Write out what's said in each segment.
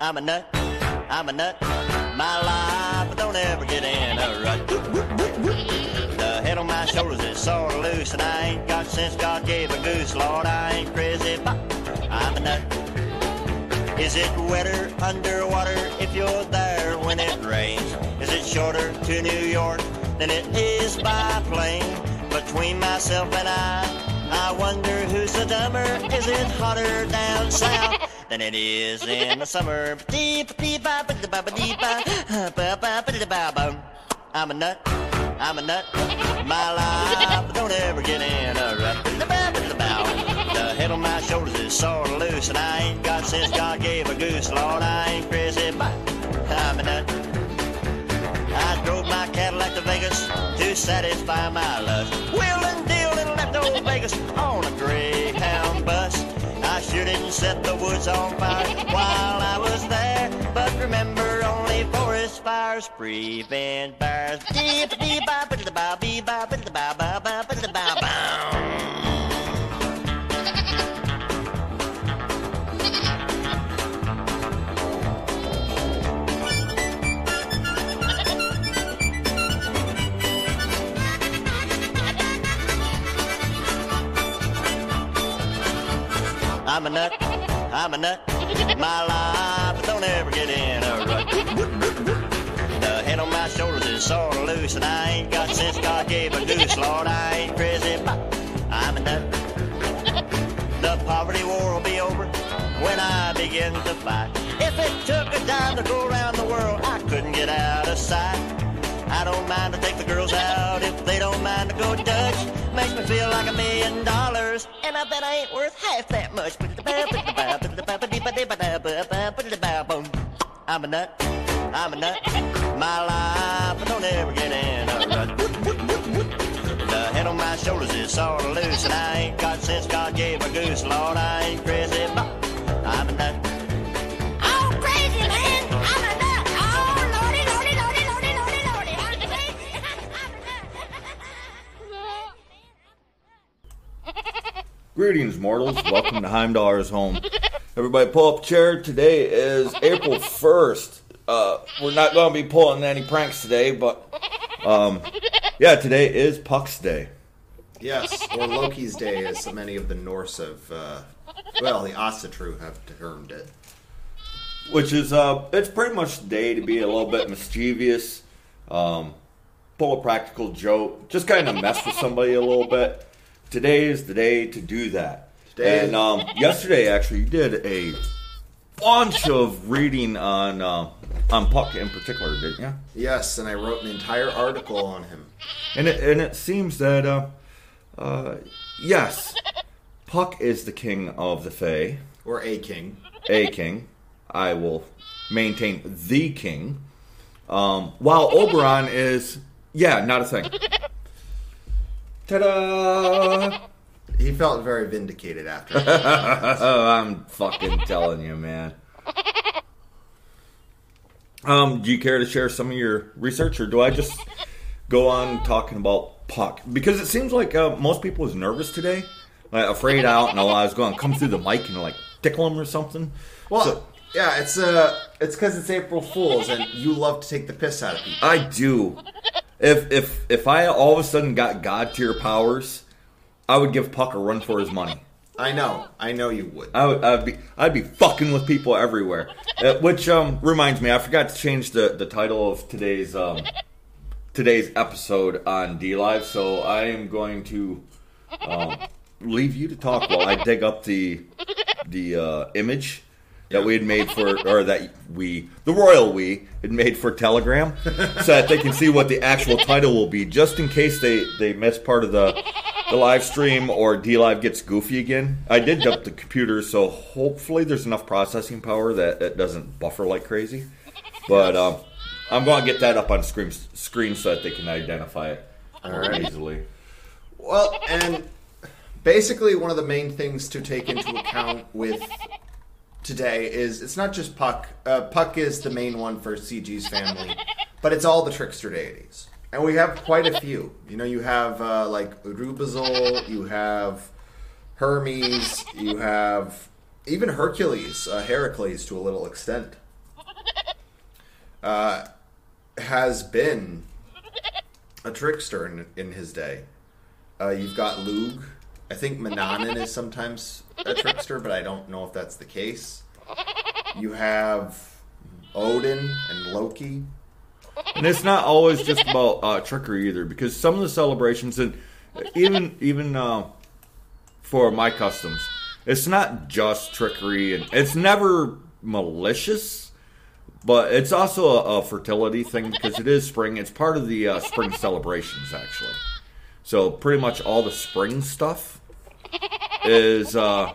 I'm a nut. I'm a nut. My life don't ever get in a rut. The head on my shoulders is sort of loose, and I ain't got sense God gave a goose. Lord, I ain't crazy, but I'm a nut. Is it wetter underwater if you're there when it rains? Is it shorter to New York than it is by plane? Between myself and I, I wonder who's the dumber. Is it hotter down south than it is in the summer? I'm a nut. I'm a nut. My life don't ever get in a rut. The head on my shoulders is sort of loose, and I ain't got since God gave a goose. Lord, I ain't crazy, but I'm a nut. Drove to Vegas to satisfy my lust. Wheeling, dealing, left old Vegas on a Greyhound bus. I sure didn't set the woods on fire while I was there, but remember only forest fires prevent fires. I'm a nut. I'm a nut. My life don't ever get in a rut. The head on my shoulders is sort of loose, and I ain't got sense God gave a goose. Lord, I ain't crazy, but I'm a nut. The poverty war will be over when I begin to fight. If it took a dime to go around the world, I couldn't get out of sight. I don't mind to take the girls out if they don't mind to go Dutch. Makes me feel like a million dollars, and I bet I ain't worth half that much. I'm a nut. I'm a nut. My life don't ever get in a rut. The head on my shoulders is sort of loose, and I ain't got sense God gave a goose. Lord, I ain't crazy, but I'm a nut. Greetings, mortals. Welcome to Heimdaller's home. Everybody, pull up a chair. Today is April 1st. Uh, we're not going to be pulling any pranks today, but um, yeah, today is Puck's Day. Yes, or Loki's Day, as so many of the Norse have, uh, well, the Asatru have termed it. which is uh, it's pretty much the day to be a little bit mischievous, um, pull a practical joke, just kind of mess with somebody a little bit. Today is the day to do that. Today- and um, yesterday, actually, you did a bunch of reading on uh, on Puck in particular, didn't you? Yes, and I wrote an entire article on him. And it, and it seems that uh, uh, yes, Puck is the king of the Fae. Or a king. a king. I will maintain the king. Um, while Oberon is, yeah, not a thing. Ta-da! He felt very vindicated after. Oh, I'm fucking telling you, man. Um, do you care to share some of your research, or do I just go on talking about Puck? Because it seems like uh, most people is nervous today, like afraid out, and I was going to come through the mic and like tickle him or something. well, So- yeah, it's uh, it's because it's April Fool's, and you love to take the piss out of people. I do. If if if I all of a sudden got god tier powers, I would give Puck a run for his money. I know, I know you would. I would I'd be I'd be fucking with people everywhere. Uh, which um reminds me, I forgot to change the the title of today's um today's episode on DLive, so I am going to um, leave you to talk while I dig up the the uh, image that we had made for, or that we, the royal we, had made for Telegram, so that they can see what the actual title will be, just in case they they miss part of the the live stream or DLive gets goofy again. I did dump the computer, so hopefully there's enough processing power that it doesn't buffer like crazy. But um, I'm going to get that up on screen screen so that they can identify it more Alright. easily. Well, and basically, one of the main things to take into account with today is it's not just Puck. Uh, Puck is the main one for CG's family, but it's all the trickster deities. And we have quite a few. You know, you have uh, like Rübezahl, you have Hermes. You have even Hercules, uh, Heracles to a little extent, uh, has been a trickster in, in his day. Uh, you've got Lug. I think Manannan is sometimes a trickster, but I don't know if that's the case. You have Odin and Loki. And it's not always just about uh, trickery either, because some of the celebrations, and even even uh, for my customs, it's not just trickery, and it's never malicious, but it's also a, a fertility thing because it is spring. It's part of the uh, spring celebrations, actually. So pretty much all the spring stuff is uh,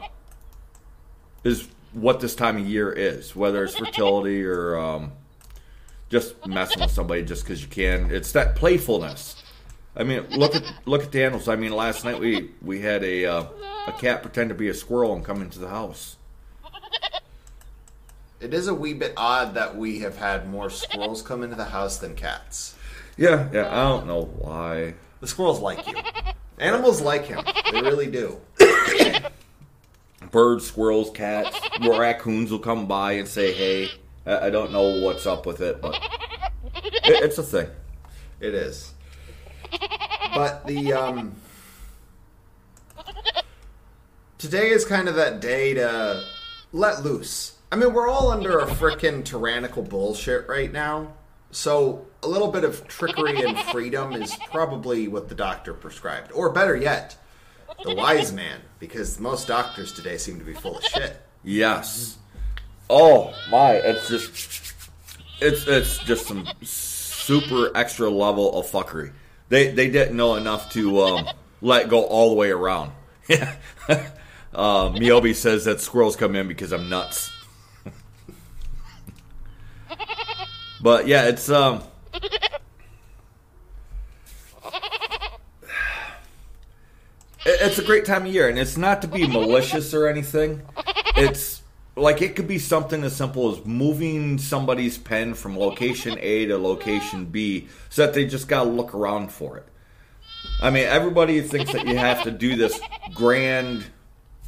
is what this time of year is, whether it's fertility or um, just messing with somebody just because you can. It's that playfulness. I mean, look at look at the animals. I mean, last night we we had a uh, a cat pretend to be a squirrel and come into the house. It is a wee bit odd that we have had more squirrels come into the house than cats. Yeah, yeah. I don't know why. The squirrels like you. Animals like him. They really do. Birds, squirrels, cats, raccoons will come by and say hey. I don't know what's up with it, but it, it's a thing. It is. But the um today is kind of that day to let loose. I mean, we're all under a freaking tyrannical bullshit right now. So a little bit of trickery and freedom is probably what the doctor prescribed. Or better yet, the wise man, because most doctors today seem to be full of shit. Yes. Oh my! It's just it's it's just some super extra level of fuckery. They they didn't know enough to um, let go all the way around. uh, Miyobi says that squirrels come in because I'm nuts. but yeah, it's um. It's a great time of year, and it's not to be malicious or anything. It's like it could be something as simple as moving somebody's pen from location A to location B so that they just got to look around for it. I mean, everybody thinks that you have to do this grand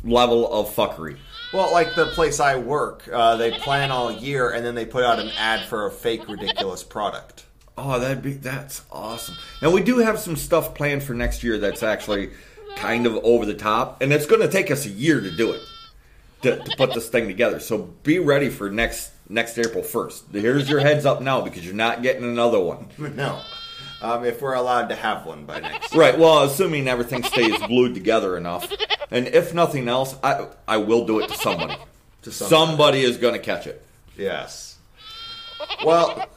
level of fuckery. Well, like the place I work, uh, they plan all year and then they put out an ad for a fake ridiculous product. Oh, that'd be that's awesome. And we do have some stuff planned for next year that's actually kind of over the top, and it's going to take us a year to do it to, to put this thing together. So be ready for next next April first. Here's your heads up now because you're not getting another one. No. Um, if we're allowed to have one by next. Right. Well, assuming everything stays glued together enough, and if nothing else, I I will do it to somebody. To somebody. Somebody is going to catch it. Yes. Well,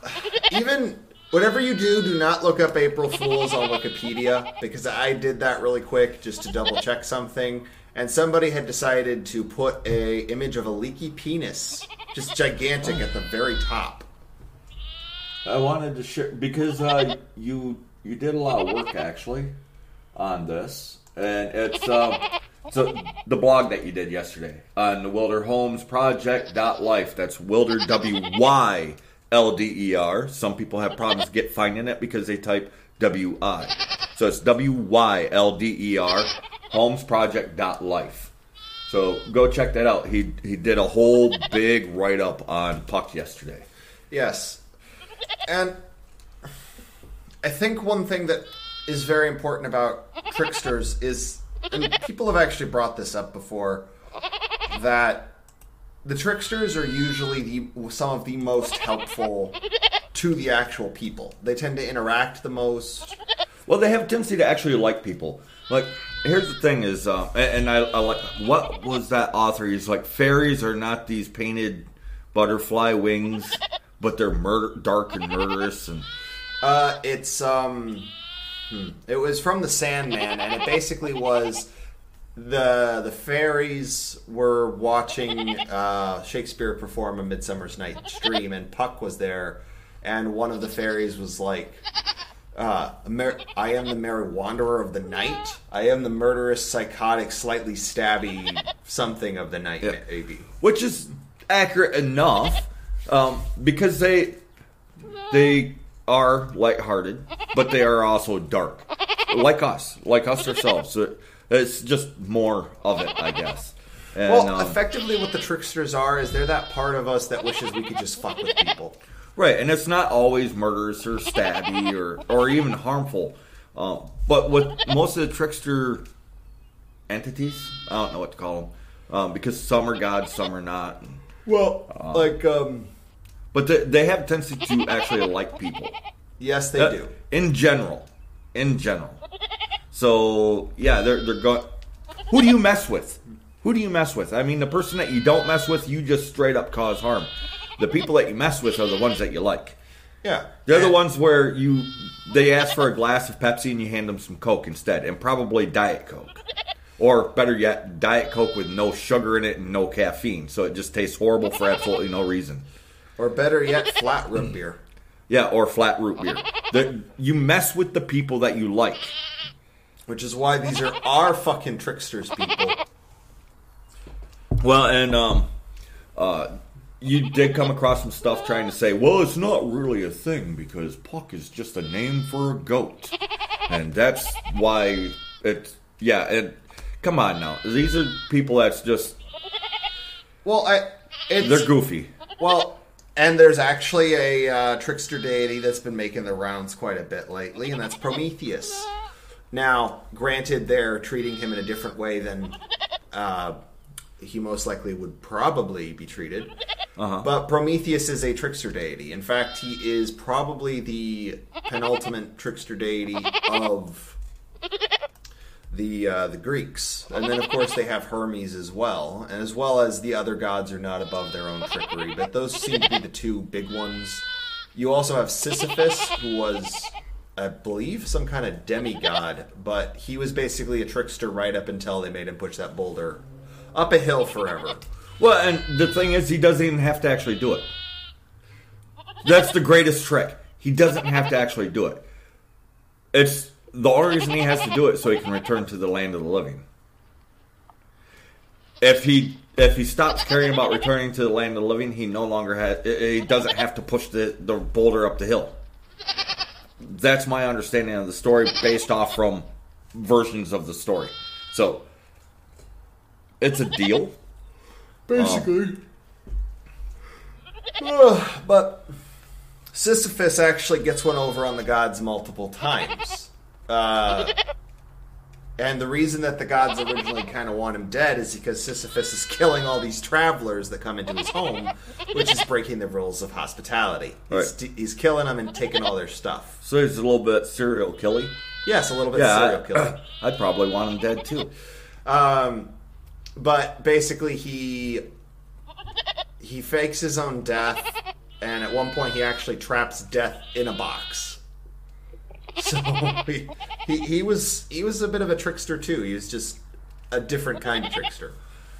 even whatever you do, do not look up April Fools on Wikipedia because I did that really quick just to double check something, and somebody had decided to put a image of a leaky penis, just gigantic at the very top. I wanted to share because uh, you you did a lot of work actually on this, and it's um, so the blog that you did yesterday on the Wylder Homes Project life. That's Wylder W Y L D E R. Some people have problems get finding it because they type W I. So it's W Y L D E R Homes Project dot life. So go check that out. He he did a whole big write up on Puck yesterday. Yes. And I think one thing that is very important about tricksters is, and people have actually brought this up before, that the tricksters are usually the, some of the most helpful to the actual people. They tend to interact the most. Well, they have a tendency to actually like people. Like, here's the thing: is uh, and and I, I like what was that author? He's like, fairies are not these painted butterfly wings, but they're murder, dark and murderous. And Uh, it's um, hmm. it was from the Sandman, and it basically was the the fairies were watching uh, Shakespeare perform a Midsummer's Night's Dream, and Puck was there, and one of the fairies was like. Uh, Mer- I am the merry wanderer of the night. I am the murderous, psychotic, slightly stabby something of the night, Yeah. maybe. which is accurate enough um, because they they are lighthearted, but they are also dark, like us, like us ourselves. So It's just more of it, I guess. And, Well, um, effectively, what the tricksters are is they're that part of us that wishes we could just fuck with people. Right, and it's not always murderous or stabby or or even harmful. Um, but with most of the trickster entities, I don't know what to call them, um, because some are gods, some are not. Well, like, um, But they, they have a tendency to actually like people. yes, they Uh, do. in general. In general. So yeah, they're they're going. Who do you mess with? Who do you mess with? I mean, the person that you don't mess with, you just straight up cause harm. The people that you mess with are the ones that you like. Yeah, They're the ones where you they ask for a glass of Pepsi and you hand them some Coke instead, and probably Diet Coke, or better yet, Diet Coke with no sugar in it and no caffeine, so it just tastes horrible for absolutely no reason. or better yet, flat root beer. Yeah, or flat root beer. The, you mess with the people that you like. Which is why these are our fucking tricksters, people. Well, and um, uh, you did come across some stuff trying to say, well, it's not really a thing because Puck is just a name for a goat, and that's why it's yeah. And come on now, these are people that's just Well, I it's they're goofy. well, and there's actually a uh, trickster deity that's been making the rounds quite a bit lately, and that's Prometheus. Now, granted, they're treating him in a different way than uh, he most likely would probably be treated. Uh-huh. But Prometheus is a trickster deity. In fact, he is probably the penultimate trickster deity of the uh, the Greeks, and then of course they have Hermes as well, and as well as the other gods are not above their own trickery. But those seem to be the two big ones. You also have Sisyphus, who was, I believe, some kind of demigod, but he was basically a trickster right up until they made him push that boulder up a hill forever. Well, and the thing is, he doesn't even have to actually do it. That's the greatest trick. He doesn't have to actually do it. It's the only reason he has to do it so he can return to the land of the living. If he if he stops caring about returning to the land of the living, he no longer has. He doesn't have to push the the boulder up the hill. That's my understanding of the story, based off from versions of the story. So it's a deal. Basically. Ugh, but Sisyphus actually gets one over on the gods multiple times. Uh, and the reason that the gods originally kind of want him dead is because Sisyphus is killing all these travelers that come into his home, which is breaking the rules of hospitality. He's, Right. he's killing them and taking all their stuff. So he's a little bit serial killing. Yes, a little bit Yeah, serial I, killing. I'd probably want him dead too. Um, but basically, he he fakes his own death, and at one point, he actually traps death in a box. So he, he he was he was a bit of a trickster too. He was just a different kind of trickster.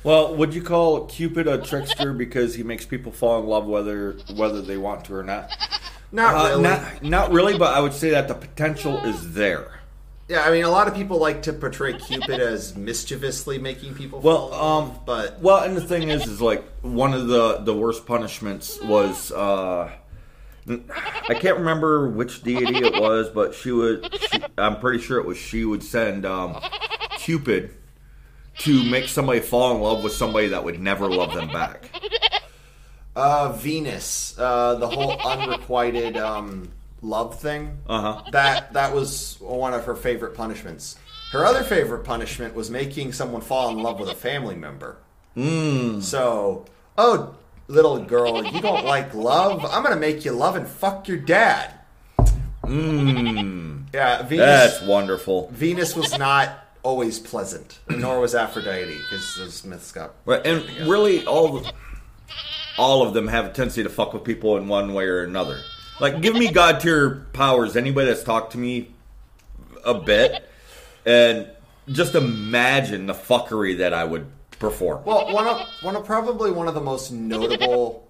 Well, would you call Cupid a trickster because he makes people fall in love whether whether they want to or not? Not Uh, really. Not, not really, but I would say that the potential is there. yeah, I mean, a lot of people like to portray Cupid as mischievously making people. Well, fall in love, um, but Well, and the thing is, is like one of the the worst punishments was uh, I can't remember which deity it was, but she would. She, I'm pretty sure it was she would send um, Cupid to make somebody fall in love with somebody that would never love them back. uh, Venus, uh, the whole unrequited um, love thing. Uh huh. that that was one of her favorite punishments. Her other favorite punishment was making someone fall in love with a family member. Mm. So, oh, little girl, you don't like love? I'm gonna make you love and fuck your dad. Mmm. Yeah, Venus. That's wonderful. Venus was not always pleasant, nor was Aphrodite, because those myths got. Right, and really, all the, all of them have a tendency to fuck with people in one way or another. Like, give me god tier powers. Anybody that's talked to me a bit, and just imagine the fuckery that I would perform. Well, one of one of probably one of the most notable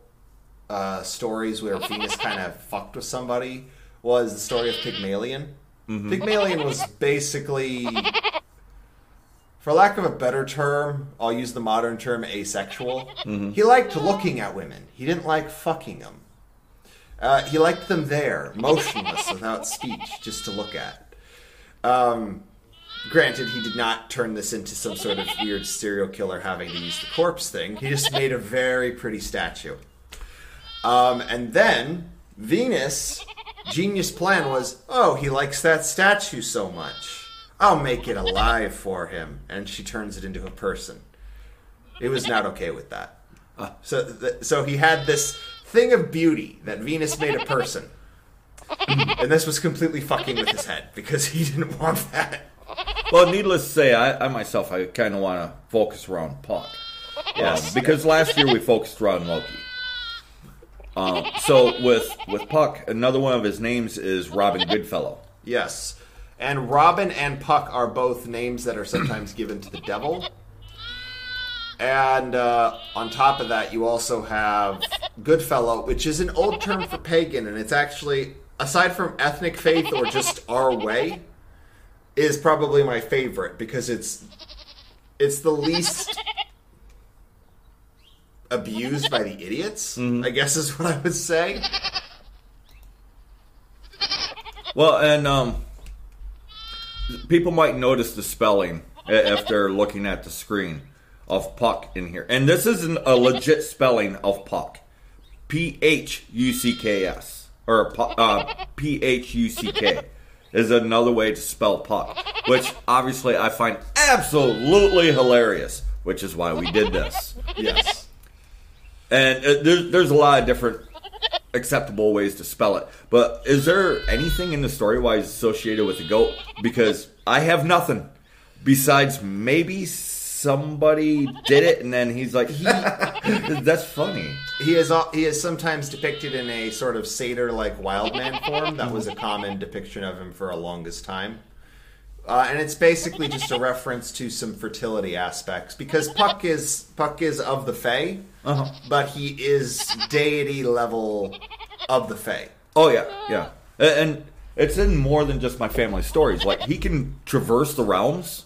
uh, stories where Venus kind of fucked with somebody was the story of Pygmalion. Pygmalion was basically, for lack of a better term, I'll use the modern term asexual. He liked looking at women. He didn't like fucking them. Uh, he liked them there, motionless, without speech, just to look at. Um, granted, he did not turn this into some sort of weird serial killer having to use the corpse thing. He just made a very pretty statue. Um, and then Venus, genius plan was, oh, he likes that statue so much. I'll make it alive for him. And she turns it into a person. It was not okay with that. So, th- so he had this thing of beauty that Venus made a person. and this was completely fucking with his head because he didn't want that. Well, needless to say, I, I myself, I kind of want to focus around Puck. Yes. Um, because last year we focused around Loki. Um, so with with Puck, another one of his names is Robin Goodfellow. Yes. And Robin and Puck are both names that are sometimes given to the devil. And uh, on top of that, you also have Goodfellow, which is an old term for pagan, and it's actually, aside from ethnic faith or just our way, is probably my favorite because it's it's the least abused by the idiots. I guess is what I would say. Well, and um, people might notice the spelling if they're looking at the screen of Puck in here, and this isn't a legit spelling of Puck. P H U C K S or uh, P H U C K is another way to spell Puck, which obviously I find absolutely hilarious. Which is why we did this. Yes. And uh, there's there's a lot of different acceptable ways to spell it. But is there anything in the story wise associated with the goat? Because I have nothing besides maybe somebody did it and then he's like, he, that's funny. He is he is sometimes depicted in a sort of satyr like wild man form. That was a common depiction of him for a longest time. Uh, and it's basically just a reference to some fertility aspects because Puck is Puck is of the Fae, Uh-huh. but he is deity level of the Fae. Oh yeah, yeah, and it's in more than just my family stories. Like he can traverse the realms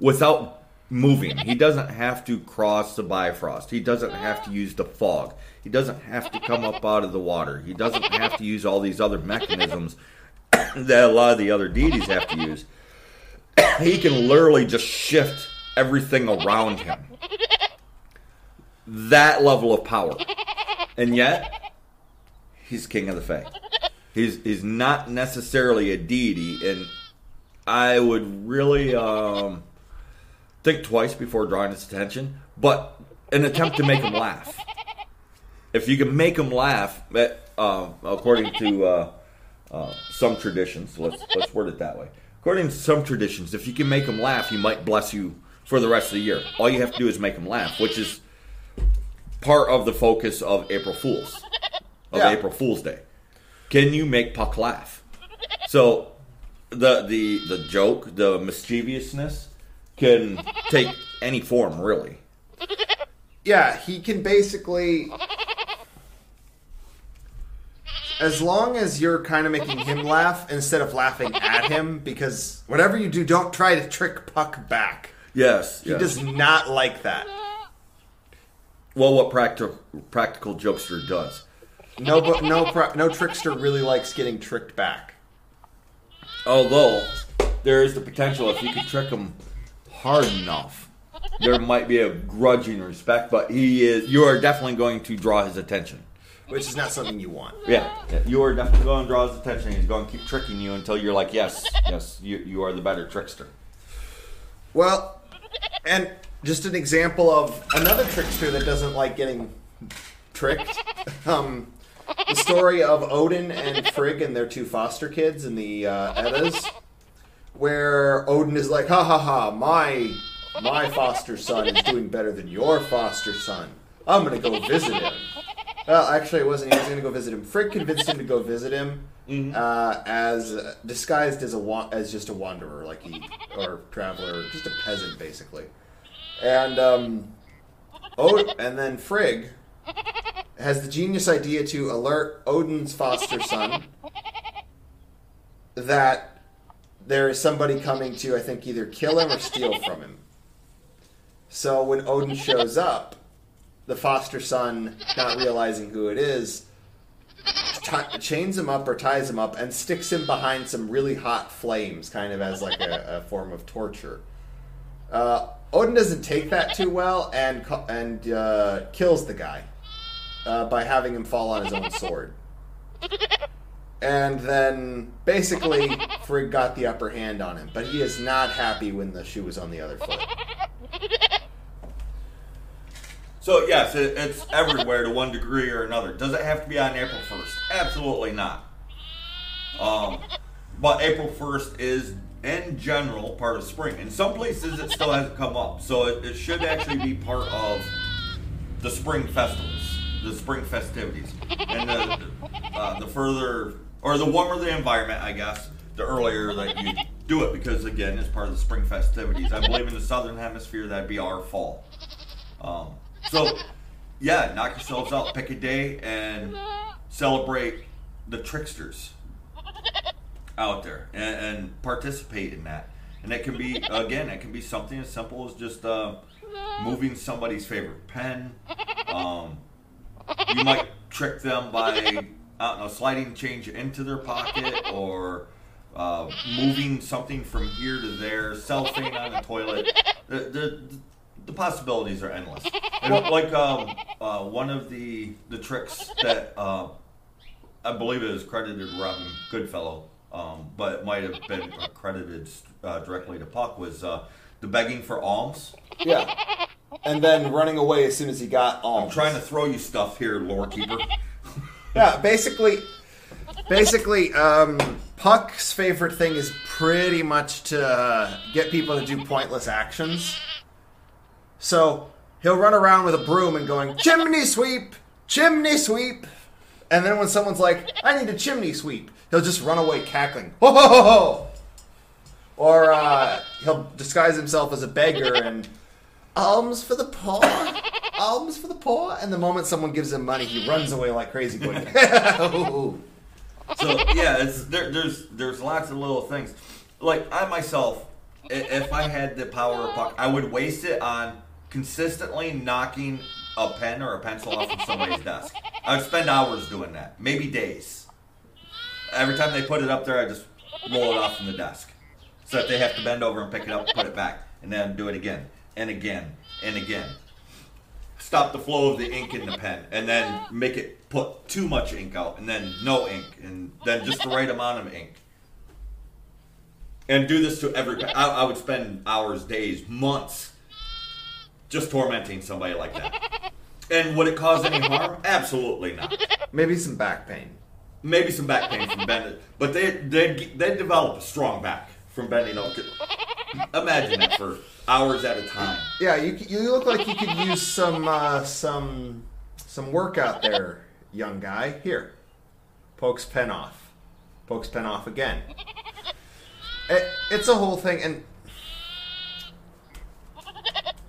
without moving. He doesn't have to cross the Bifrost. He doesn't have to use the fog. He doesn't have to come up out of the water. He doesn't have to use all these other mechanisms that a lot of the other deities have to use. he can literally just shift everything around him. That level of power. And yet, he's king of the Fae. He's he's not necessarily a deity, and I would really um, think twice before drawing his attention. But an attempt to make him laugh. If you can make him laugh, that, um, according to uh, uh, some traditions, let's let's word it that way. According to some traditions, if you can make him laugh, he might bless you for the rest of the year. All you have to do is make him laugh, which is part of the focus of April Fools, of Yeah. April Fool's Day. Can you make Puck laugh? So the the the joke, the mischievousness, can take any form, really. Yeah, he can basically. As long as you're kind of making him laugh instead of laughing at him, because whatever you do, don't try to trick Puck back. Yes, He yes. does not like that. well, what practical practical jokester does. No, but no, no trickster really likes getting tricked back. Although there is the potential if you could trick him hard enough, there might be a grudging respect. But he is. You are definitely going to draw his attention. which is not something you want. Yeah, yeah, you are definitely going to draw his attention. He's going to keep tricking you until you're like, yes, yes, you you are the better trickster. Well, and just an example of another trickster that doesn't like getting tricked. Um, the story of Odin and Frigg and their two foster kids in the uh, Eddas, where Odin is like, "Ha ha ha! My my foster son is doing better than your foster son. I'm gonna go visit him." Well, actually, it wasn't. He was gonna go visit him. Frigg convinced him to go visit him, uh, as uh, disguised as a wa- as just a wanderer, like he or traveler, just a peasant, basically. And um, Od- and then Frigg has the genius idea to alert Odin's foster son that there is somebody coming to, I think, either kill him or steal from him. So when Odin shows up, the foster son, not realizing who it is, ti chains him up or ties him up and sticks him behind some really hot flames, kind of as like a, a form of torture. Uh, Odin doesn't take that too well and and uh, kills the guy uh, by having him fall on his own sword. And then basically Frigg got the upper hand on him, but he is not happy when the shoe is on the other foot. So yes, it, it's everywhere to one degree or another. Does it have to be on April first? Absolutely not. Um, but April first is, in general, part of spring. In some places, it still hasn't come up, so it, it should actually be part of the spring festivals, the spring festivities, and the uh, the further or the warmer the environment, I guess, the earlier that you do it, because again, it's part of the spring festivities. I believe in the southern hemisphere that'd be our fall. Um, so, yeah, knock yourselves out, pick a day, and celebrate the tricksters out there, and, and participate in that. And it can be, again, it can be something as simple as just uh, moving somebody's favorite pen. Um, you might trick them by, I don't know, sliding change into their pocket or uh, moving something from here to there, cellophane on the toilet. The, the, the possibilities are endless. And like um, uh, one of the the tricks that uh, I believe it is credited to Robin Goodfellow, um, but it might have been credited uh, directly to Puck was uh, the begging for alms. Yeah. And then running away as soon as he got I'm trying to throw you stuff here, lore keeper. Yeah, basically, basically, um, Puck's favorite thing is pretty much to uh, get people to do pointless actions. So he'll run around with a broom and going chimney sweep, chimney sweep, and then when someone's like, "I need a chimney sweep," he'll just run away cackling, ho ho ho ho. Or uh, he'll disguise himself as a beggar and alms for the poor, alms for the poor. And the moment someone gives him money, he runs away like crazy. Going, So yeah, it's there, there's there's lots of little things. Like I myself, if I had the power of puck, I would waste it on consistently knocking a pen or a pencil off of somebody's desk. I would spend hours doing that, maybe days. Every time they put it up there, I just roll it off from the desk, so that they have to bend over and pick it up, put it back, and then do it again and again and again. Stop the flow of the ink in the pen and then make it put too much ink out and then no ink and then just the right amount of ink. And do this to every pen. I, I would spend hours days months just tormenting somebody like that. And would it cause any harm? Absolutely not. Maybe some back pain. maybe some back pain from bending but they they they develop a strong back from bending over. Imagine that for hours at a time Yeah, you you look like you could use some uh, some some workout there, young guy. Here, pokes pen off, pokes pen off again. It, it's a whole thing, and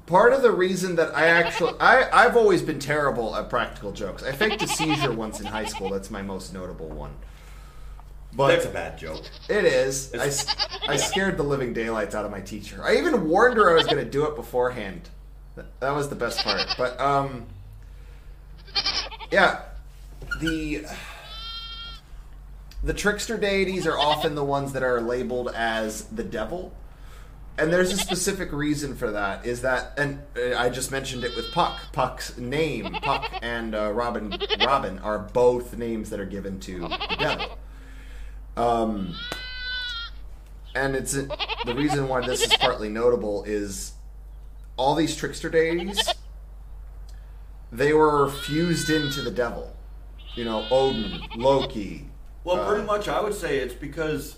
part of the reason that I actually I I've always been terrible at practical jokes. I faked a seizure once in high school. That's my most notable one. But that's a bad joke It is. I scared the living daylights out of my teacher. I even warned her I was going to do it beforehand. That was the best part. But um, yeah, the the trickster deities are often the ones that are labeled as the devil. And there's a specific reason for that. Is that, and uh, I just mentioned it with Puck. Puck's name, Puck and uh, Robin, Robin are both names that are given to the devil. Um, and it's the reason why this is partly notable is all these trickster deities they were fused into the devil. You know, Odin, Loki. Well, uh, pretty much, I would say it's because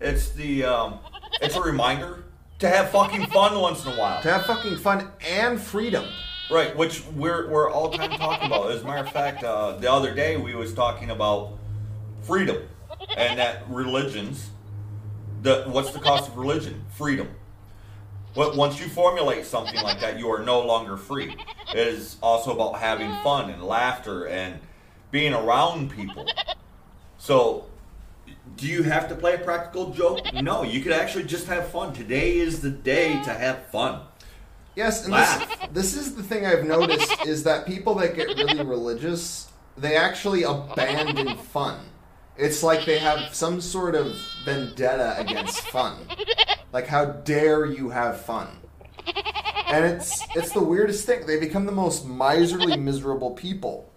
it's the um, it's a reminder to have fucking fun once in a while, to have fucking fun and freedom. right? Which we're we're all time talking about. As a matter of fact, uh, the other day we was talking about freedom and that religions. The what's the cost of religion? Freedom. But once you formulate something like that, you are no longer free. It is also about having fun and laughter and being around people. So, do you have to play a practical joke? No, you could actually just have fun. Today is the day to have fun. Yes, and Laugh. this, this is the thing I've noticed is that people that get really religious they actually abandon fun. It's like they have some sort of vendetta against fun. Like how dare you have fun? And it's it's the weirdest thing. They become the most miserly, miserable people.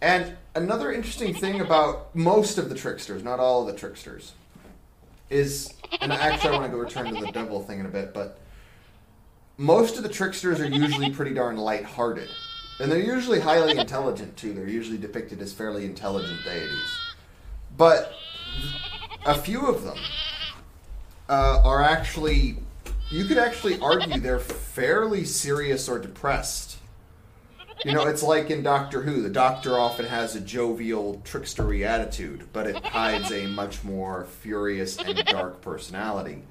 And another interesting thing about most of the tricksters, not all of the tricksters, is and actually I want to go return to the devil thing in a bit, but most of the tricksters are usually pretty darn light-hearted. And they're usually highly intelligent too. They're usually depicted as fairly intelligent deities. But a few of them uh, are actually you could actually argue they're fairly serious or depressed. You know, it's like in Doctor Who. The Doctor often has a jovial, trickstery attitude, but it hides a much more furious and dark personality.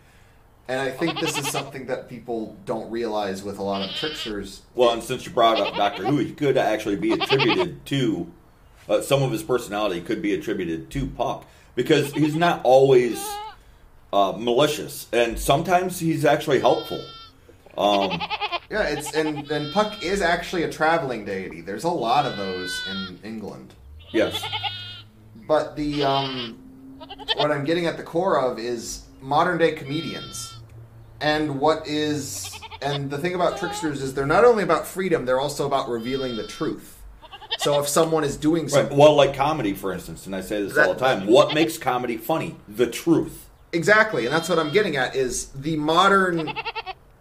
And I think this is something that people don't realize with a lot of tricksters. Well, and since you brought up Doctor Who, he could actually be attributed to uh, some of his personality could be attributed to Puck because he's not always uh, malicious, and sometimes he's actually helpful. Um, Yeah, it's and and Puck is actually a traveling deity. There's a lot of those in England. yes, But the um, what I'm getting at the core of is modern day comedians, and what is and the thing about tricksters is they're not only about freedom, they're also about revealing the truth. So if someone is doing right. something Well, like comedy, for instance, and I say this all the time. What makes comedy funny? The truth. exactly, and that's what I'm getting at is the modern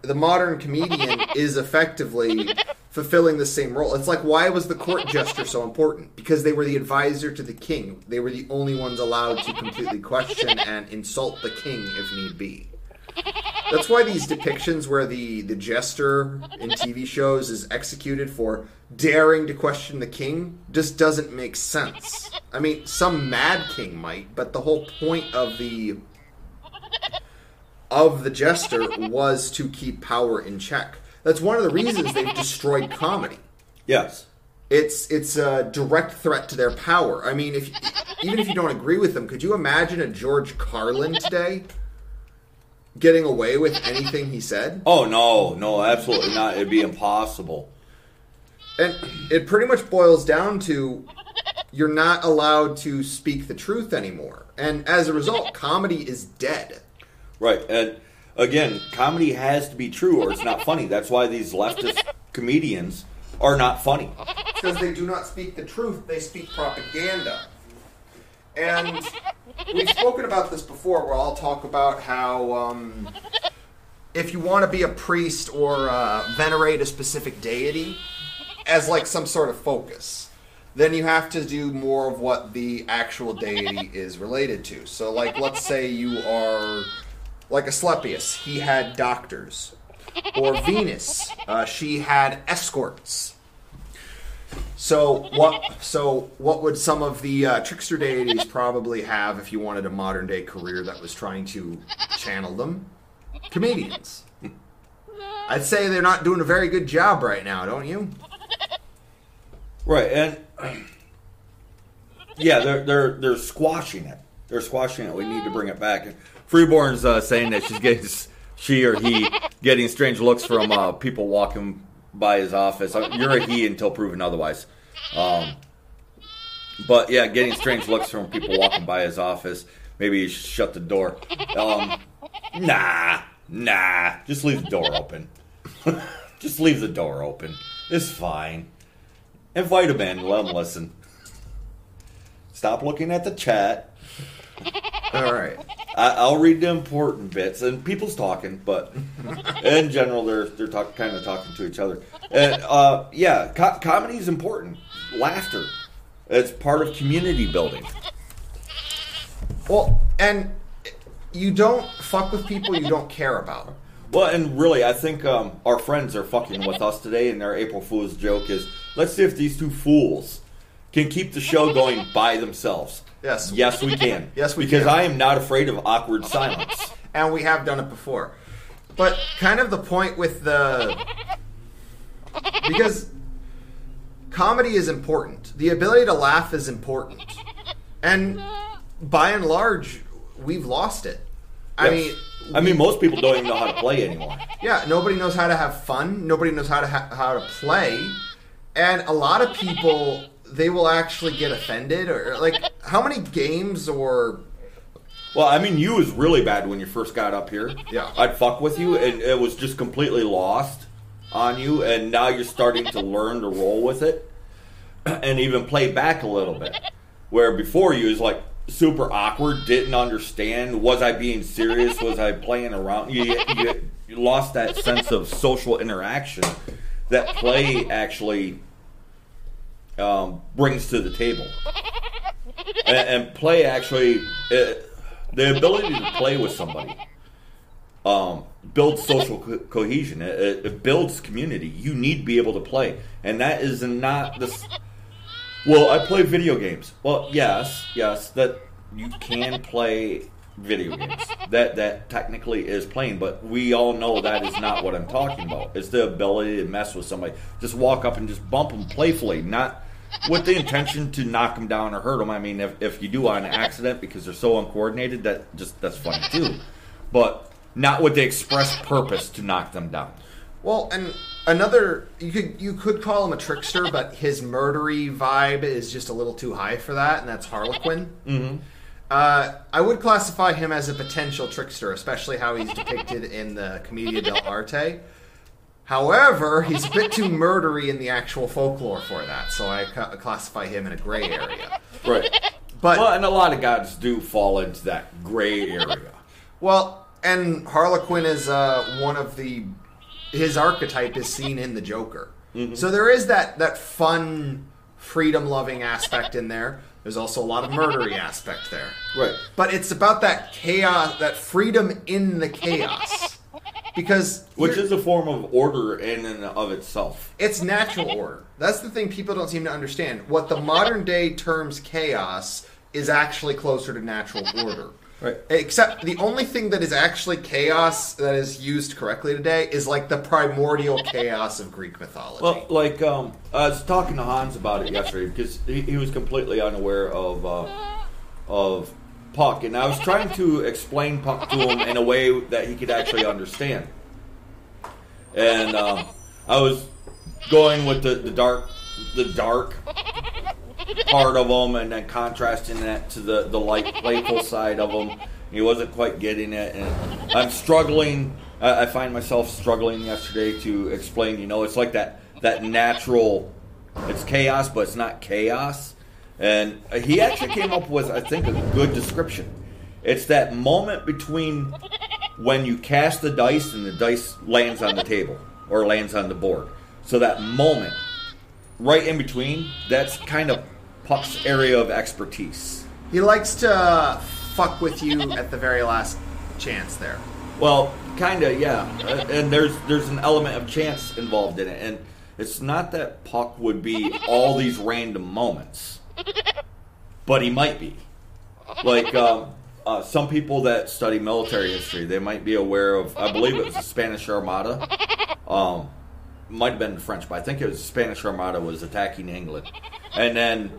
the modern comedian is effectively fulfilling the same role. It's like why was the court jester so important? Because they were the advisor to the king. They were the only ones allowed to completely question and insult the king if need be. That's why these depictions where the, the jester in TV shows is executed for daring to question the king just doesn't make sense. I mean, some mad king might, but the whole point of the of the jester was to keep power in check. That's one of the reasons they've destroyed comedy. Yes. It's it's a direct threat to their power. I mean, if even if you don't agree with them, could you imagine a George Carlin today getting away with anything he said? Oh no, no, absolutely not. It'd be impossible. And it pretty much boils down to you're not allowed to speak the truth anymore. And as a result, comedy is dead. Right. And again, comedy has to be true or it's not funny. That's why these leftist comedians are not funny. because they do not speak the truth, they speak propaganda. And we've spoken about this before, where I'll talk about how um, if you want to be a priest or uh, venerate a specific deity as like some sort of focus, then you have to do more of what the actual deity is related to. So, like, let's say you are like Asclepius, he had doctors. Or Venus, uh, she had escorts. So what? So what would some of the uh, trickster deities probably have if you wanted a modern day career that was trying to channel them? Comedians. I'd say they're not doing a very good job right now, don't you? Right, and yeah, they're they're they're squashing it. They're squashing it. We need to bring it back. Freeborn's uh, saying that she's getting she or he getting strange looks from uh, people walking by his office. You're a he until proven otherwise. Um, but yeah, getting strange looks from people walking by his office. Maybe you should shut the door. Um, nah, nah. Just leave the door open. Just leave the door open. It's fine. Invite him in. Let him listen. Stop looking at the chat. All right. I, I'll read the important bits, and people's talking, but in general, they're they're talk, kind of talking to each other. And uh, yeah, co- comedy is important. Laughter, it's part of community building. Well, and you don't fuck with people you don't care about. Well, and really, I think um, our friends are fucking with us today, and their April Fool's joke is, let's see if these two fools can keep the show going by themselves. Yes. Yes, we can. Yes, we because can. I am not afraid of awkward silence. and we have done it before. But kind of the point with the because comedy is important. The ability to laugh is important. And by and large, we've lost it. I Yes. mean, I mean, most people don't even know how to play anymore. yeah, nobody knows how to have fun. Nobody knows how to ha- how to play. and a lot of people they will actually get offended or like how many games or Well, I mean, you was really bad when you first got up here. Yeah. I'd fuck with you, and it was just completely lost on you, and now you're starting to learn to roll with it, and even play back a little bit. Where before you was like super awkward, didn't understand. Was I being serious? Was I playing around? You, you, you lost that sense of social interaction that play actually um, brings to the table. And, and play actually uh, the ability to play with somebody um, builds social co- cohesion. It, it, it builds community. You need to be able to play. And that is not this well i play video games. Well yes yes that you can play video games. That that technically is playing but we all know that is not what i'm talking about. It's the ability to mess with somebody. Just walk up and just bump them playfully not with the intention to knock them down or hurt them. I mean if, if you do on accident because they're so uncoordinated that just that's funny too. But not with the express purpose to knock them down. Well, and another you could you could call him a trickster, but his murdery vibe is just a little too high for that, and that's Harlequin. Mm-hmm. Uh, I would classify him as a potential trickster, especially how he's depicted in the Commedia dell'arte. However, he's a bit too murdery in the actual folklore for that, so I ca- classify him in a gray area. right But well and a lot of gods do fall into that gray area Well, and Harlequin is uh, one of the his archetype is seen in the Joker. So there is that that fun, freedom loving aspect in there. There's also a lot of murdery aspect there. right But it's about that chaos, that freedom in the chaos. Because which is a form of order in and of itself it's natural order. That's the thing people don't seem to understand. What the modern day terms chaos is actually closer to natural order. Right. Except the only thing that is actually chaos that is used correctly today is like the primordial chaos of Greek mythology. Well, like um, I was talking to Hans about it yesterday because he, he was completely unaware of uh, of Puck, and I was trying to explain Puck to him in a way that he could actually understand. And um, I was going with the, the dark, the dark part of him, and then contrasting that to the the light, playful side of him. He wasn't quite getting it, and I'm struggling. I, I find myself struggling yesterday to explain. You know, it's like that that natural. It's chaos, but it's not chaos. And he actually came up with, I think, a good description. It's that moment between when you cast the dice and the dice lands on the table or lands on the board. So that moment, right in between, that's kind of Puck's area of expertise. he likes to fuck with you at the very last chance there. Well, kind of, yeah. Uh, and there's there's an element of chance involved in it, and it's not that Puck would be all these random moments, but he might be. Like um, uh, some people that study military history, they might be aware of. I believe it was the Spanish Armada. Um, might have been French, but I think it was Spanish Armada was attacking England, and then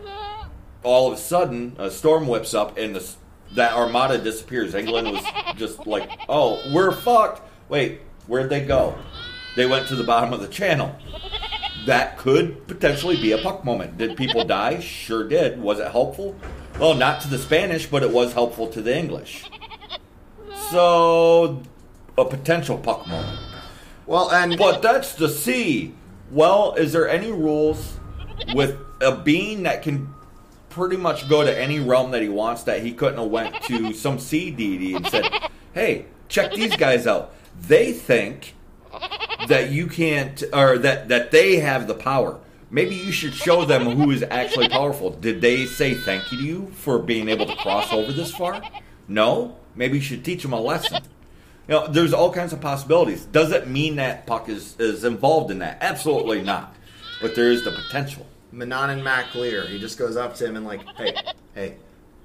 all of a sudden a storm whips up and the, that armada disappears. England was just like, "Oh, we're fucked." Wait, where'd they go? They went to the bottom of the channel. That could potentially be a puck moment. Did people die? Sure did. Was it helpful? Well, not to the Spanish, but it was helpful to the English. So, a potential puck moment. Well, and But that's the sea. Well, is there any rules with a being that can pretty much go to any realm that he wants that he couldn't have went to some sea deity and said, "Hey, check these guys out. They think that you can't or that that they have the power. Maybe you should show them who is actually powerful. Did they say thank you to you for being able to cross over this far? No. Maybe you should teach them a lesson. You know, there's all kinds of possibilities. Does it mean that Puck is, is involved in that? Absolutely not. But there is the potential. Manannan mac Lir, he just goes up to him and like, hey, hey,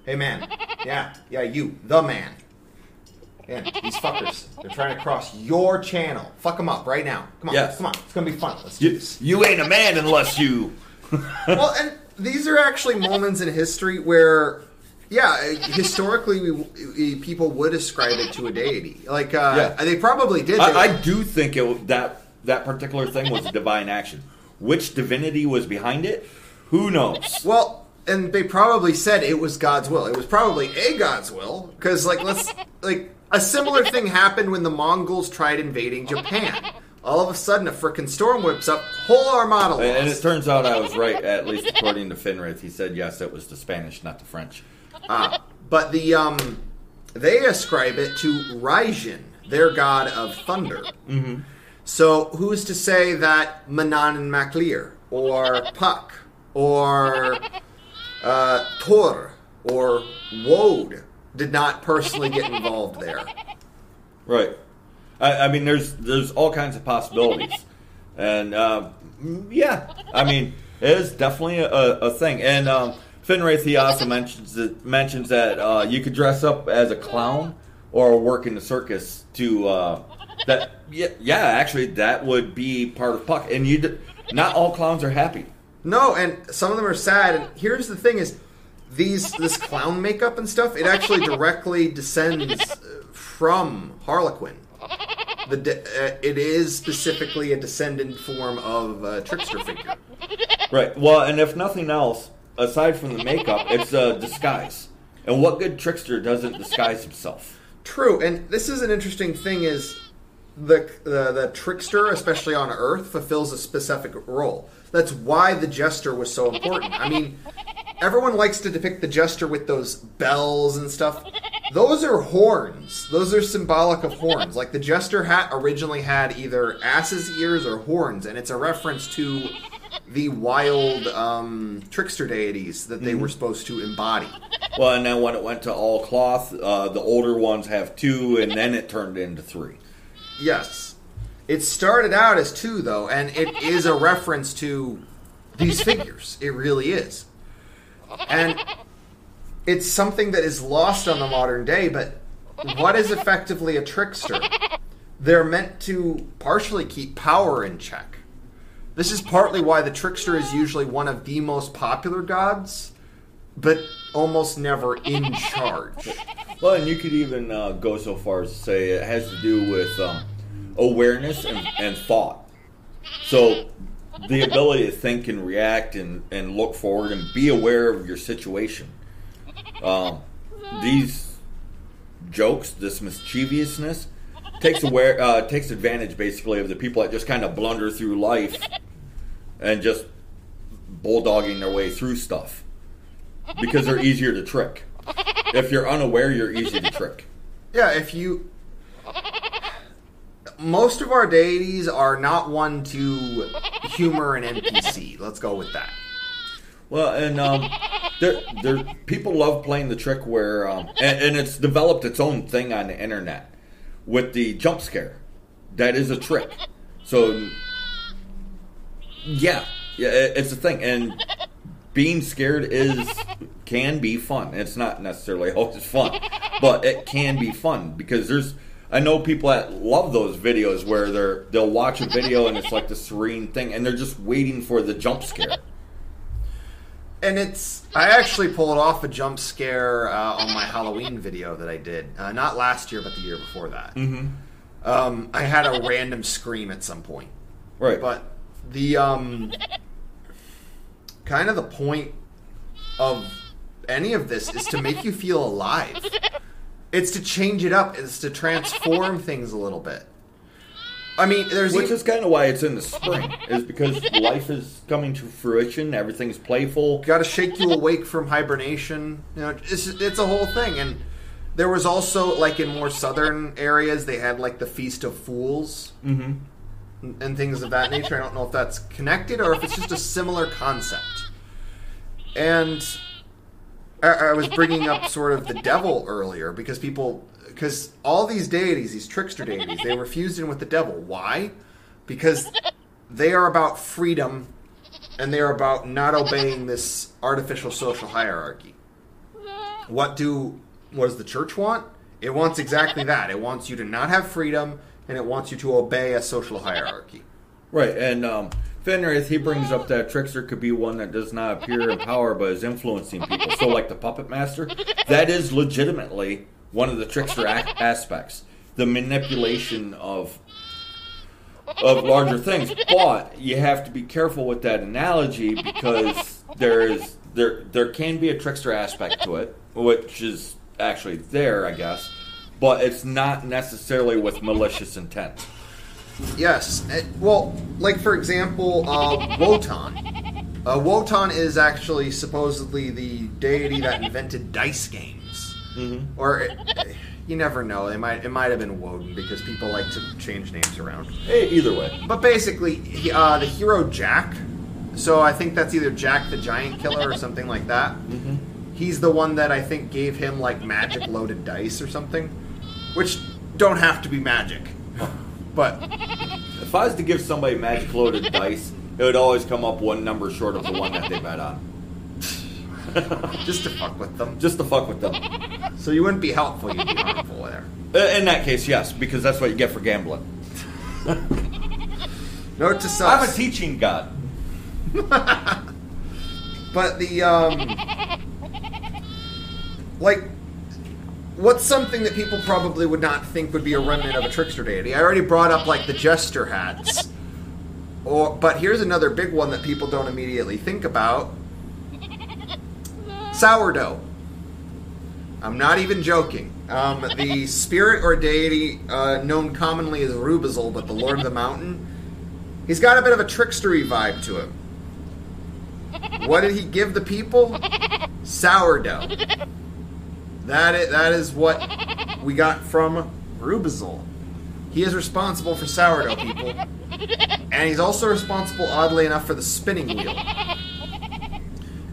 hey, man, yeah, yeah, you, the man. Man, these fuckers, they're trying to cross your channel. Fuck them up right now. Come on, Yes. come on, it's gonna be fun. Let's do You, this. you ain't a man unless you. well, and these are actually moments in history where, yeah, historically, we, we, people would ascribe it to a deity. Like, uh, Yeah. they probably did. I, I do think it, that that particular thing was a divine action. Which divinity was behind it? Who knows? Well, and they probably said it was God's will. It was probably a God's will because, like, let's like a similar thing happened when the Mongols tried invading Japan. All of a sudden, a frickin' storm whips up, whole armada lost. And it turns out I was right, at least according to Finrith. He said yes, it was the Spanish, not the French. Ah, but the um, they ascribe it to Raijin, their god of thunder. Mm-hmm. So who's to say that Manannan mac Lir, or Puck, or uh, Thor, or Woad did not personally get involved there? Right. I, I mean, there's there's all kinds of possibilities, and um, yeah, I mean, it is definitely a, a thing. And um, Finrayth he also mentions that, mentions that uh, you could dress up as a clown or work in the circus to uh, that. Yeah, yeah, actually, that would be part of Puck. And you, not all clowns are happy. No, and some of them are sad. And here's the thing: is these this clown makeup and stuff. It actually directly descends uh, from Harlequin. The de- uh, it is specifically a descendant form of a trickster figure. Right. Well, and if nothing else, aside from the makeup, it's a disguise. And what good trickster doesn't disguise himself? True, and this is an interesting thing: is the the, the trickster, especially on Earth, fulfills a specific role. That's why the jester was so important. I mean, everyone likes to depict the jester with those bells and stuff. Those are horns. Those are symbolic of horns. Like the jester hat originally had either ass's ears or horns, and it's a reference to the wild um, trickster deities that they were supposed to embody. Well, and then when it went to all cloth, uh, the older ones have two, and then it turned into three. Yes. It started out as two, though, and it is a reference to these figures. It really is. And it's something that is lost on the modern day, but what is effectively a trickster? They're meant to partially keep power in check. This is partly why the trickster is usually one of the most popular gods, but almost never in charge. Well, and you could even uh, go so far as to say it has to do with um, awareness and, and thought. So, the ability to think and react and, and look forward and be aware of your situation. Um, these jokes, this mischievousness, takes aware uh, takes advantage basically of the people that just kind of blunder through life and just bulldogging their way through stuff because they're easier to trick. If you're unaware, you're easy to trick. Yeah, if you. Most of our deities are not one to humor an NPC. Let's go with that. Well, and um, there, there, people love playing the trick where, um, and, and it's developed its own thing on the internet with the jump scare. That is a trick. So, yeah, yeah, it's a thing, and being scared is can be fun. It's not necessarily always fun, but it can be fun because there's. I know people that love those videos where they're they'll watch a video and it's like the serene thing, and they're just waiting for the jump scare. And it's. I actually pulled off a jump scare uh, on my Halloween video that I did. Uh, not last year, but the year before that. Mm-hmm. Um, I had a random scream at some point. Right. But the um kind of the point of any of this is to make you feel alive. It's to change it up, it's to transform things a little bit. I mean, there's Which even- is kind of why it's in the spring, is because life is coming to fruition. Everything's playful. got to shake you awake from hibernation. You know, it's it's a whole thing. And there was also like in more southern areas, they had like the Feast of Fools mm-hmm. And things of that nature. I don't know if that's connected or if it's just a similar concept. And I, I was bringing up sort of the devil earlier because people, because all these deities, these trickster deities, they were fused in with the devil. Why? Because they are about freedom and they're about not obeying this artificial social hierarchy. What do what does the church want? It wants exactly that. It wants you to not have freedom and it wants you to obey a social hierarchy. Right, and um, Fenrith, he brings up that Trickster could be one that does not appear in power but is influencing people. So, like the Puppet Master, that is legitimately one of the Trickster ac- aspects. The manipulation of of larger things. But you have to be careful with that analogy because there is there there can be a trickster aspect to it, which is actually there, I guess. But it's not necessarily with malicious intent. Yes. eh, Well, like for example, uh, Wotan. Uh, Wotan is actually supposedly the deity that invented dice games. Mm-hmm. Or eh, eh, you never know. It might it might have been Woden because people like to change names around. Hey, either way. But basically, he, uh, the hero Jack. So I think that's either Jack the Giant Killer or something like that. Mm-hmm. He's the one that I think gave him like magic loaded dice or something, which don't have to be magic. But If I was to give somebody magic loaded dice, it would always come up one number short of the one that they bet on. just to fuck with them. Just to fuck with them. So you wouldn't be helpful, you'd be harmful there. Uh, In that case, yes, because that's what you get for gambling. Note to I'm a teaching god. But the um like what's something that people probably would not think would be a remnant of a trickster deity? I already brought up like the jester hats. Or but here's another big one that people don't immediately think about. Sourdough. I'm not even joking. Um, the spirit or deity uh, known commonly as Rübezahl, but the Lord of the Mountain, he's got a bit of a trickstery vibe to him. What did he give the people? Sourdough. That is, that is what we got from Rübezahl. He is responsible for sourdough people. And he's also responsible, oddly enough, for the spinning wheel.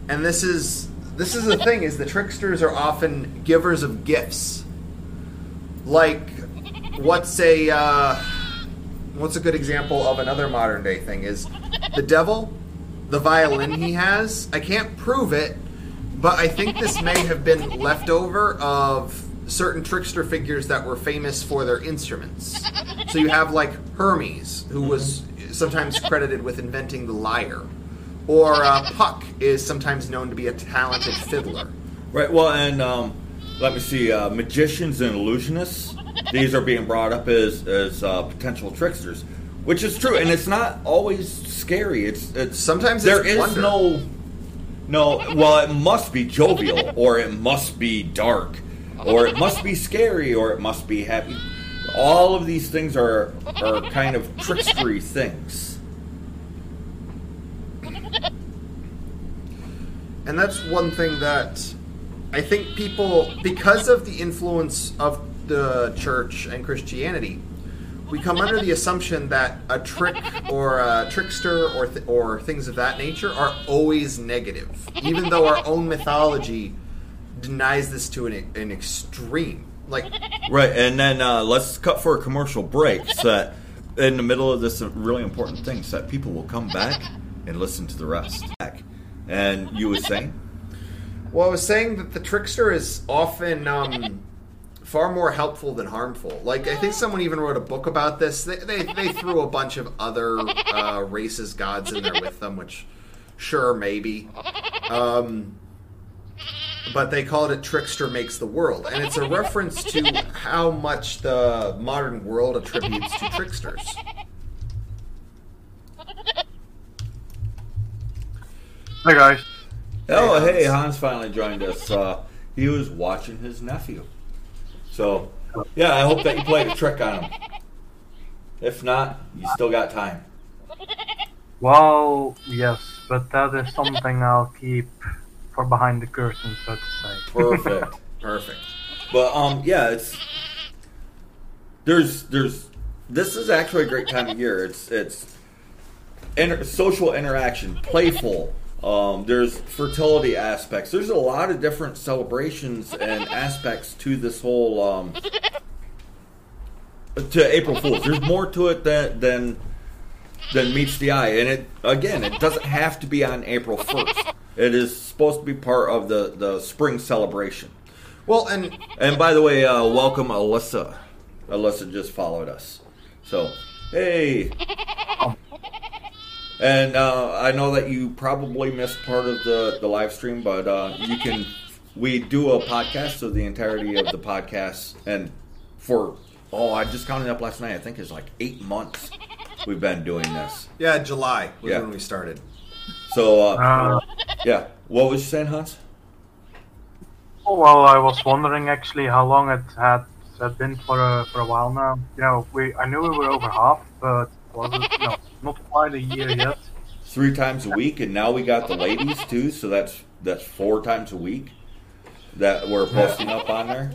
And this is this is the thing: is the tricksters are often givers of gifts. Like, what's a uh, what's a good example of another modern day thing is the devil, the violin he has. I can't prove it, but I think this may have been leftover of certain trickster figures that were famous for their instruments. So you have like Hermes, who was sometimes credited with inventing the lyre, or uh, Puck is sometimes known to be a talented fiddler. Right. Well, and um, let me see. Uh, magicians and illusionists. These are being brought up as as uh, potential tricksters, which is true, and it's not always scary. It's it's Sometimes there it's is wonder. no no. Well, it must be jovial, or it must be dark, or it must be scary, or it must be happy. All of these things are are kind of trickstery things. And that's one thing that I think people, because of the influence of the church and Christianity, we come under the assumption that a trick or a trickster or th- or things of that nature are always negative, even though our own mythology denies this to an, an extreme. Like, Right, and then uh, let's cut for a commercial break. So that in the middle of this really important thing, so that people will come back and listen to the rest. And you were saying, well, I was saying that the trickster is often um, far more helpful than harmful. Like, I think someone even wrote a book about this. They, they, they threw a bunch of other uh, races, gods in there with them, which, sure, maybe. Um, but they called it Trickster Makes the World. And it's a reference to how much the modern world attributes to tricksters. Hi guys. "Oh, Hey, hey, Hans. Hans finally joined us. Uh, he was watching his nephew. So, yeah, I hope that you played a trick on him. If not, you still got time." Well, yes, but that is something I'll keep for behind the curtain, so to say. Perfect. Perfect. But um, yeah, it's there's there's this is actually a great time of year. It's it's inter- social interaction, playful. Um, there's fertility aspects. There's a lot of different celebrations and aspects to this whole um, to April Fools. There's more to it than than than meets the eye. And it again, it doesn't have to be on April first. It is supposed to be part of the the spring celebration. Well, and And by the way, uh, welcome Alyssa. Alyssa just followed us. So, hey. And uh, I know that you probably missed part of the, the live stream, but uh, you can. We do a podcast, so the entirety of the podcast, and for oh, I just counted up last night. I think it's like eight months. we've been doing this. Yeah, July was Yeah. when we started. So uh, Uh, yeah, what was you saying, Hans? oh, well, I was wondering actually how long it had had been for a for a while now. You know, we I knew we were over half, but was it you know, not quite a year yet. Three times a week, and now we got the ladies too. So that's that's four times a week that we're posting up on there.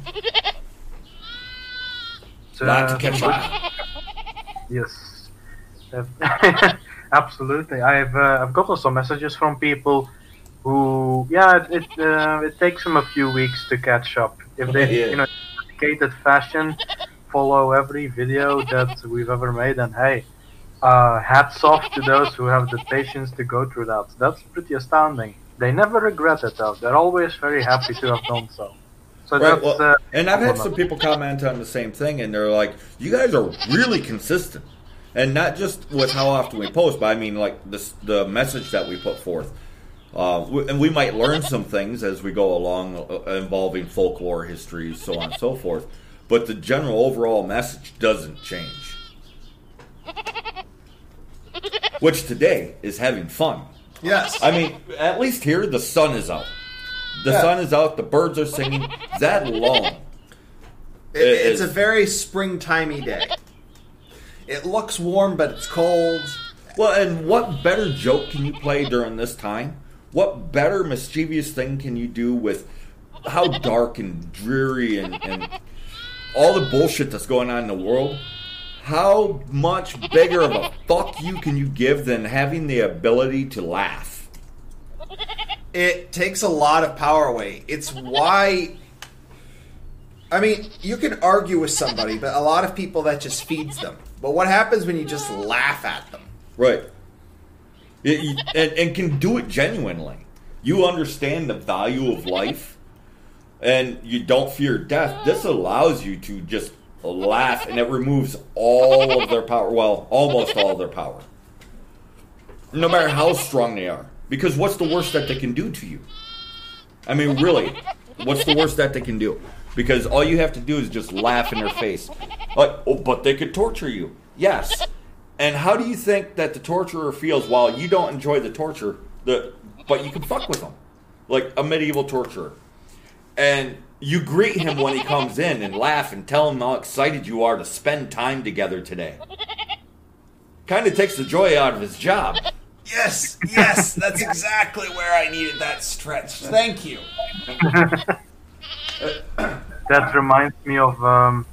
So, Not to catch on. Yes, Uh, absolutely. I've uh, I've gotten some messages from people who, yeah, it it, uh, it takes them a few weeks to catch up. If they, Yeah. you know, dedicated fashion, follow every video that we've ever made, and hey, uh, hats off to those who have the patience to go through that. That's pretty astounding. They never regret it though. They're always very happy to have done so. So Right, that's well, uh, and I've had some people comment on the same thing, and they're like, "You guys are really consistent." and not just with how often we post, but I mean like this the message that we put forth. Uh, and we might learn some things as we go along uh, involving folklore, histories, so on and so forth. But the general overall message doesn't change. Which today is having fun. Yes. I mean, at least here the sun is out. The Yeah. sun is out. The birds are singing. That alone. It, it's it- a very springtimey day. It looks warm, but it's cold. Well, and what better joke can you play during this time? What better mischievous thing can you do with how dark and dreary and, and all the bullshit that's going on in the world? How much bigger of a fuck you can you give than having the ability to laugh? It takes a lot of power away. It's why. I mean, you can argue with somebody, but a lot of people that just feeds them. But what happens when you just laugh at them? Right. It- you- and, and can do it genuinely. You understand the value of life and you don't fear death. This allows you to just laugh and it removes all of their power. Well, almost all of their power. No matter how strong they are. Because what's the worst that they can do to you? I mean, really, what's the worst that they can do? Because all you have to do is just laugh in their face. Like, oh, but they could torture you. Yes. And how do you think that the torturer feels while you don't enjoy the torture, the, but you can fuck with them? Like a medieval torturer. And you greet him when he comes in and laugh and tell him how excited you are to spend time together today. Kind of takes the joy out of his job. Yes, yes, that's exactly where I needed that stretch. Thank you. That reminds me of, um,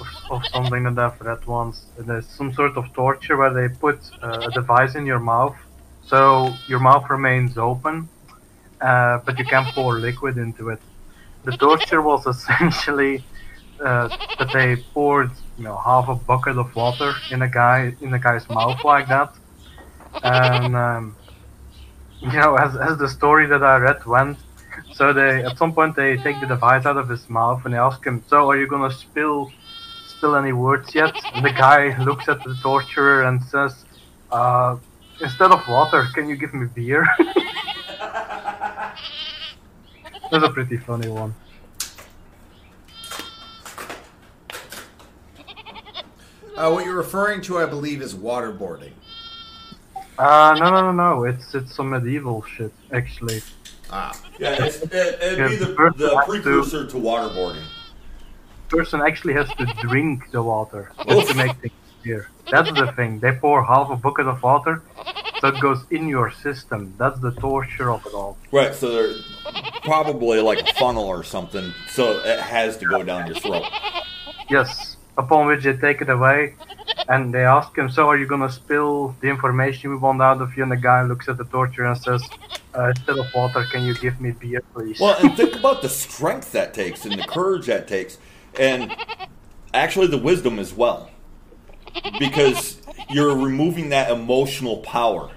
of of something that I've read once. There's some sort of torture where they put uh, a device in your mouth, so your mouth remains open, uh, but you can't pour liquid into it. The torture was essentially uh, that they poured, you know, half a bucket of water in a guy in a guy's mouth like that, and um, you know, as as the story that I read went, so they at some point they take the device out of his mouth and they ask him, "So are you gonna spill spill any words yet?" And the guy looks at the torturer and says, uh, "Instead of water, can you give me beer?" That's a pretty funny one. Uh, what you're referring to, I believe, is waterboarding. Uh, no, no, no, no. It's it's some medieval shit actually. Ah, Yeah, it's, it, it'd be the, the the has to- precursor to waterboarding. Person actually has to drink the water just to make things clear. That's the thing. They pour half a bucket of water, so it goes in your system. That's the torture of it all. Right, so they're probably like a funnel or something, so it has to go down your throat. Yes. Upon which they take it away, and they ask him, "So are you gonna spill the information we want out of you?" And the guy looks at the torture and says, uh, "Instead of water, can you give me beer, please?" Well, and think about the strength that takes and the courage that takes, and actually the wisdom as well, because you're removing that emotional power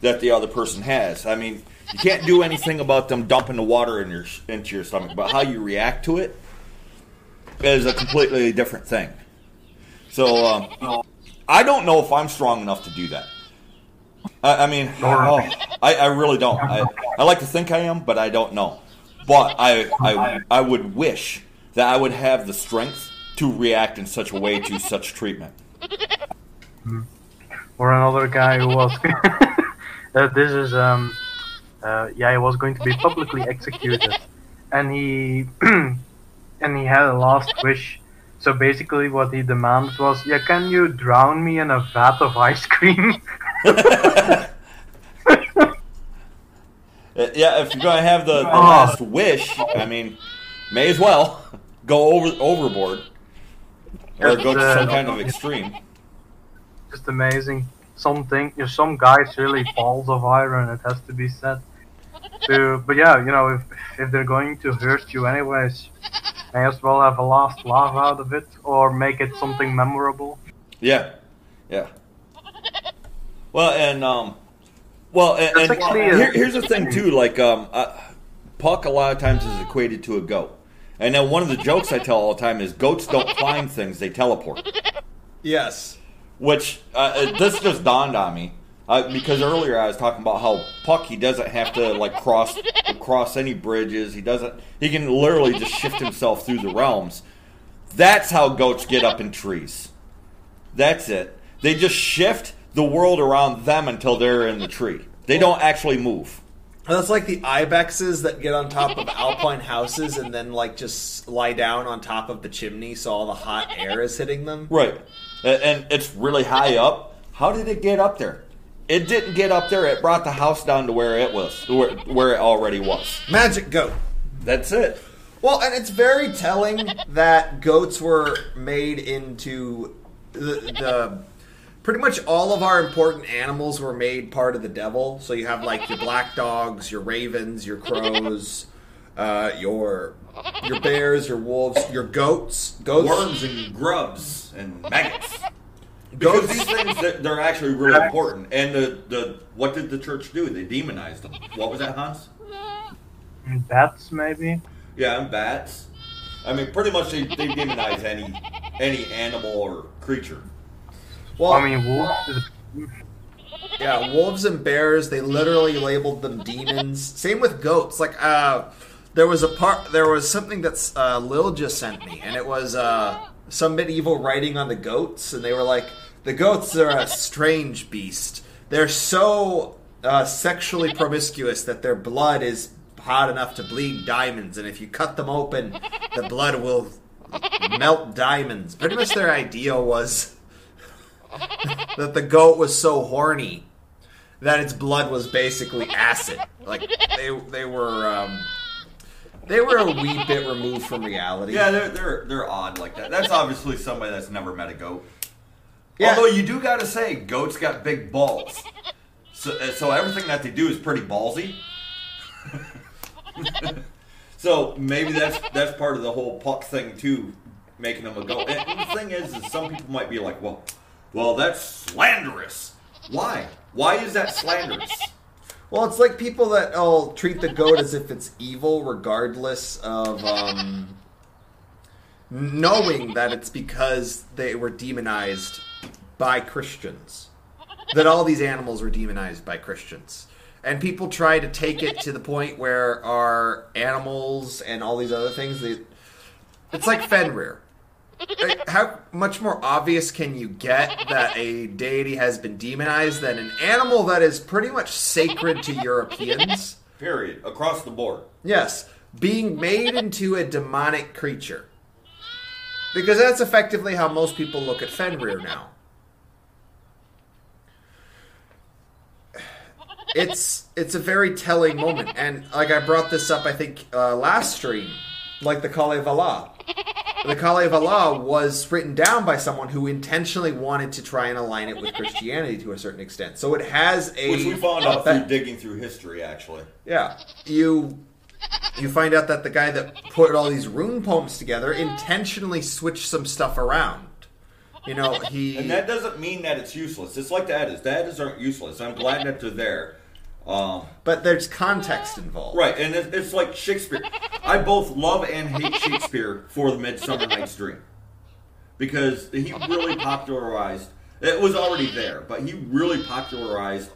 that the other person has. I mean, you can't do anything about them dumping the water in your into your stomach, but how you react to it is a completely different thing. So, um, I don't know if I'm strong enough to do that. I, I mean, oh, I, I really don't. I, I like to think I am, but I don't know. But I, I, I would wish that I would have the strength to react in such a way to such treatment. Or another guy who was. uh, this is um, uh, yeah, he was going to be publicly executed, and he and he had a last wish. So basically, what he demanded was, yeah, can you drown me in a vat of ice cream? Uh, yeah, if you're gonna have the, the Oh. last wish, I mean, may as well go over overboard or go to uh, some kind of extreme. Just amazing. Something, you know, some guys really balls of iron. It has to be said. But yeah, you know, if if they're going to hurt you anyways, may as well have a last laugh out of it or make it something memorable. Yeah, yeah. Well, and um, well, and, and here, here's the thing too. Like, um, uh, Puck a lot of times is equated to a goat, and then one of the jokes I tell all the time is goats don't climb things; they teleport. Yes. Which uh, uh, this just dawned on me uh, because earlier I was talking about how Puck he doesn't have to like cross cross any bridges. He doesn't. He can literally just shift himself through the realms. That's how goats get up in trees. That's it. They just shift the world around them until they're in the tree. They don't actually move. That's like the ibexes that get on top of alpine houses and then like just lie down on top of the chimney so all the hot air is hitting them. Right. And it's really high up. How did it get up there? It didn't get up there. It brought the house down to where it was, where, where it already was. Magic goat. That's it. Well, and it's very telling that goats were made into the, the pretty much all of our important animals were made part of the devil. So you have like your black dogs, your ravens, your crows, uh, your your bears, your wolves, your goats. Goats. worms and grubs and maggots. Because Goats. these things they're- they're actually really important. And the, the what did the church do? They demonized them. What was that, Hans? Bats, maybe. Yeah, and bats. I mean, pretty much they, they demonize any any animal or creature. Well, I mean, wolves. Yeah, wolves and bears, they literally labeled them demons. Same with goats. Like uh there was a part there was something that uh Lil just sent me and it was uh some medieval writing on the goats and they were like the goats are a strange beast. They're so uh, sexually promiscuous that their blood is hot enough to bleed diamonds and if you cut them open the blood will melt diamonds. Pretty much their idea was that the goat was so horny that its blood was basically acid. Like they they were um, they were a wee bit removed from reality. Yeah, they're they're they're odd like that. That's obviously somebody that's never met a goat. Yeah. Although you do got to say, goats got big balls. So, uh, so everything that they do is pretty ballsy. so maybe that's that's part of the whole puck thing too, making them a goat. And the thing is, is some people might be like, well, well, that's slanderous. Why? Why is that slanderous? Well, it's like people that will treat the goat as if it's evil, regardless of um, knowing that it's because they were demonized by Christians. That all these animals were demonized by Christians. And people try to take it to the point where our animals and all these other things, they, it's like Fenrir. How much more obvious can you get that a deity has been demonized than an animal that is pretty much sacred to Europeans? Period. Across the board. Yes, being made into a demonic creature. Because that's effectively how most people look at Fenrir now. It's it's a very telling moment, and like I brought this up, I think uh, last stream, like the Kalevala. The Kalevala was written down by someone who intentionally wanted to try and align it with Christianity to a certain extent. So it has a Which we found out through digging through history, actually. yeah, you you find out that the guy that put all these rune poems together intentionally switched some stuff around. You know, he And that doesn't mean that it's useless. It's like the Eddas. The Eddas aren't useless. I'm glad that they're there. Um, but there's context involved. right, and it, it's like Shakespeare. I both love and hate Shakespeare for the Midsummer Night's Dream because he really popularized. It was already there, but he really popularized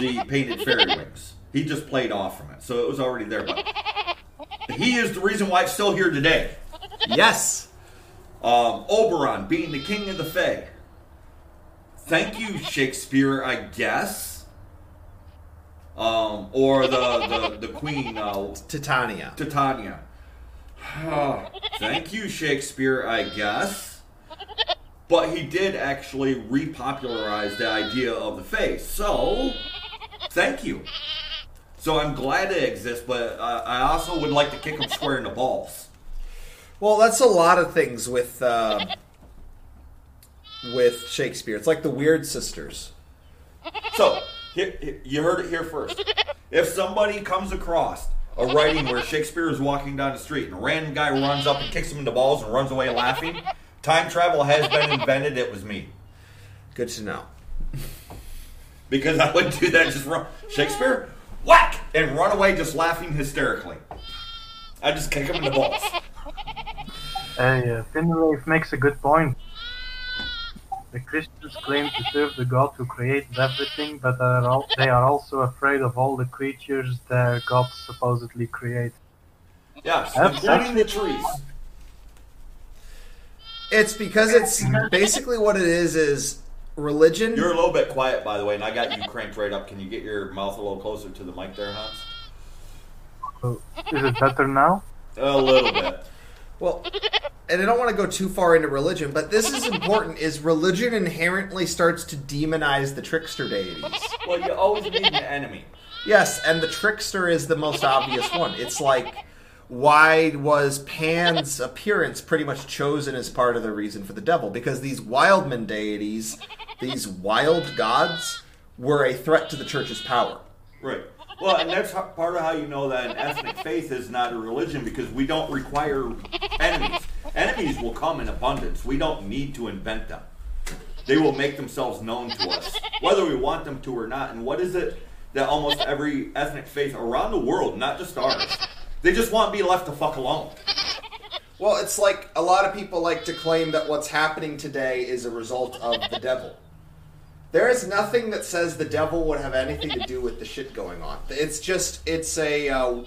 the painted fairy wings. He just played off from it, so it was already there. But he is the reason why it's still here today. Yes. Um, Oberon being the king of the Fae. thank you, Shakespeare, I guess. Um, or the, the, the Queen, uh, Titania. Titania. Thank you, Shakespeare, I guess. But he did actually repopularize the idea of the face. So, thank you. So I'm glad it exists, but uh, I also would like to kick him square in the balls. Well, that's a lot of things with uh, with Shakespeare. It's like the Weird Sisters. So, here, here- you heard it here first. If somebody comes across a writing where Shakespeare is walking down the street and a random guy runs up and kicks him in the balls and runs away laughing, time travel has been invented. It was me. Good to know. Because I would do that just run. Shakespeare, whack! And run away just laughing hysterically. I just kick him in the balls. Hey, uh, Finrave makes a good point. The Christians claim to serve the God who created everything, but are al- they are also afraid of all the creatures their God supposedly created. Yes, That's including the trees. It's because it's basically what it is is religion. You're a little bit quiet, by the way, and I got you cranked right up. Can you get your mouth a little closer to the mic there, Hans? Oh, is it better now? A little bit. Well, and I don't want to go too far into religion, but this is important. Is religion inherently starts to demonize the trickster deities? Well, you always need an enemy. Yes, and the trickster is the most obvious one. It's like why was Pan's appearance pretty much chosen as part of the reason for the devil? Because these wildman deities, these wild gods, were a threat to the church's power. Right. Well, and that's how, part of how you know that an ethnic faith is not a religion because we don't require enemies. Enemies will come in abundance. We don't need to invent them. They will make themselves known to us, whether we want them to or not. And what is it that almost every ethnic faith around the world, not just ours, they just want to be left the fuck alone. Well, it's like a lot of people like to claim that what's happening today is a result of the devil. There is nothing that says the devil would have anything to do with the shit going on. It's just it's a uh,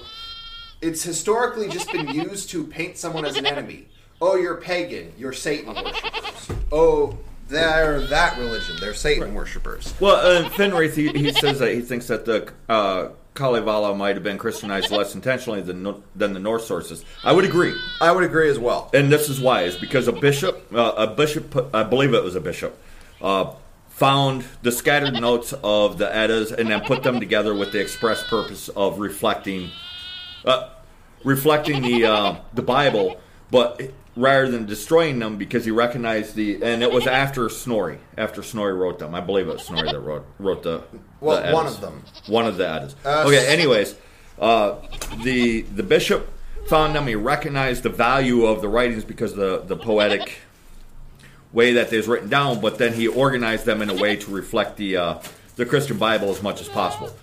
it's historically just been used to paint someone as an enemy. Oh, you're pagan. You're Satan worshippers. Oh, they're that religion. They're Satan worshippers. Well, uh, Fenwraith, he, he says that he thinks that the uh, Kalevala might have been Christianized less intentionally than, no- than the Norse sources. I would agree. I would agree as well. and this is why is because a bishop uh, a bishop put- i believe it was a bishop uh, found the scattered notes of the eddas and then put them together with the express purpose of reflecting uh, reflecting the uh, the bible but rather than destroying them because he recognized the and it was after snorri after snorri wrote them i believe it was snorri that wrote wrote the Well, the one of them. one of the eddas Uh, okay anyways uh, the the bishop found them. He recognized the value of the writings because the the poetic way that they're written down. But then he organized them in a way to reflect the uh, the Christian Bible as much as possible.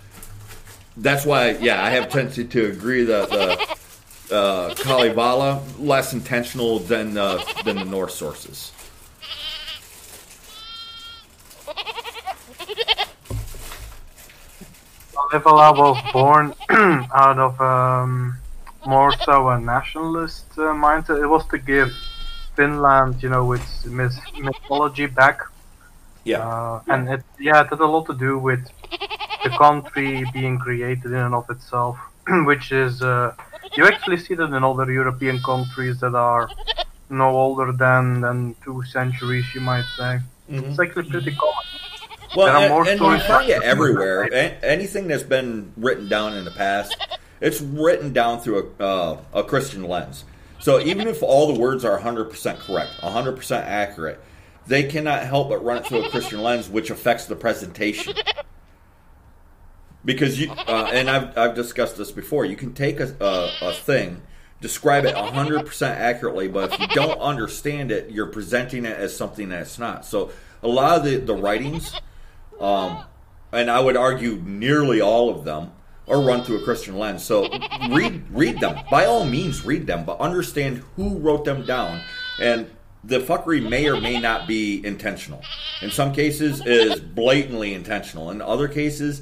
That's why, yeah, I have tendency to agree that the uh, Kalevala less intentional than uh, than the Norse sources. Levala was born out of um, more so a nationalist uh, mindset. It was to give Finland, you know, its myth- mythology back. Yeah, Uh, and it, yeah, it had a lot to do with the country being created in and of itself, which is, uh, you actually see that in other European countries that are no older than, than two centuries, you might say. It's actually pretty common. Well, There are and, more and you stories find it everywhere. A- anything that's been written down in the past, it's written down through a, uh, a Christian lens. So even if all the words are 100% correct, 100% accurate, they cannot help but run it through a Christian lens, which affects the presentation. Because you, uh, and I've, I've discussed this before, you can take a, a, a thing, describe it 100% accurately, but if you don't understand it, you're presenting it as something that's not. So a lot of the, the writings, um, and I would argue nearly all of them, are run through a Christian lens. So read read them. By all means, read them, but understand who wrote them down. And the fuckery may or may not be intentional. In some cases, is blatantly intentional. In other cases,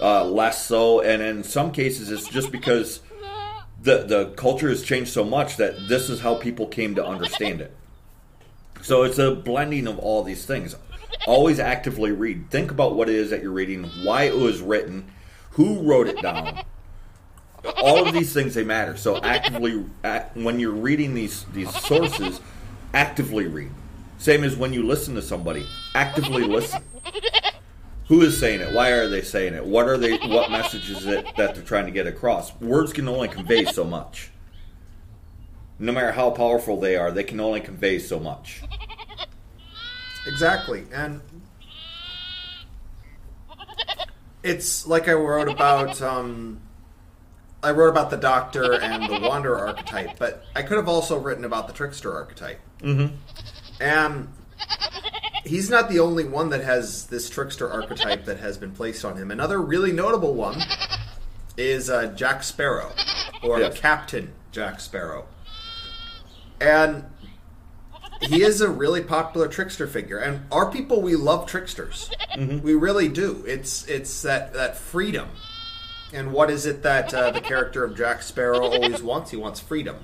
uh, less so. And in some cases, it's just because the the culture has changed so much that this is how people came to understand it. So it's a blending of all these things. Always actively read. Think about what it is that you're reading, why it was written, who wrote it down. All of these things they matter. So actively, act, when you're reading these these sources, actively read. Same as when you listen to somebody, actively listen. Who is saying it? Why are they saying it? What are they? What message is it that they're trying to get across? Words can only convey so much. No matter how powerful they are, they can only convey so much. Exactly. And it's like I wrote about um I wrote about the doctor and the wanderer archetype, but I could have also written about the trickster archetype. Mm-hmm. And he's not the only one that has this trickster archetype that has been placed on him. Another really notable one is uh, Jack Sparrow, or Yes. Captain Jack Sparrow. And he is a really popular trickster figure, and our people we love tricksters. We really do. It's it's that that freedom. And what is it that uh, the character of Jack Sparrow always wants? He wants freedom.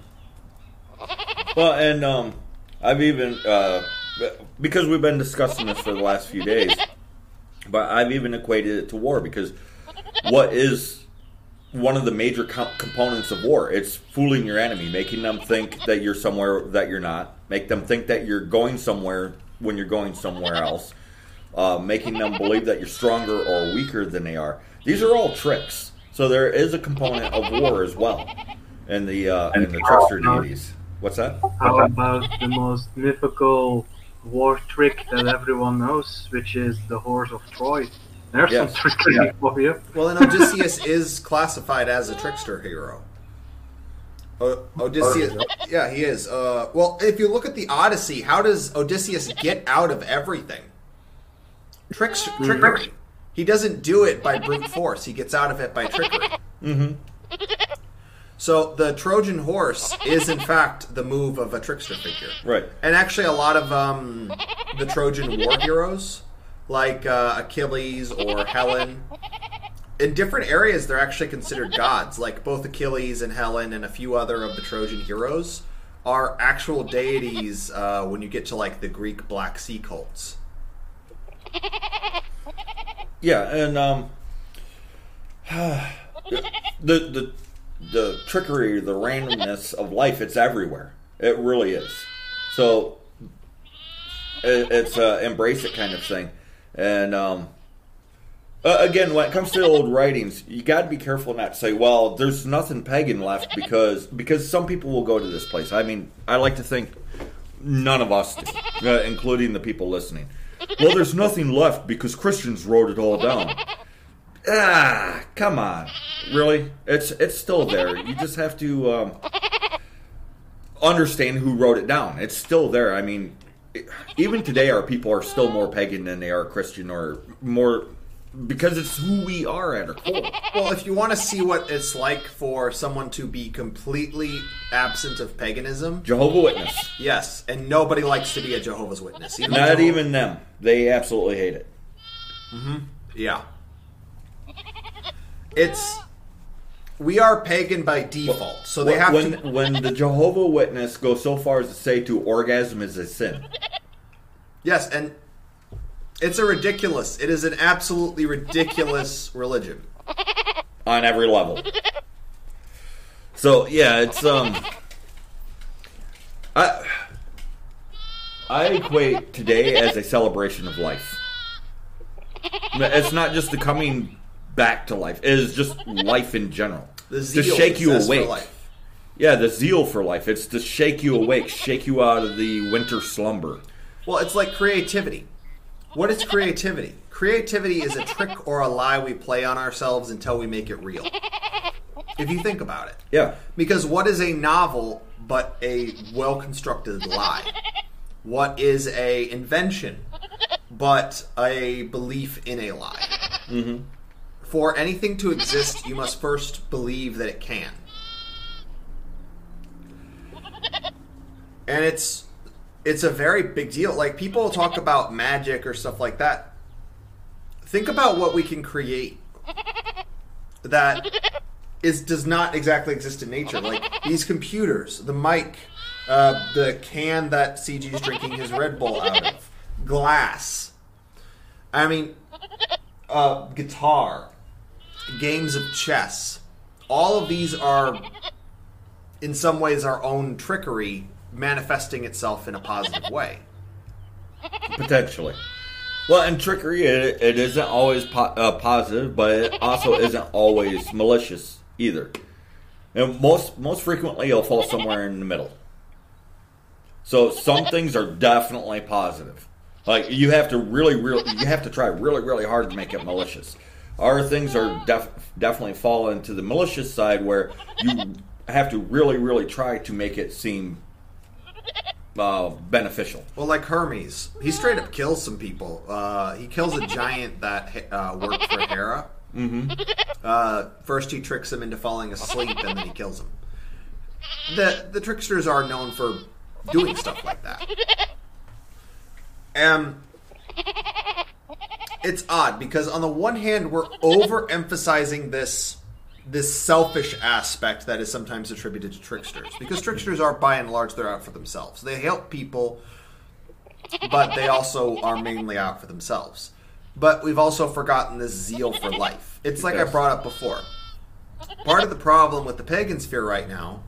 Well, and um, I've even uh, because we've been discussing this for the last few days, but I've even equated it to war because what is one of the major co- components of war? It's fooling your enemy, making them think that you're somewhere that you're not, make them think that you're going somewhere when you're going somewhere else, uh, making them believe that you're stronger or weaker than they are. These are all tricks. So there is a component of war as well in the uh, in the trickster deities. What's that? How about the most mythical war trick that everyone knows, which is the horse of Troy? There's Yes. some trickery for you. Well, and Odysseus is classified as a trickster hero. Odysseus, yeah, he is. Uh, well, if you look at the Odyssey, how does Odysseus get out of everything? Tricks, trickery. He doesn't do it by brute force. He gets out of it by trickery. Mm-hmm. So the Trojan horse is, in fact, the move of a trickster figure. Right. And actually, a lot of um, the Trojan war heroes, like uh, Achilles or Helen, in different areas, they're actually considered gods. Like both Achilles and Helen and a few other of the Trojan heroes are actual deities uh, when you get to like the Greek Black Sea cults. Yeah, and um, the the the trickery, the randomness of life, it's everywhere. It really is. So it, it's a embrace it kind of thing, and um. Uh, again, when it comes to the old writings, you got to be careful not to say, "Well, there's nothing pagan left," because because some people will go to this place. I mean, I like to think none of us do, uh, including the people listening. Well, there's nothing left because Christians wrote it all down. Ah, come on, really? It's it's still there. You just have to um, understand who wrote it down. It's still there. I mean, even today, our people are still more pagan than they are Christian, or more because it's who we are at our core. Well, if you want to see what it's like for someone to be completely absent of paganism, Jehovah Witness, yes, and nobody likes to be a Jehovah's Witness. Even not Jehovah- even them. They absolutely hate it. Mhm. Yeah. It's we are pagan by default, so they have when to. when the Jehovah Witness goes so far as to say to orgasm is a sin. Yes, and it's a ridiculous. It is an absolutely ridiculous religion. on every level. So yeah, it's um, I I equate today as a celebration of life. It's not just the coming back to life; it is just life in general. The to shake you zest for awake. life. Yeah, the zeal for life. It's to shake you awake, shake you out of the winter slumber. Well, it's like creativity. What is creativity? Creativity is a trick or a lie we play on ourselves until we make it real. If you think about it. Yeah, Because what is a novel but a well constructed lie? What is a invention but a belief in a lie? Mm-hmm. For anything to exist, you must first believe that it can. And it's it's a very big deal. Like people talk about magic or stuff like that. Think about what we can create that is does not exactly exist in nature. Like these computers, the mic, uh, the can that CG is drinking his Red Bull out of, glass, I mean, uh, guitar, games of chess, all of these are, in some ways, our own trickery manifesting itself in a positive way. Potentially. Well, and trickery, it, it isn't always po- uh, positive, but it also isn't always malicious either. And most most frequently, it'll fall somewhere in the middle. So some things are definitely positive. Like you have to really, really, you have to try really, really hard to make it malicious. Other things are def- definitely fall into the malicious side where you have to really, really try to make it seem uh, beneficial. Well, like Hermes, he straight up kills some people. Uh, he kills a giant that uh, worked for Hera. Mm-hmm. Uh, first, he tricks him into falling asleep, and then he kills him. The the tricksters are known for doing stuff like that. Um, it's odd because on the one hand, we're overemphasizing this this selfish aspect that is sometimes attributed to tricksters because tricksters are by and large they're out for themselves. They help people but they also are mainly out for themselves. But we've also forgotten this zeal for life. It's like I brought up before. Part of the problem with the pagan sphere right now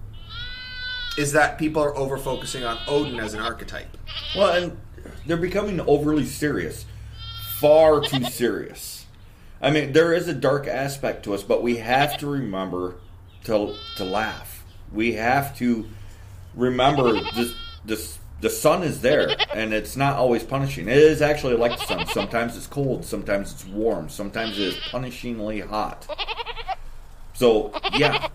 is that people are over focusing on Odin as an archetype. Well, and they're becoming overly serious. Far too serious. I mean, there is a dark aspect to us, but we have to remember to to laugh. We have to remember this this the sun is there and it's not always punishing. It is actually like the sun. Sometimes it's cold, sometimes it's warm, sometimes it is punishingly hot. So, yeah.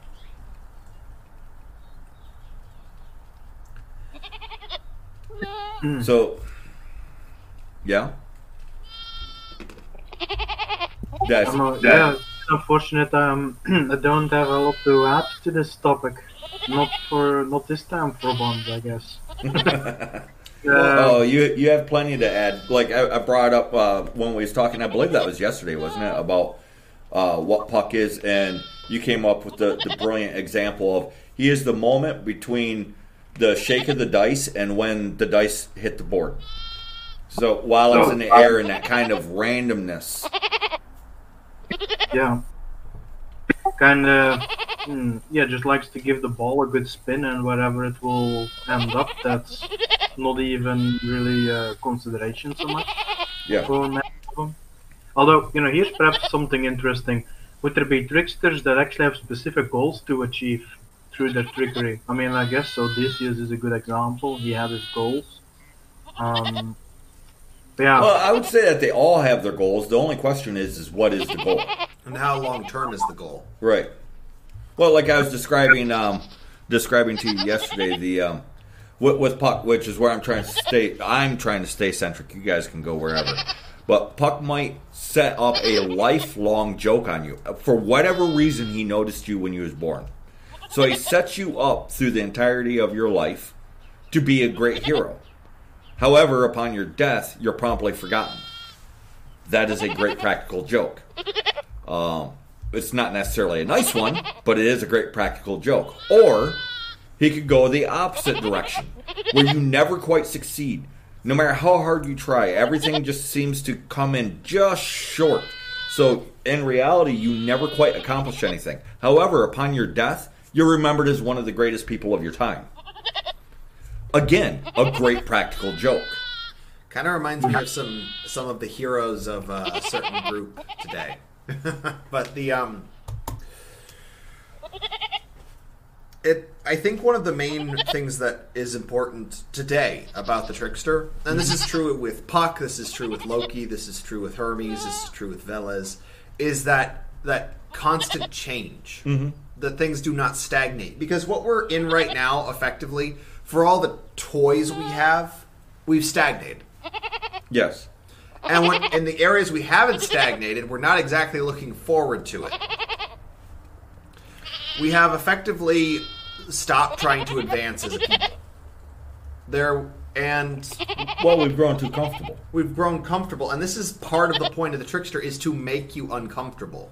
Hmm. So, yeah. That's, I'm, uh, yeah, it's unfortunate. Um, I don't have a lot to add to this topic. Not for not this time for once, I guess. oh, Uh, you you have plenty to add. Like I, I brought up uh, when we was talking, I believe that was yesterday, wasn't it? About uh, what puck is, and you came up with the, the brilliant example of he is the moment between the shake of the dice and when the dice hit the board. So while it's in the air and that kind of randomness, yeah. Kind of, yeah, just likes to give the ball a good spin, and wherever it will end up, that's not even really a consideration so much. yeah, for many of them. Although, you know, here's perhaps something interesting. Would there be tricksters that actually have specific goals to achieve through their trickery? I mean, I guess so. Odysseus is a good example. He had his goals. Um, yeah, Well, I would say that they all have their goals. The only question is, is what is the goal? And how long term is the goal? Right. Well, like I was describing, um, describing to you yesterday, the um, with, with Puck, which is where I'm trying to stay. I'm trying to stay centric. You guys can go wherever, but Puck might set up a lifelong joke on you for whatever reason. He noticed you when you was born, so he sets you up through the entirety of your life to be a great hero. However, upon your death, you're promptly forgotten. That is a great practical joke. Um, it's not necessarily a nice one, but it is a great practical joke. Or he could go the opposite direction, where you never quite succeed. No matter how hard you try, everything just seems to come in just short. So in reality, you never quite accomplish anything. However, upon your death, you're remembered as one of the greatest people of your time. Again, a great practical joke. Kind of reminds me of some some of the heroes of uh, a certain group today. but the um, it I think one of the main things that is important today about the trickster, and this is true with Puck, this is true with Loki, this is true with Hermes, this is true with Veles, is that that constant change. That things do not stagnate because what we're in right now, effectively, for all the toys we have, we've stagnated. Yes. And when, in the areas we haven't stagnated, we're not exactly looking forward to it. We have effectively stopped trying to advance as a people. There and Well, we've grown too comfortable. we've grown comfortable, and this is part of the point of the trickster is to make you uncomfortable.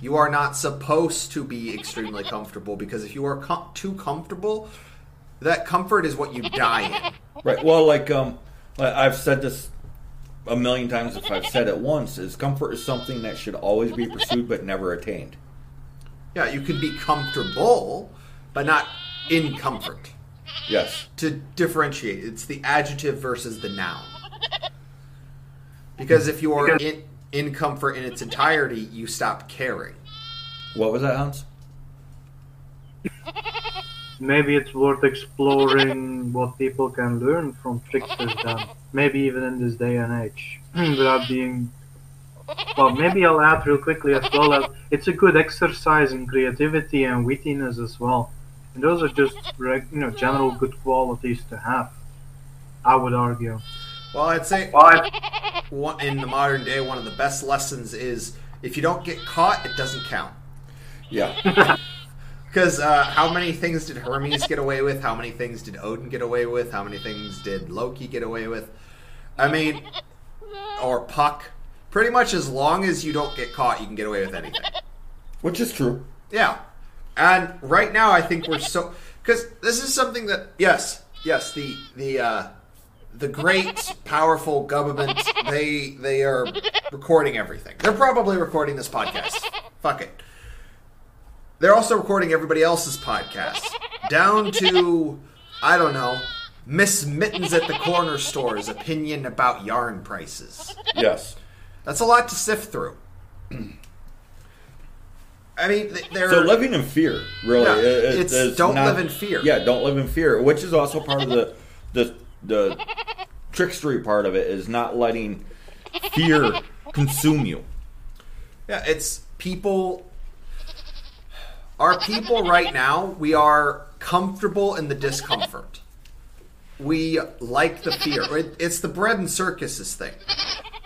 You are not supposed to be extremely comfortable because if you are com- too comfortable, that comfort is what you die in. Right. Well, like um, I've said this a million times if I've said it once, is comfort is something that should always be pursued but never attained. Yeah, you can be comfortable, but not in comfort. Yes. To differentiate, it's the adjective versus the noun. Because if you are in, in comfort in its entirety, you stop caring. What was that, Hans? Maybe it's worth exploring what people can learn from tricksters then. Maybe even in this day and age. Without being well, maybe I'll add real quickly as well that it's a good exercise in creativity and wittiness as well. And those are just reg- you know general good qualities to have. I would argue. Well, I'd say But one, in the modern day, one of the best lessons is if you don't get caught, it doesn't count. Yeah. Because uh, how many things did Hermes get away with? How many things did Odin get away with? How many things did Loki get away with? I mean, or Puck. Pretty much as long as you don't get caught, you can get away with anything. Which is true. Yeah. And right now, I think we're so because this is something that yes, yes, the the uh, the great powerful government they they are recording everything. They're probably recording this podcast. Fuck it. They're also recording everybody else's podcast down to I don't know Miss Mittens at the corner store's opinion about yarn prices. Yes. That's a lot to sift through. I mean, they're So living in fear, really, Yeah, it- it- it's don't not- live in fear. Yeah, don't live in fear, which is also part of the the the trickstery part of it is not letting fear consume you. Yeah, it's people. Our people right now, we are comfortable in the discomfort. We like the fear. It- It's the bread and circuses thing.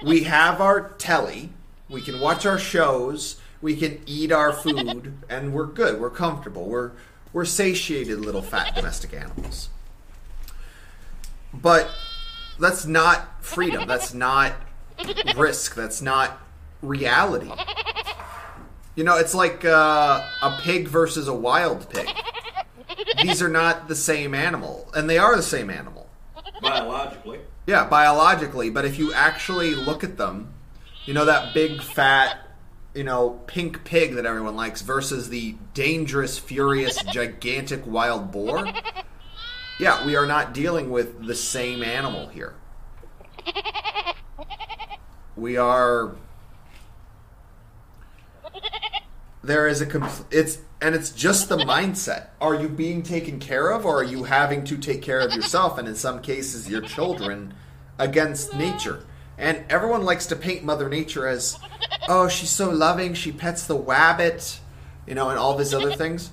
We have our telly. We can watch our shows. We can eat our food, and we're good. We're comfortable. We're we're satiated little fat domestic animals. But that's not freedom. That's not risk. That's not reality. You know, it's like uh, a pig versus a wild pig. These are not the same animal, and they are the same animal. Biologically. Yeah, biologically, but if you actually look at them, you know that big fat, you know, pink pig that everyone likes versus the dangerous, furious, gigantic wild boar. Yeah, we are not dealing with the same animal here. We are there is a compl- it's and it's just the mindset. Are you being taken care of or are you having to take care of yourself and in some cases your children against nature? And everyone likes to paint mother nature as oh, she's so loving, she pets the wabbit, you know, and all these other things.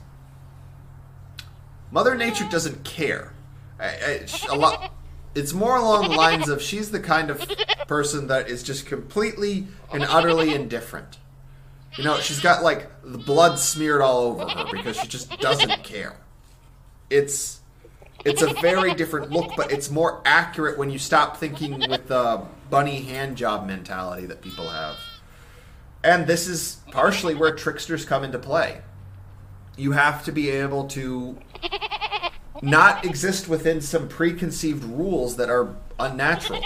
Mother Nature doesn't care. A lot. It's more along the lines of she's the kind of person that is just completely and utterly indifferent. You know, she's got like the blood smeared all over her because she just doesn't care. It's it's a very different look, but it's more accurate when you stop thinking with the bunny hand job mentality that people have. And this is partially where tricksters come into play. You have to be able to not exist within some preconceived rules that are unnatural.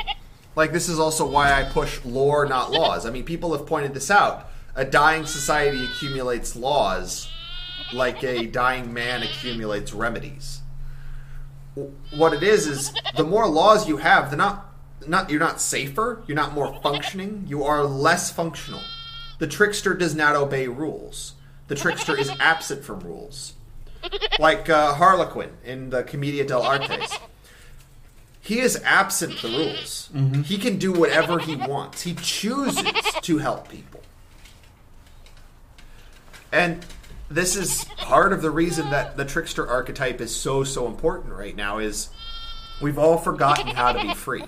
Like this is also why I push lore, not laws. I mean, people have pointed this out. A dying society accumulates laws like a dying man accumulates remedies. What it is is the more laws you have, the not not you're not safer, you're not more functioning, you are less functional. The trickster does not obey rules. The trickster is absent from rules like uh, Harlequin in the Commedia dell'arte. He is absent the rules. He can do whatever he wants. He chooses to help people. And this is part of the reason that the trickster archetype is so so important right now is we've all forgotten how to be free.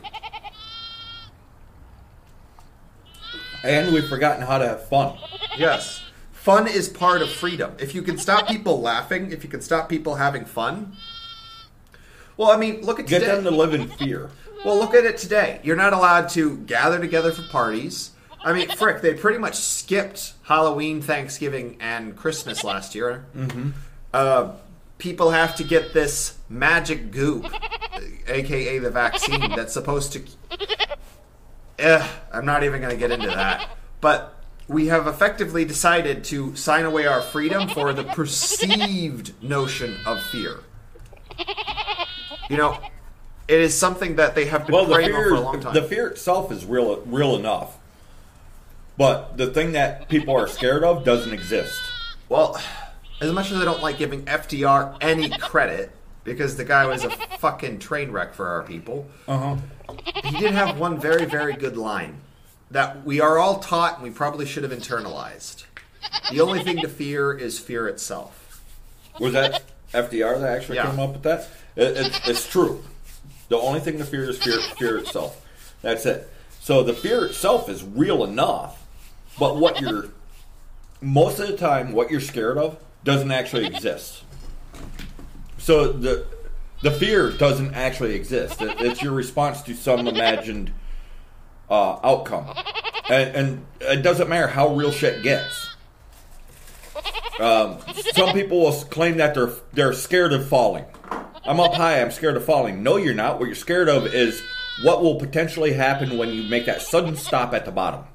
And we've forgotten how to have fun. Yes. Fun is part of freedom. If you can stop people laughing, if you can stop people having fun. Well, I mean, look at Get today. them to live in fear. Well, look at it today. You're not allowed to gather together for parties. I mean, frick, they pretty much skipped Halloween, Thanksgiving, and Christmas last year. Mm-hmm. Uh, people have to get this magic goop, aka the vaccine, that's supposed to eh, I'm not even going to get into that. But we have effectively decided to sign away our freedom for the perceived notion of fear. You know, it is something that they have been Well, the fear, for a long time. the fear itself is real, real enough. But the thing that people are scared of doesn't exist. Well, as much as I don't like giving FDR any credit, because the guy was a fucking train wreck for our people, Uh huh. he did have one very, very good line that we are all taught and we probably should have internalized. The only thing to fear is fear itself. Was that FDR that actually Yeah. came up with that? It, it's, it's true. The only thing to fear is fear, fear itself. That's it. So the fear itself is real enough, but what you're most of the time what you're scared of doesn't actually exist. So the the fear doesn't actually exist. It, it's your response to some imagined uh, outcome, and, and it doesn't matter how real shit gets. Um, some people will claim that they're they're scared of falling. I'm up high. I'm scared of falling. No, you're not. What you're scared of is what will potentially happen when you make that sudden stop at the bottom.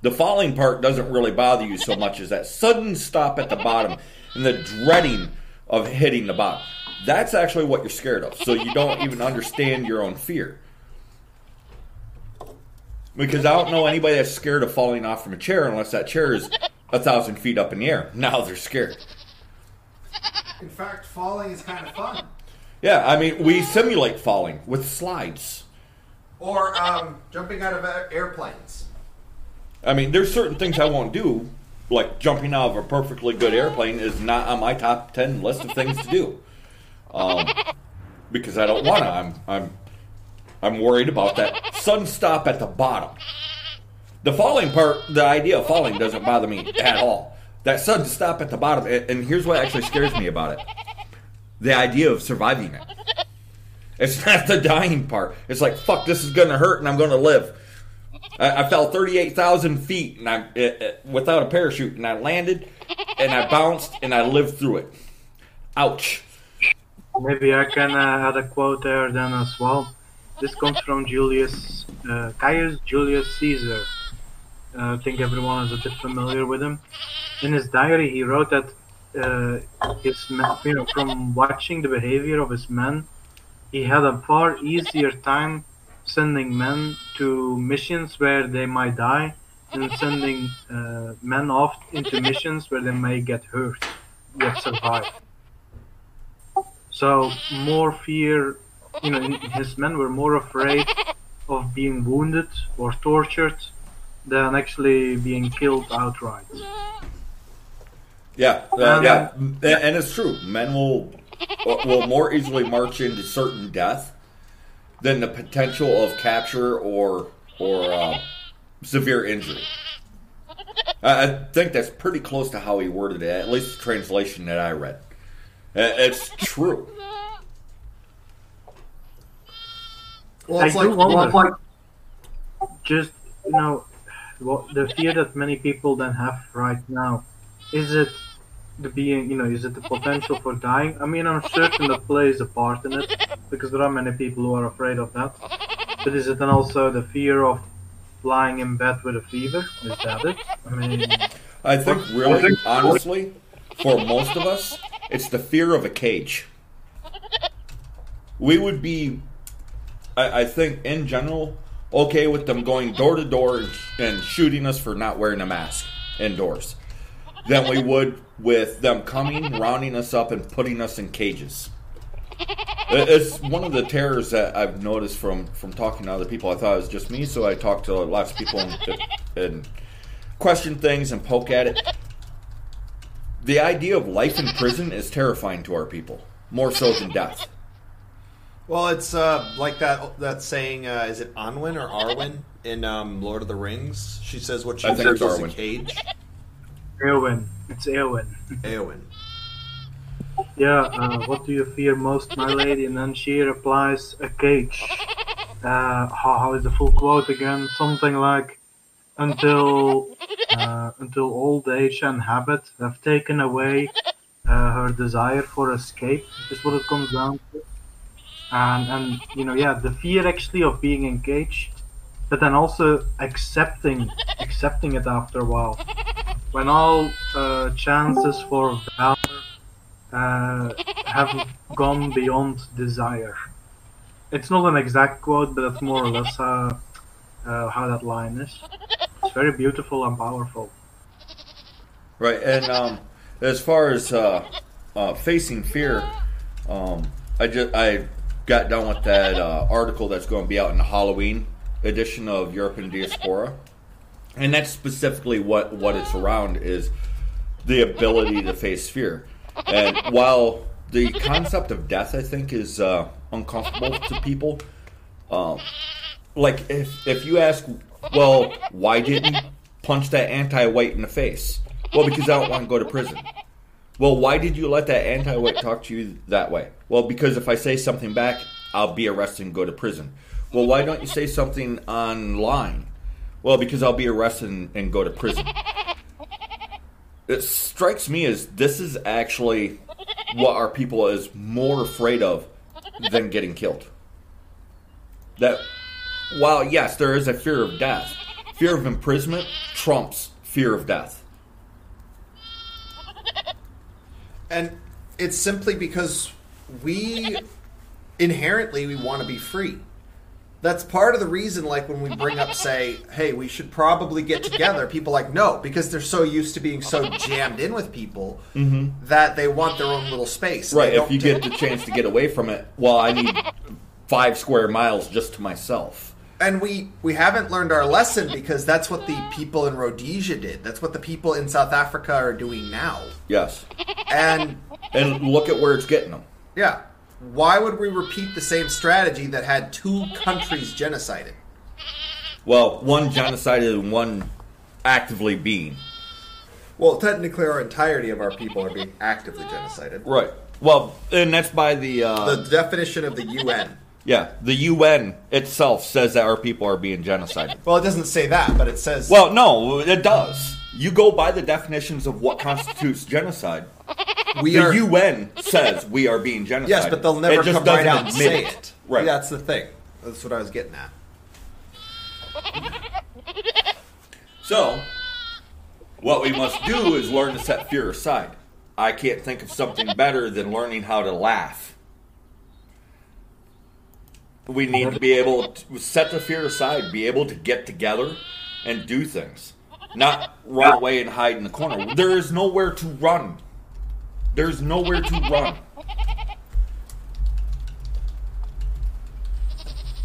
The falling part doesn't really bother you so much as that sudden stop at the bottom and the dreading of hitting the bottom. That's actually what you're scared of. So you don't even understand your own fear. Because I don't know anybody that's scared of falling off from a chair unless that chair is a thousand feet up in the air. Now they're scared. In fact, falling is kind of fun. Yeah, I mean, we simulate falling with slides. Or um, jumping out of airplanes. I mean, there's certain things I won't do, like jumping out of a perfectly good airplane is not on my top ten list of things to do, um, because I don't want to. I'm I'm I'm worried about that sudden stop at the bottom. The falling part, the idea of falling doesn't bother me at all. That sudden stop at the bottom, and here's what actually scares me about it: the idea of surviving it. It's not the dying part. It's like fuck, this is gonna hurt, and I'm gonna live. I, I fell 38,000 feet and I, it, it- without a parachute, and I landed, and I bounced, and I lived through it. Ouch. Maybe I can uh, add a quote there then as well. This comes from Julius uh, Caius Julius Caesar. Uh, I think everyone is a bit familiar with him. In his diary, he wrote that uh, his you know, from watching the behavior of his men, he had a far easier time sending men to missions where they might die and sending uh, men off into missions where they may get hurt yet survive. So more fear, you know, his men were more afraid of being wounded or tortured than actually being killed outright. Yeah, uh, yeah, and and it's true. Men will will more easily march into certain death than the potential of capture or or uh, severe injury. I, I think that's pretty close to how he worded it, at least the translation that I read. It's true. Well, I it's do like, just you know, what the fear that many people then have right now, is it the being, you know, is it the potential for dying? I mean, I'm certain that plays a part in it because there are many people who are afraid of that. But is it then also the fear of lying in bed with a fever? Is that it? I mean, I think really, honestly, for most of us, it's the fear of a cage. We would be, I, I think, in general, okay with them going door to door and- shooting us for not wearing a mask indoors than we would with them coming, rounding us up, and putting us in cages. It's one of the terrors that I've noticed from, from talking to other people. I thought it was just me, so I talked to lots of people and, and question things and poke at it. The idea of life in prison is terrifying to our people, more so than death. well, it's uh, like that that saying. Uh, is it Anwin or Arwen in um, Lord of the Rings? She says what she I think fears it's is a cage. Eowyn. It's Eowyn. Eowyn. Yeah, uh, what do you fear most, my lady? And then she replies, a cage. Uh, how, how is the full quote again? Something like, until uh, until old age and habit have taken away uh, her desire for escape, is what it comes down to. and and you know yeah the fear actually of being engaged but then also accepting accepting it after a while. When all uh, chances for valor uh, have gone beyond desire. It's not an exact quote but it's more or less uh, uh, how that line is. It's very beautiful and powerful. Right, and um, as far as uh, uh, facing fear, um, I just I got done with that uh, article that's going to be out in Halloween edition of European Diaspora, and that's specifically what what it's around is the ability to face fear. And while the concept of death, I think, is uh, uncomfortable to people, um, like if if you ask, well, why didn't you punch that anti-white in the face? Well, because I don't want to go to prison. Well, why did you let that anti-white talk to you that way? Well, because if I say something back, I'll be arrested and go to prison. Well, why don't you say something online? Well, because I'll be arrested and, and go to prison. It strikes me as this is actually what our people is more afraid of than getting killed. That while yes, there is a fear of death, fear of imprisonment trumps fear of death. and it's simply because we inherently we want to be free that's part of the reason like when we bring up say hey we should probably get together people like no because they're so used to being so jammed in with people mm-hmm. that they want their own little space Right, if you take- get the chance to get away from it, well, I need five square miles just to myself. and we we haven't learned our lesson because that's what the people in Rhodesia did that's what the people in South Africa are doing now Yes. and And look at where it's getting them. yeah why would we repeat the same strategy that had two countries genocided Well, one genocided and one actively being. Well, technically, our entirety of our people are being actively genocided. Right. Well, and that's by the, uh, The definition of the UN. yeah, the UN itself says that our people are being genocided. Well, it doesn't say that, but it says. Well, no, it does. You go by the definitions of what constitutes genocide. we The are. UN says we are being genocided. yes, but they'll never come right out and say it. Right. That's the thing. That's what I was getting at. So, what we must do is learn to set fear aside. I can't think of something better than learning how to laugh. We need to be able to set the fear aside, be able to get together and do things. Not run away and hide in the corner. There is nowhere to run. There's nowhere to run.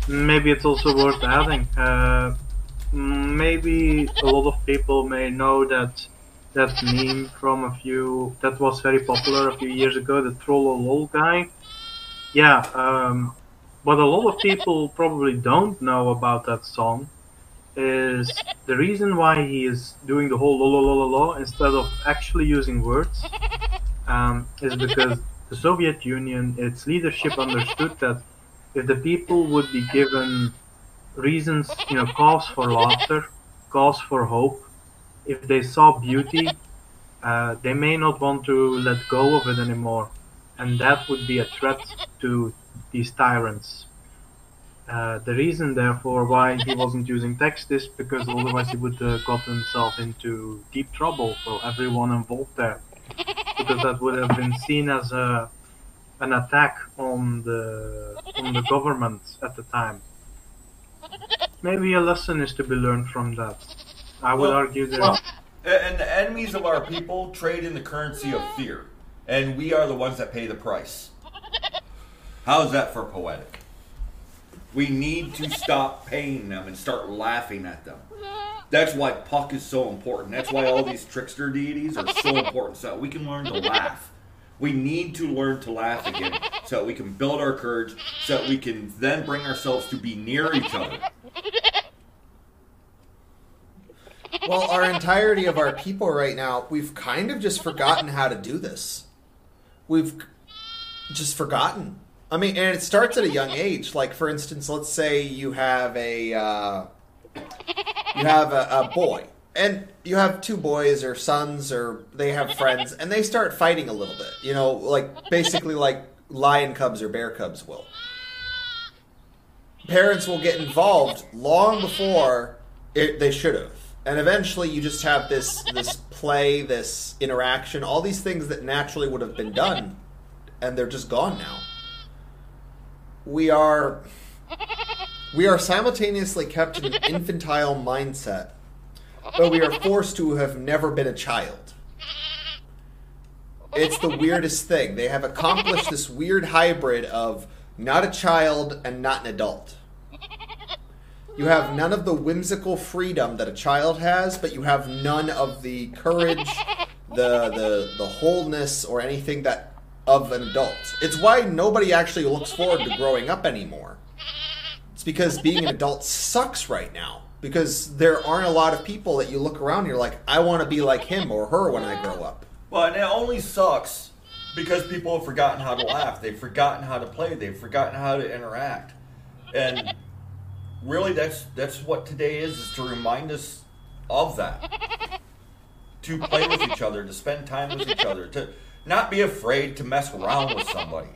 Maybe it's also worth adding. Uh, maybe a lot of people may know that that meme from a few that was very popular a few years ago, the trollolol guy. Yeah, um, what a lot of people probably don't know about that song is the reason why he is doing the whole lololololo instead of actually using words um, is because the Soviet Union, its leadership understood that if the people would be given reasons, you know, cause for laughter, cause for hope, if they saw beauty, uh, they may not want to let go of it anymore, and that would be a threat to these tyrants. Uh, the reason, therefore, why he wasn't using text is because otherwise he would have got himself into deep trouble for everyone involved there, because that would have been seen as a an attack on the on the government at the time. Maybe a lesson is to be learned from that. I would Well- argue that. Well, and the enemies of our people trade in the currency of fear, and we are the ones that pay the price. How's that for poetic? We need to stop paying them and start laughing at them. That's why Puck is so important. That's why all these trickster deities are so important, so that we can learn to laugh. We need to learn to laugh again, so that we can build our courage, so that we can then bring ourselves to be near each other. Well, our entirety of our people right now, we've kind of just forgotten how to do this. We've just forgotten. I mean, and it starts at a young age. Like, for instance, let's say you have a uh, you have a, a boy, and you have two boys or sons, or they have friends, and they start fighting a little bit. You know, like basically like lion cubs or bear cubs will. parents will get involved long before it, they should have. And eventually you just have this this play, this interaction, all these things that naturally would have been done and they're just gone now. We are we are simultaneously kept in an infantile mindset, but we are forced to have never been a child. It's the weirdest thing. They have accomplished this weird hybrid of not a child and not an adult. You have none of the whimsical freedom that a child has, but you have none of the courage, the the the wholeness, or anything that of an adult. It's why nobody actually looks forward to growing up anymore. It's because being an adult sucks right now. Because there aren't a lot of people that you look around and you're like, I want to be like him or her when I grow up. Well, and it only sucks because people have forgotten how to laugh. They've forgotten how to play. They've forgotten how to interact. And really, that's that's what today is: is to remind us of that. To play with each other, to spend time with each other, to not be afraid to mess around with somebody.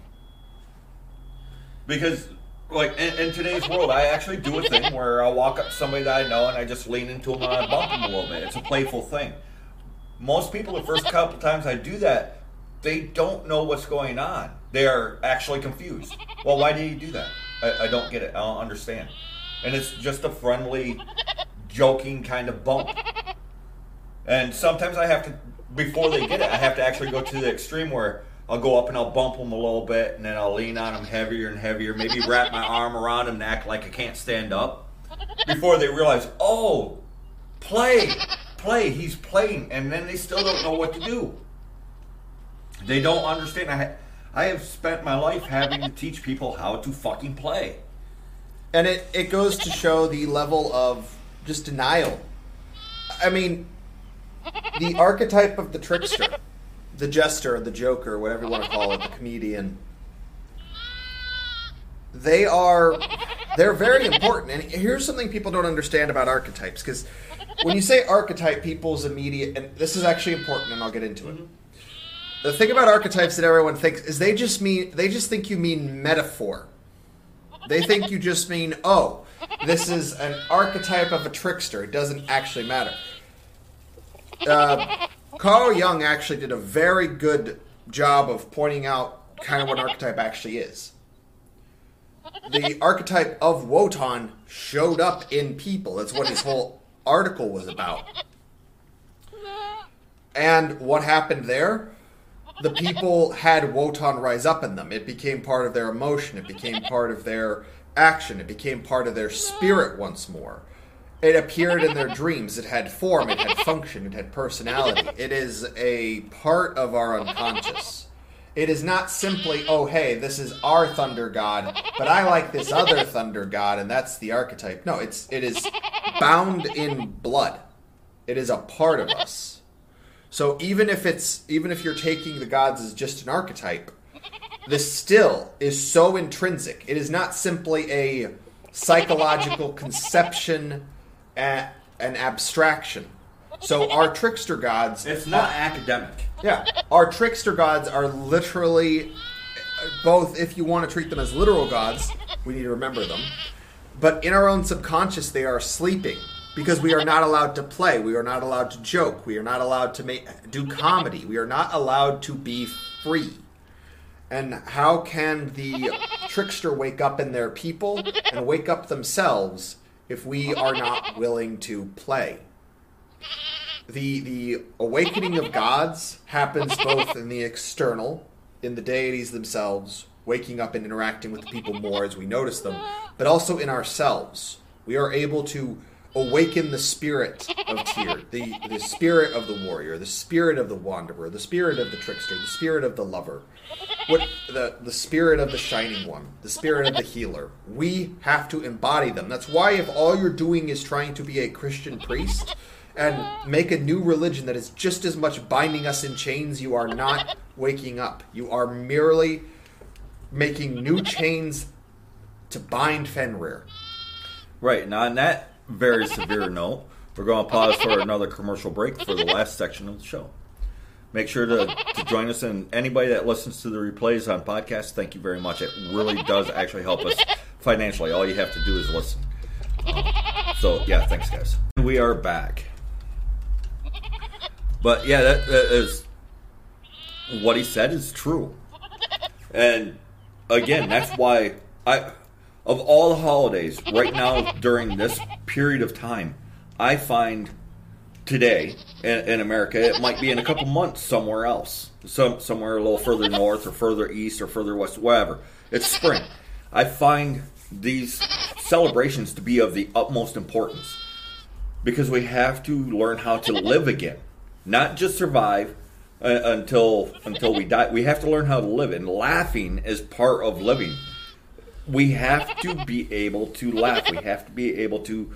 Because, like in, in today's world, I actually do a thing where I'll walk up to somebody that I know and I just lean into them and I bump them a little bit. It's a playful thing most people the first couple times I do that, they don't know what's going on. They are actually confused. Well, why did you do that? I, I don't get it. I don't understand. And it's just a friendly, joking kind of bump. And sometimes I have to, before they get it, I have to actually go to the extreme where I'll go up and I'll bump them a little bit, and then I'll lean on them heavier and heavier. Maybe wrap my arm around them and act like I can't stand up. Before they realize, oh, play, play, he's playing, and then they still don't know what to do. They don't understand. I, I have spent my life having to teach people how to fucking play. And it, it goes to show the level of just denial. I mean, the archetype of the trickster, the jester, the joker, whatever you want to call it, the comedian, they are they're very important. And here's something people don't understand about archetypes because when you say archetype, people's immediate and this is actually important, and I'll get into it. Mm-hmm. The thing about archetypes that everyone thinks is they just mean they just think you mean metaphor. They think you just mean oh, this is an archetype of a trickster. It doesn't actually matter. Uh, Carl Jung actually did a very good job of pointing out kind of what archetype actually is. The archetype of Wotan showed up in people. That's what his whole article was about. And what happened there? The people had Wotan rise up in them. It became part of their emotion. It became part of their action. It became part of their spirit once more. It appeared in their dreams. It had form. It had function. It had personality. It is a part of our unconscious. It is not simply, oh, hey, this is our thunder god, but I like this other thunder god, and that's the archetype. No, it's it is bound in blood. It is a part of us. So even if it's even if you're taking the gods as just an archetype, this still is so intrinsic. It is not simply a psychological conception and an abstraction. So our trickster gods It's not academic. yeah, our trickster gods are literally both. If you want to treat them as literal gods, we need to remember them. But in our own subconscious, they are sleeping because we are not allowed to play. We are not allowed to joke. We are not allowed to make do comedy. We are not allowed to be free. And how can the trickster wake up in their people and wake up themselves if we are not willing to play? the the awakening of gods happens both in the external, in the deities themselves, waking up and interacting with the people more as we notice them, but also in ourselves. We are able to awaken the spirit of Tyr, the, the spirit of the warrior, the spirit of the wanderer, the spirit of the trickster, the spirit of the lover, what the the spirit of the shining one, the spirit of the healer. We have to embody them. That's why if all you're doing is trying to be a Christian priest and make a new religion that is just as much binding us in chains, you are not waking up. You are merely making new chains to bind Fenrir. Right. Now, on that very severe note, we're going to pause for another commercial break for the last section of the show. Make sure to, to join us, and anybody that listens to the replays on podcasts, thank you very much. It really does actually help us financially. All you have to do is listen. Um, so yeah, thanks guys. We are back. But yeah, that, that is what he said is true. And again, that's why I of all the holidays right now during this period of time, I find today in, in America it might be in a couple months somewhere else, some somewhere a little further north or further east or further west, whatever. It's spring. I find these celebrations to be of the utmost importance because we have to learn how to live again, not just survive uh, until until we die. We have to learn how to live, and laughing is part of living. We have to be able to laugh. We have to be able to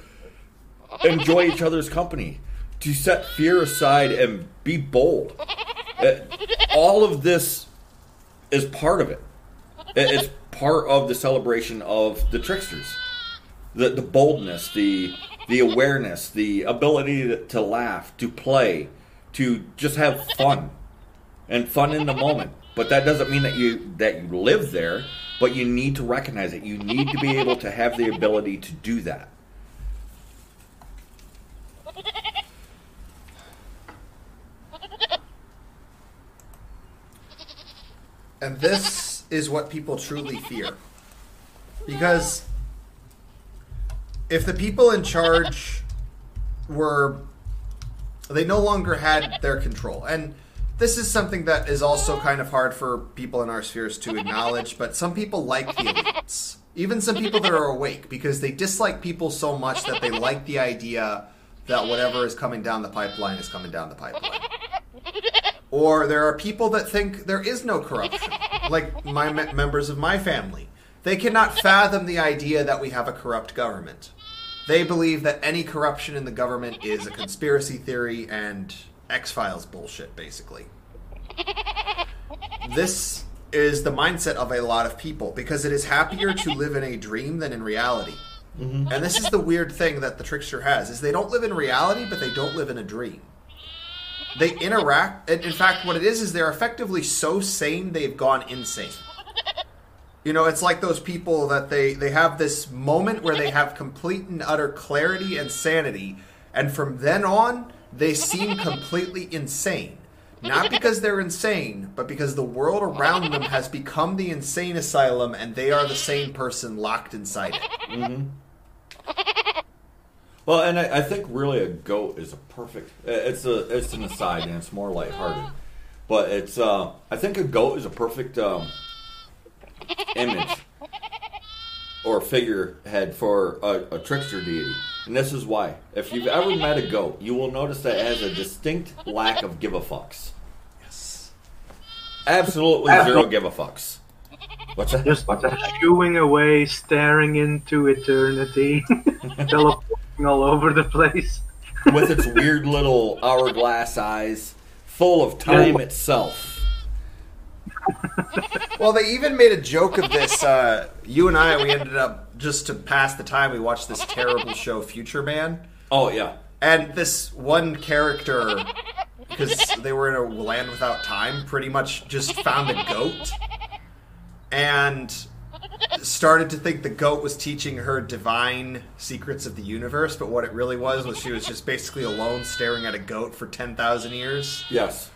enjoy each other's company, to set fear aside and be bold. Uh, all of this is part of it. It- It's part of the celebration of the tricksters. The, the boldness, the the awareness, the ability to, to laugh, to play, to just have fun, and fun in the moment. But that doesn't mean that you that you live there. But you need to recognize it. You need to be able to have the ability to do that. And this is what people truly fear. Because if the people in charge were. They no longer had their control. And this is something that is also kind of hard for people in our spheres to acknowledge, but some people like the elites. Even some people that are awake, because they dislike people so much that they like the idea that whatever is coming down the pipeline is coming down the pipeline. Or there are people that think there is no corruption, like my me- members of my family. They cannot fathom the idea that we have a corrupt government. They believe that any corruption in the government is a conspiracy theory and X Files bullshit, basically. This is the mindset of a lot of people because it is happier to live in a dream than in reality. Mm-hmm. And this is the weird thing that the trickster has is they don't live in reality, but they don't live in a dream they interact and in fact what it is is they're effectively so sane they've gone insane you know it's like those people that they they have this moment where they have complete and utter clarity and sanity and from then on they seem completely insane not because they're insane but because the world around them has become the insane asylum and they are the sane person locked inside it Well, and I, I think really a goat is a perfect. It's a it's an aside and it's more lighthearted, but it's. Uh, I think a goat is a perfect um, image or figurehead for a, a trickster deity, and this is why. If you've ever met a goat, you will notice that it has a distinct lack of give a fucks. yes Absolutely zero give a fucks. What's that? Just shooing away, staring into eternity, teleporting all over the place. with its weird little hourglass eyes, full of time itself. Well, they even made a joke of this. Uh, you and I, we ended up just to pass the time. We watched this terrible show, Future Man, Oh yeah. and this one character, because they were in a land without time, pretty much just found a goat and started to think the goat was teaching her divine secrets of the universe. But what it really was was she was just basically alone, staring at a goat for ten thousand years. Yes.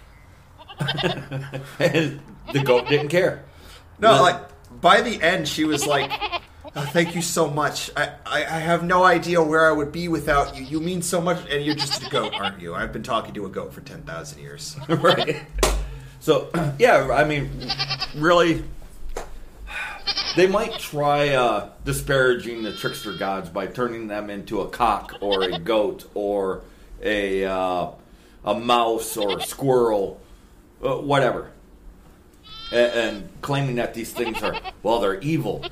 and the goat didn't care. No, like by the end, she was like, oh, "Thank you so much. I, I I have no idea where I would be without you. You mean so much, and you're just a goat, aren't you? I've been talking to a goat for ten thousand years." right. So yeah, I mean, really, they might try uh, disparaging the trickster gods by turning them into a cock or a goat or a uh, a mouse or a squirrel, uh, whatever, and, and claiming that these things are well, they're evil.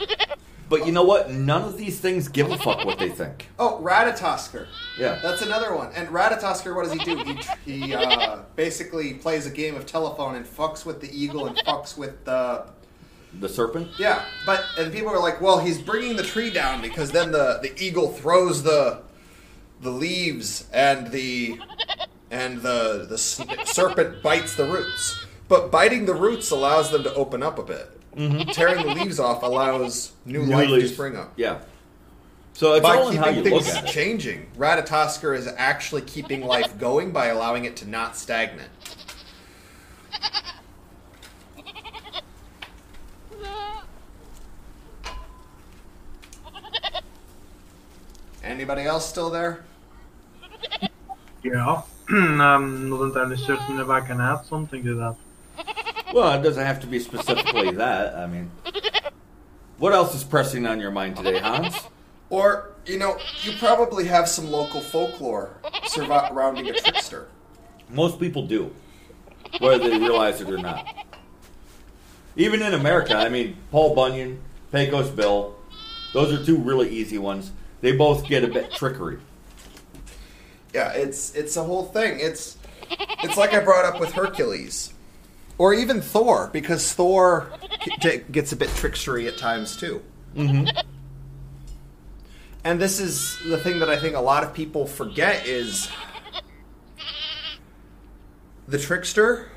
But you know what? None of these things give a fuck what they think. Oh, Ratatoskr. Yeah. That's another one. And Ratatoskr, what does he do? He, he uh, basically plays a game of telephone and fucks with the eagle and fucks with the The serpent. Yeah, but and people are like, well, he's bringing the tree down because then the the eagle throws the the leaves and the and the the serpent bites the roots. But biting the roots allows them to open up a bit. tearing the leaves off allows new, Mm-hmm. New life leaves. to spring up. Yeah. So it's By all in how you keeping look things at it. changing, Ratatoskr is actually keeping life going by allowing it to not stagnate. Anybody else still there? Yeah. I'm not entirely certain if I can add something to that. Well, it doesn't have to be specifically that. I mean, what else is pressing on your mind today, Hans? Or, you know, you probably have some local folklore surrounding a trickster. Most people do, whether they realize it or not. Even in America, I mean, Paul Bunyan, Pecos Bill, those are two really easy ones. They both get a bit trickery. Yeah, it's it's a whole thing. It's it's like I brought up with Hercules, or even Thor, because Thor gets a bit trickstery at times too. Mm-hmm. And this is the thing that I think a lot of people forget is the trickster.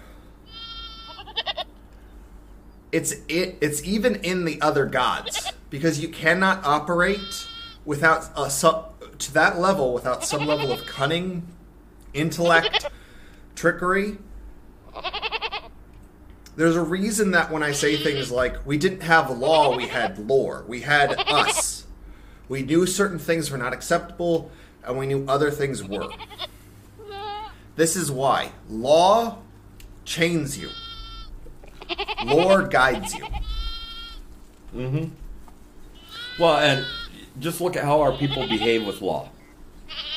It's it. It's even in the other gods because you cannot operate without a su- to that level without some level of cunning, intellect, trickery. There's a reason that when I say things like we didn't have law, we had lore. We had us. We knew certain things were not acceptable, and we knew other things were. This is why law chains you. Lore guides you. Mm-hmm. Well, and just look at how our people behave with law.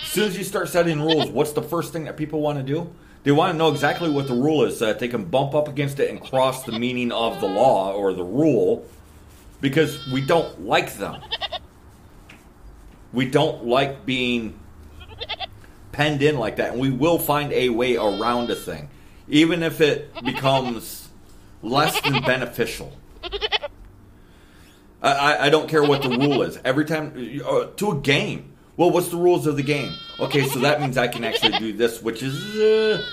As soon as you start setting rules, what's the first thing that people want to do? They want to know exactly what the rule is so that they can bump up against it and cross the meaning of the law or the rule because we don't like them. We don't like being penned in like that, and we will find a way around a thing, even if it becomes less than beneficial. I, I, don't care what the rule is. Every time uh, to a game. Well, what's the rules of the game? Okay, so that means I can actually do this, which is uh,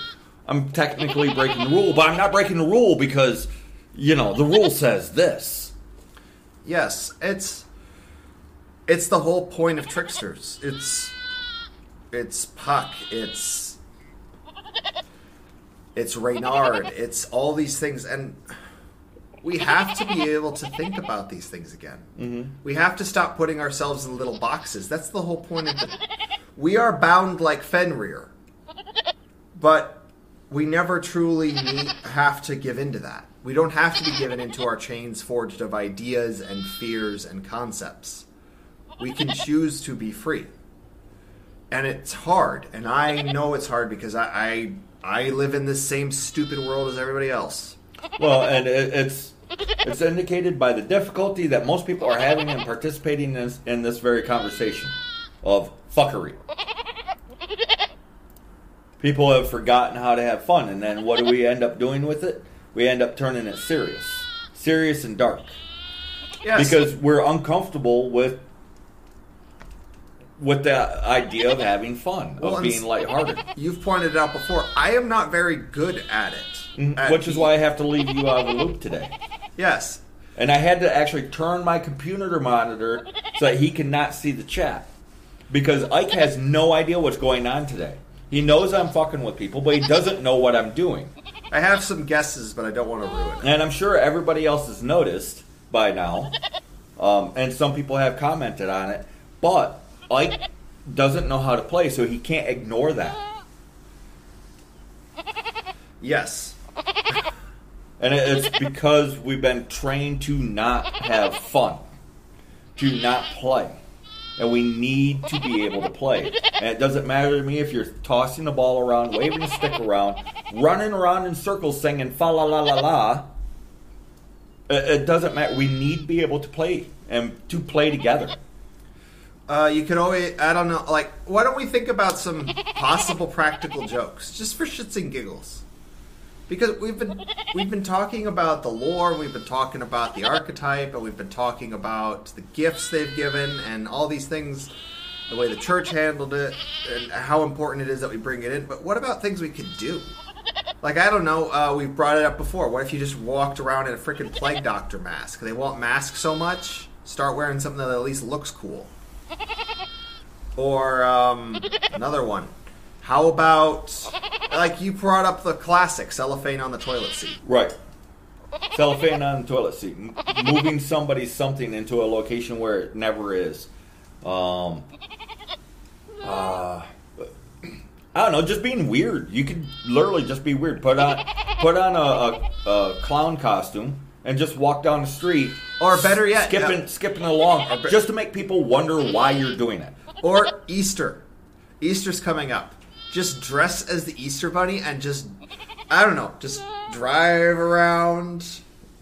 I'm technically breaking the rule, but I'm not breaking the rule because you know the rule says this. Yes, it's it's the whole point of tricksters. It's it's Puck. It's it's Reynard. It's all these things, and we have to be able to think about these things again. Mm-hmm. We have to stop putting ourselves in little boxes. That's the whole point of it. We are bound like Fenrir, but we never truly need, have to give into that. We don't have to be given into our chains forged of ideas and fears and concepts. We can choose to be free. And it's hard, and I know it's hard because I I, I live in this same stupid world as everybody else. Well, and it, it's it's indicated by the difficulty that most people are having in participating in this, in this very conversation of fuckery. People have forgotten how to have fun, and then what do we end up doing with it? We end up turning it serious, serious and dark, Yes. because we're uncomfortable with with the idea of having fun, Well, of being lighthearted. you've pointed it out before, I am not very good at it. Mhm, Which is why I have to leave you out of the loop today. Yes. And I had to actually turn my computer monitor so that he cannot see the chat. Because Ike has no idea what's going on today. He knows I'm fucking with people, but he doesn't know what I'm doing. I have some guesses, but I don't want to ruin it. And I'm sure everybody else has noticed by now. Um, and some people have commented on it. But Ike doesn't know how to play, so he can't ignore that. Yes. And it's because we've been trained to not have fun, to not play. And we need to be able to play. And it doesn't matter to me if you're tossing the ball around, waving a stick around, running around in circles singing fa la la la la. It, doesn't matter. We need to be able to play and to play together. Uh, you could always, I don't know, like, why don't we think about some possible practical jokes, just for shits and giggles? Because we've been we've been talking about the lore, we've been talking about the archetype, and we've been talking about the gifts they've given, and all these things, the way the church handled it, and how important it is that we bring it in. But what about things we could do? Like I don't know, uh, we've brought it up before. What if you just walked around in a freaking plague doctor mask? They want masks so much. Start wearing something that at least looks cool. Or um, another one. How about like you brought up the classic cellophane on the toilet seat? Right. Cellophane on the toilet seat. M- moving somebody's something into a location where it never is. Um, uh, I don't know, just being weird. You could literally just be weird. Put on, put on a, a, a clown costume and just walk down the street, Or better yet, skipping yeah. skipping along, just to make people wonder why you're doing it. Or Easter. Easter's coming up. Just dress as the Easter bunny and just I don't know, just drive around,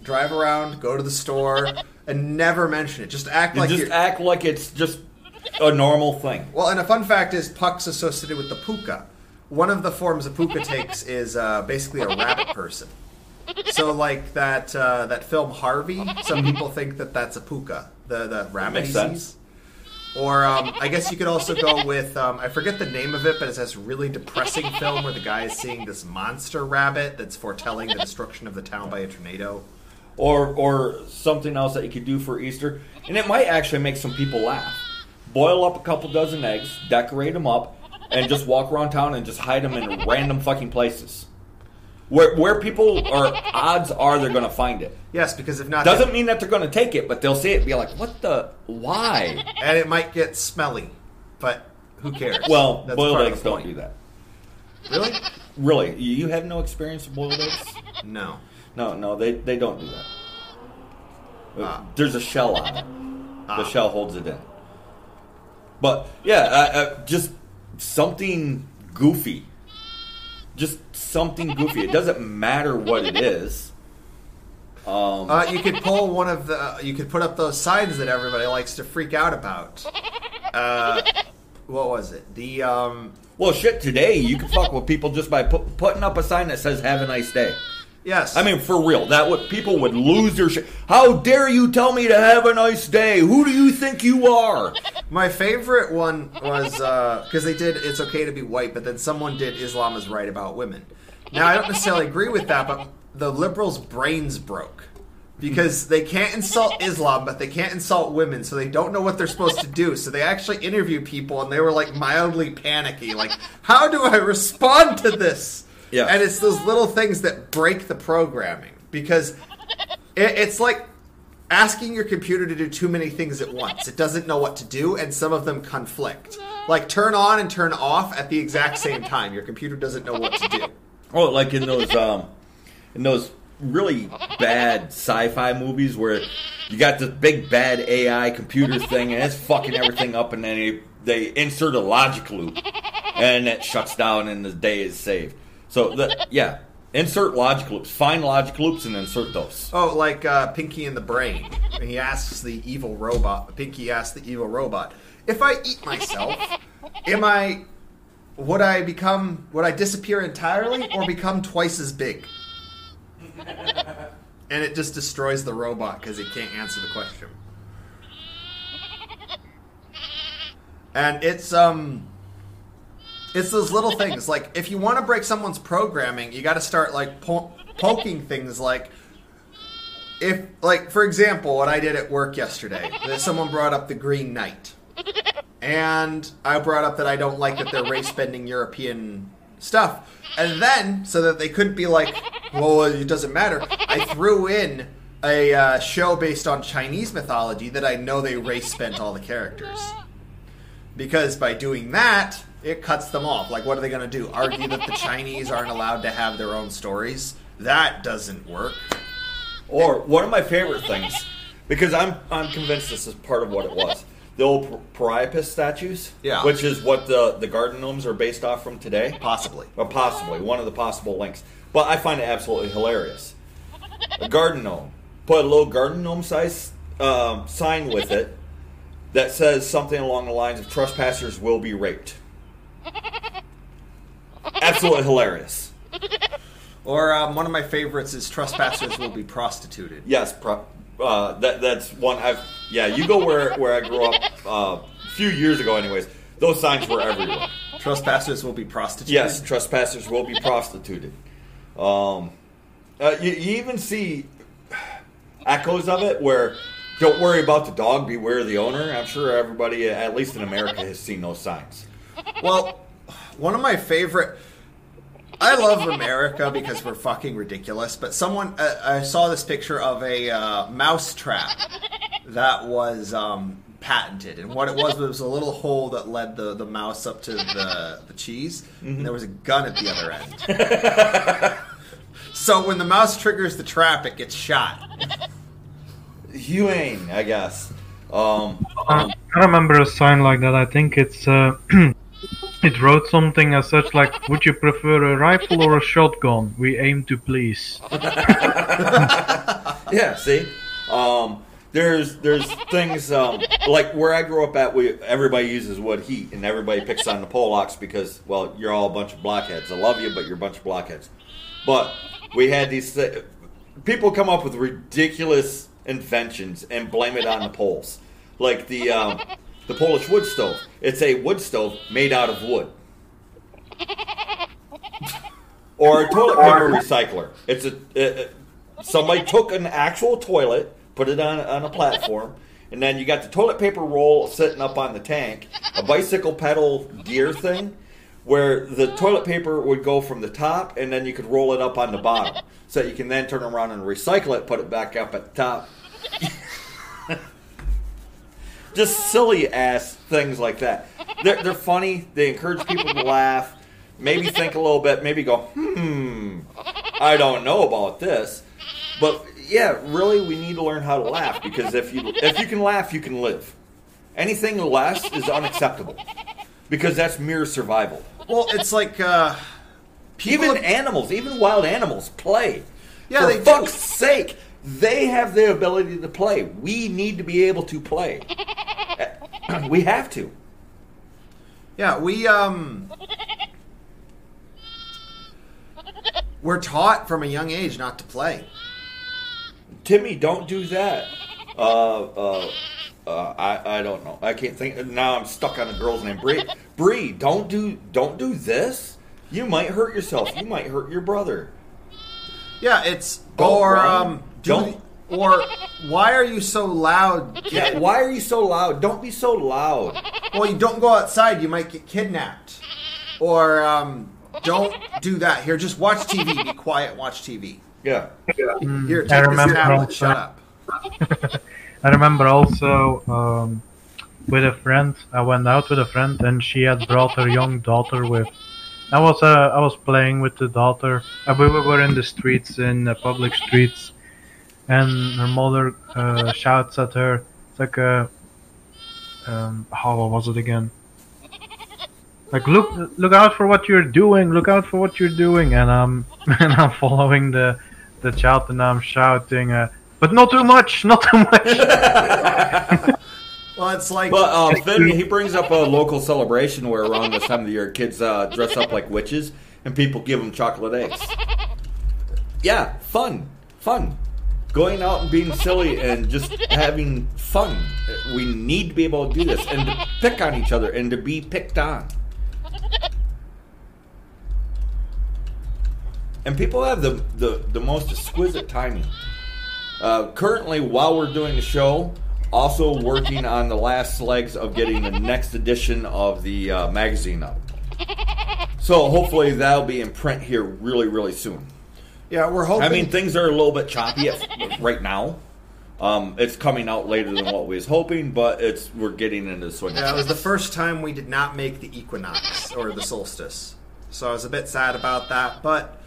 drive around, go to the store, and never mention it. Just act You like just you're. act like it's just a normal thing. well, and a fun fact is Puck's associated with the puka. One of the forms a puka takes is uh, basically a rabbit person. So, like that uh, that film Harvey, some people think that that's a puka, the the rabbit Makes he sense. sees. Or um, I guess you could also go with um, I forget the name of it, but it's this really depressing film where the guy is seeing this monster rabbit that's foretelling the destruction of the town by a tornado. or or something else that you could do for Easter, and it might actually make some people laugh. Boil up a couple dozen eggs, decorate them up, and just walk around town and just hide them in random fucking places. Where where people are odds are they're gonna find it. Yes, because if not, Doesn't mean that they're gonna take it, but they'll see it and be like, "What the? Why?" and it might get smelly, but who cares? Well, That's boiled part of eggs the don't point. do that. Really? Really, you have no experience with boiled eggs? No. No, no, they they don't do that. Ah. There's a shell on it. The Ah. shell holds it in. But yeah, uh, uh, just something goofy. Just something goofy. It doesn't matter what it is. Um, Uh, you could pull one of the. You could put up those signs that everybody likes to freak out about. Uh, what was it? The um, well, shit. Today you can fuck with people just by put, putting up a sign that says "Have a nice day." yes. I mean, for real, that would people would lose their shit. How dare you tell me to have a nice day? Who do you think you are? my favorite one was because they did. It's okay to be white, but then someone did Islam is right about women. Now I don't necessarily agree with that, but the liberals' brains broke. Because they can't insult Islam, but they can't insult women, so they don't know what they're supposed to do. So they actually interview people, and they were like mildly panicky, like, "How do I respond to this?" Yeah. And it's those little things that break the programming because it, it's like asking your computer to do too many things at once. It doesn't know what to do, and some of them conflict. Like turn on and turn off at the exact same time. Your computer doesn't know what to do. Oh, like in those um, in those really bad sci-fi movies where you got this big bad AI computer thing and it's fucking everything up, and then they, they insert a logic loop, and it shuts down, and the day is saved. So the, yeah, insert logic loops, find logic loops, and insert those. Oh, like uh, Pinky and the Brain. And he asks the evil robot. Pinky asks the evil robot, "If I eat myself, am I? Would I become? Would I disappear entirely, or become twice as big?" And it just destroys the robot because it can't answer the question. And it's um it's those little things like if you want to break someone's programming, you got to start like po- poking things like if like for example, what I did at work yesterday, that someone brought up the Green Knight. And I brought up that I don't like that they're race bending European stuff. And then, so that they couldn't be like, well, it doesn't matter, I threw in a uh, show based on Chinese mythology that I know they race bent all the characters. Because by doing that, it cuts them off. Like, what are they going to do? Argue that the Chinese aren't allowed to have their own stories? That doesn't work. Or one of my favorite things, because I'm I'm convinced this is part of what it was. The old Priapus statues, Yeah. which is what the the garden gnomes are based off from today. Possibly. Or possibly one of the possible links. But I find it absolutely hilarious. A garden gnome. Put a little garden gnome size um, sign with it that says something along the lines of trespassers will be raped. Absolutely hilarious. Or um, one of my favorites is trespassers will be prostituted. Yes, pro- uh, that that's one I've yeah, you go where where I grew up uh, a few years ago anyways. Those signs were everywhere. Trespassers will be prostituted. Yes, trespassers will be prostituted. Um, uh, you, you even see echoes of it where don't worry about the dog, beware the owner. I'm sure everybody, at least in America, has seen those signs. Well, one of my favorite. I love America because we're fucking ridiculous. But someone, uh, I saw this picture of a uh, mouse trap that was um, patented, and what it was was a little hole that led the, the mouse up to the the cheese, and there was a gun at the other end. so when the mouse triggers the trap, it gets shot. Humane, I guess. Um, Uh, I remember a sign like that. I think it's uh, it wrote something as such like, "Would you prefer a rifle or a shotgun? We aim to please." yeah, see, um, there's there's things um, like where I grew up at. We everybody uses wood heat, and everybody picks on the Polacks because well, you're all a bunch of blockheads. I love you, but you're a bunch of blockheads. But we had these th- people come up with ridiculous inventions and blame it on the Poles, like the um, the Polish wood stove. It's a wood stove made out of wood. Or a toilet paper recycler. It's a, uh, somebody took an actual toilet, put it on on a platform, and then you got the toilet paper roll sitting up on the tank, a bicycle pedal gear thing, where the toilet paper would go from the top, and then you could roll it up on the bottom, so you can then turn around and recycle it, put it back up at the top. Just silly ass things like that. They're, they're funny. They encourage people to laugh. Maybe think a little bit. Maybe go, hmm, I don't know about this. But yeah, really, we need to learn how to laugh because if you if you can laugh, you can live. Anything less is unacceptable because that's mere survival. Well, it's like uh, people Even animals, even wild animals, play. Yeah, For they do. fuck's sake, they have the ability to play. We need to be able to play. we have to. Yeah, we um we're taught from a young age not to play. Timmy, don't do that. Uh, uh, uh, I, I don't know. I can't think. Now I'm stuck on a girl's name. Bree, Bree, don't do, don't do this. You might hurt yourself. You might hurt your brother. Yeah, it's Don't or run. um do Don't- or why are you so loud, Yeah, why are you so loud? Don't be so loud. Well, you don't go outside, you might get kidnapped. Or um don't do that. Here, just watch TV. Be quiet. Watch TV. Yeah. Here, take I this remember tablet. also- Shut up. I remember also um, with a friend. I went out with a friend, and she had brought her young daughter with. I was uh, I was playing with the daughter. Uh, we were in the streets, in the public streets, and her mother uh, shouts at her. It's like a um, how was it again? Like look look out for what you're doing. Look out for what you're doing. And I'm and I'm following the the child, and I'm shouting. Uh, but not too much, not too much. Well, it's like But uh, Finn, he brings up a local celebration where around this time of the year, kids uh, dress up like witches and people give them chocolate eggs. Yeah, fun, fun. Going out and being silly and just having fun. We need to be able to do this and to pick on each other and to be picked on. And people have the, the, the most exquisite timing. Uh, currently, while we're doing the show, also working on the last legs of getting the next edition of the uh, magazine up. So hopefully that'll be in print here really, really soon. Yeah, we're hoping. I mean, things are a little bit choppy at, right now. Um, it's coming out later than what we was hoping, but it's we're getting into the swing. of Yeah, it was the first time we did not make the equinox or the solstice. So I was a bit sad about that, but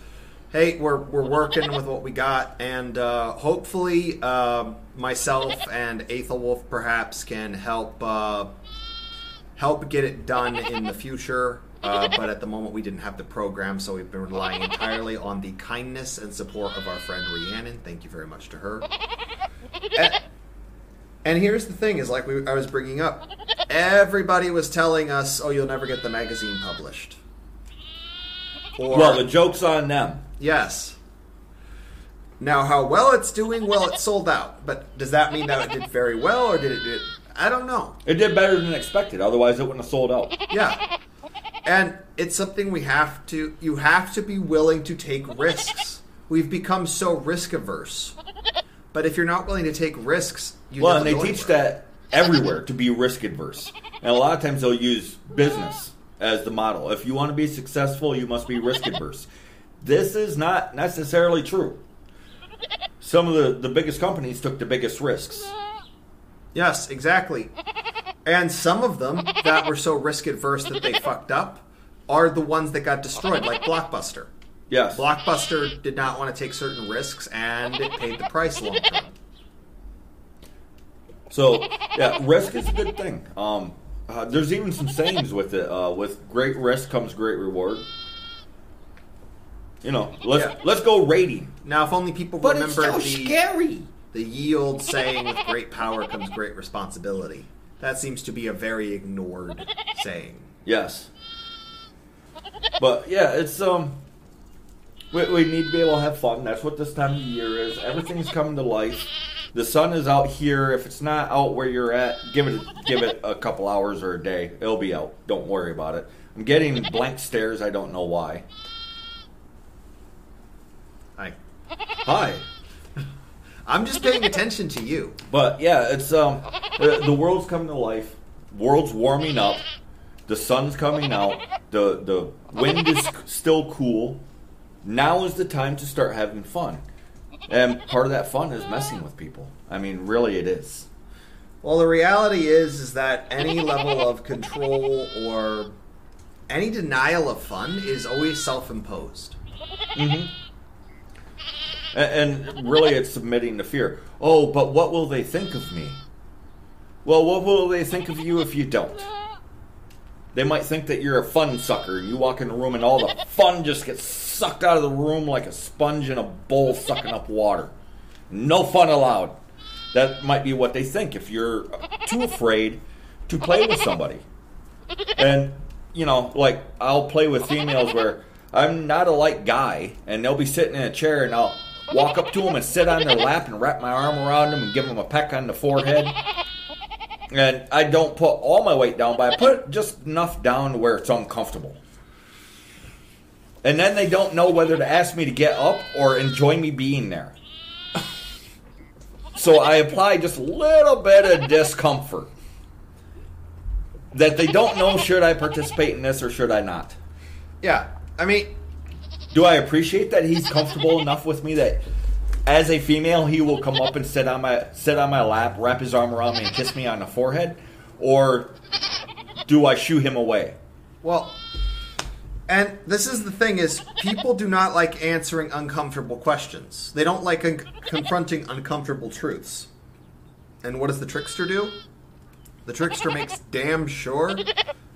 hey, we're we're working with what we got, and uh, hopefully um myself and Aethelwolf perhaps can help uh, help get it done in the future. Uh, but at the moment, we didn't have the program, so we've been relying entirely on the kindness and support of our friend Rhiannon. Thank you very much to her. And, and here's the thing: is like we, I was bringing up, everybody was telling us, "Oh, you'll never get the magazine published." Or, well, the joke's on them. yes. Now, how well it's doing? Well, it sold out. But does that mean that it did very well, or did it? Did, I don't know. It did better than expected. Otherwise, it wouldn't have sold out. Yeah. And it's something we have to you have to be willing to take risks. We've become so risk averse. But if you're not willing to take risks, you Well, and they teach anywhere. that everywhere to be risk adverse. And a lot of times they'll use business as the model. If you want to be successful, you must be risk adverse. This is not necessarily true. Some of the, the biggest companies took the biggest risks. Yes, exactly. And some of them that were so risk adverse that they fucked up are the ones that got destroyed, like Blockbuster. Yes. Blockbuster did not want to take certain risks, and it paid the price long term. So yeah, risk is a good thing. Um, uh, there's even some sayings with it. Uh, with great risk comes great reward. You know, let's Yeah. let's go rating. Now, if only people But it's remember so the scary. the ye old saying, "With great power comes great responsibility." That seems to be a very ignored saying. Yes. But yeah, it's um. We, we need to be able to have fun. That's what this time of year is. Everything's coming to life. The sun is out here. If it's not out where you're at, give it give it a couple hours or a day. It'll be out. Don't worry about it. I'm getting blank stares. I don't know why. Hi. Hi. I'm just paying attention to you. But yeah, it's um the, the world's coming to life. World's warming up. The sun's coming out. The the wind is still cool. Now is the time to start having fun. And part of that fun is messing with people. I mean, really it is. Well, the reality is, is that any level of control or any denial of fun is always self-imposed. And, and really it's submitting to fear. Oh, but what will they think of me? Well, what will they think of you if you don't? They might think that you're a fun sucker. You walk in the room and all the fun just gets sucked out of the room like a sponge in a bowl sucking up water. No fun allowed. That might be what they think if you're too afraid to play with somebody. And, you know, like, I'll play with females where I'm not a light guy, and they'll be sitting in a chair, and I'll walk up to them and sit on their lap and wrap my arm around them and give them a peck on the forehead. And I don't put all my weight down, but I put just enough down to where it's uncomfortable. And then they don't know whether to ask me to get up or enjoy me being there. So I apply just a little bit of discomfort. That they don't know should I participate in this or should I not. Yeah, I mean, Do I appreciate that he's comfortable enough with me that as a female he will come up and sit on my sit on my lap, wrap his arm around me and kiss me on the forehead? Or do I shoo him away? well, and this is the thing: is people do not like answering uncomfortable questions. They don't like un- confronting uncomfortable truths. And what does the trickster do? The trickster makes damn sure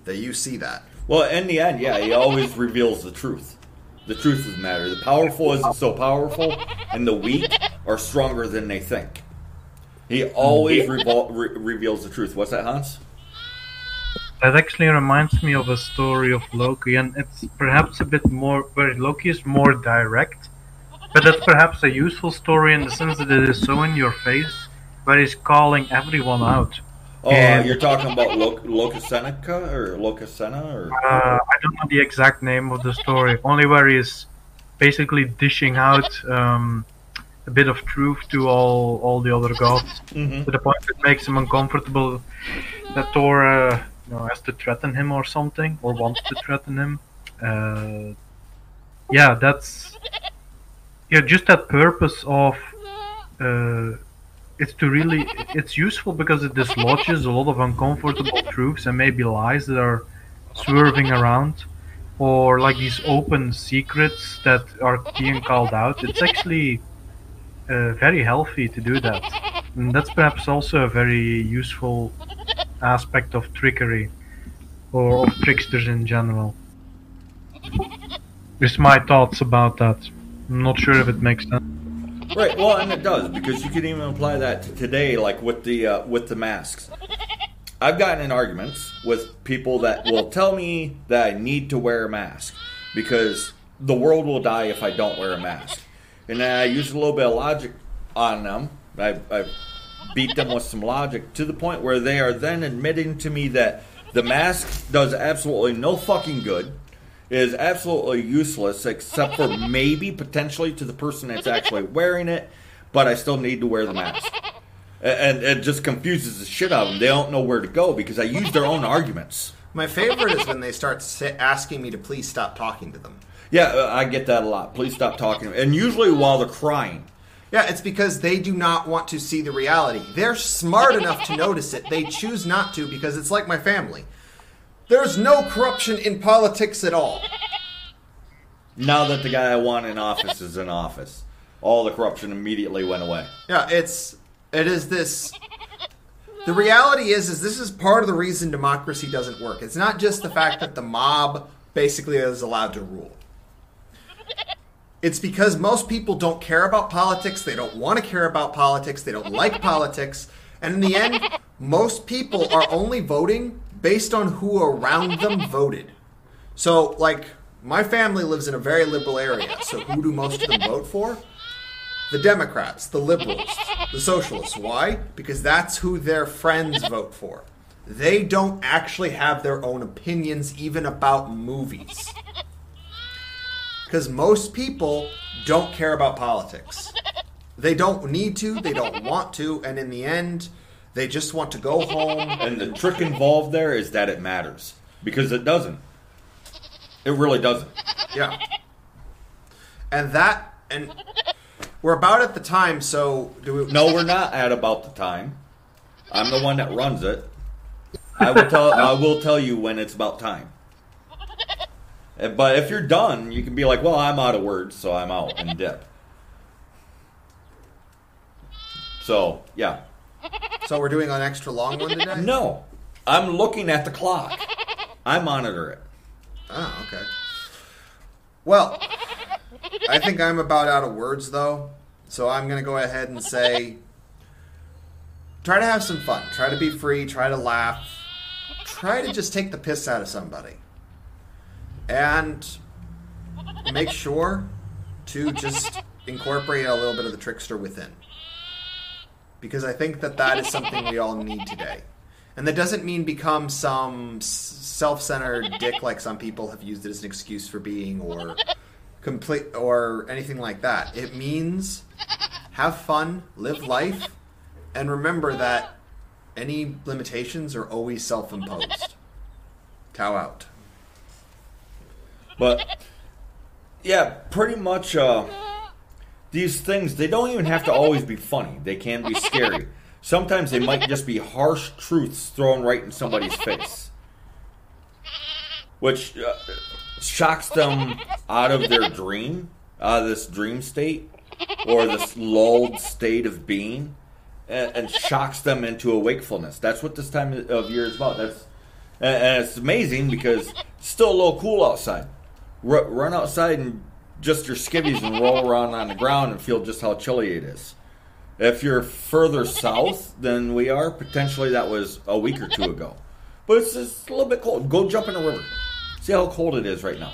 that you see that. Well, in the end, yeah, he always reveals the truth. The truth of the matter. The powerful isn't so powerful, and the weak are stronger than they think. He always revol- re- reveals the truth. What's that, Hans? That actually reminds me of a story of Loki, and it's perhaps a bit more where Loki is more direct, but that's perhaps a useful story in the sense that it is so in your face, where he's calling everyone out. Oh, And- you're talking about Lo- Locus Seneca or Lokasenna or Uh, I don't know the exact name of the story, only where he is basically dishing out um, a bit of truth to all all the other gods, Mhm. to the point that makes him uncomfortable. That Thor, uh, you know, has to threaten him or something, or wants to threaten him. Uh, yeah, that's yeah, just that purpose of. Uh, it's to really it's useful because it dislodges a lot of uncomfortable truths and maybe lies that are swerving around. Or like these open secrets that are being called out. It's actually uh, very healthy to do that. And that's perhaps also a very useful aspect of trickery or of tricksters in general. Just my thoughts about that. I'm not sure if it makes sense Right. Well, and it does because you can even apply that to today, like with the uh, with the masks. I've gotten in arguments with people that will tell me that I need to wear a mask because the world will die if I don't wear a mask, and I use a little bit of logic on them. I, I beat them with some logic to the point where they are then admitting to me that The mask does absolutely no fucking good. Is absolutely useless, except for maybe potentially to the person that's actually wearing it. But I still need to wear the mask, and it just confuses the shit out of them. They don't know where to go because I use their own arguments. My favorite is when they start asking me to please stop talking to them. Yeah, uh, I get that a lot. Please stop talking, and usually while they're crying. Yeah, it's because they do not want to see the reality. They're smart enough to notice it. They choose not to because it's like my family. There's no corruption in politics at all. Now that the guy I want in office is in office, all the corruption immediately went away. Yeah, it's it is this the reality is is this is part of the reason democracy doesn't work. It's not just the fact that the mob basically is allowed to rule. It's because most people don't care about politics, they don't want to care about politics, they don't like politics, and in the end, most people are only voting based on who around them voted. So, like, my family lives in a very liberal area, so who do most of them vote for? The Democrats, the liberals, the socialists. Why? Because that's who their friends vote for. They don't actually have their own opinions even about movies. Because most people don't care about politics. They don't need to, they don't want to, and in the end, they just want to go home. And the trick involved there is that it matters because it doesn't. It really doesn't. Yeah. And that, and we're about at the time, so do we. No, we're not at about the time. I'm the one that runs it. I will tell. I will tell you when it's about time. Uh, But if you're done, you can be like, "Well, I'm out of words, so I'm out and dip." So yeah, So we're doing an extra long one today? no, I'm looking at the clock. I monitor it. Oh, okay. Well, I think I'm about out of words though, so I'm gonna go ahead and say, try to have some fun, try to be free, try to laugh, try to just take the piss out of somebody, and make sure to just incorporate a little bit of the trickster within, because I think that that is something we all need today. And that doesn't mean become some self-centered dick like some people have used it as an excuse for being or complete or anything like that. It means have fun, live life, and remember that any limitations are always self-imposed. Cow out. But yeah, pretty much uh, these things they don't even have to always be funny. They can be scary. Sometimes they might just be harsh truths thrown right in somebody's face, which uh, shocks them out of their dream, out of this dream state or this lulled state of being, and, and shocks them into a wakefulness. That's what this time of year is about. That's and, and it's amazing because it's still a little cool outside. Ru run outside and just your skivvies and roll around on the ground and feel just how chilly it is. If you're further south than we are, potentially that was a week or two ago. But it's just a little bit cold. Go jump in a river. See how cold it is right now.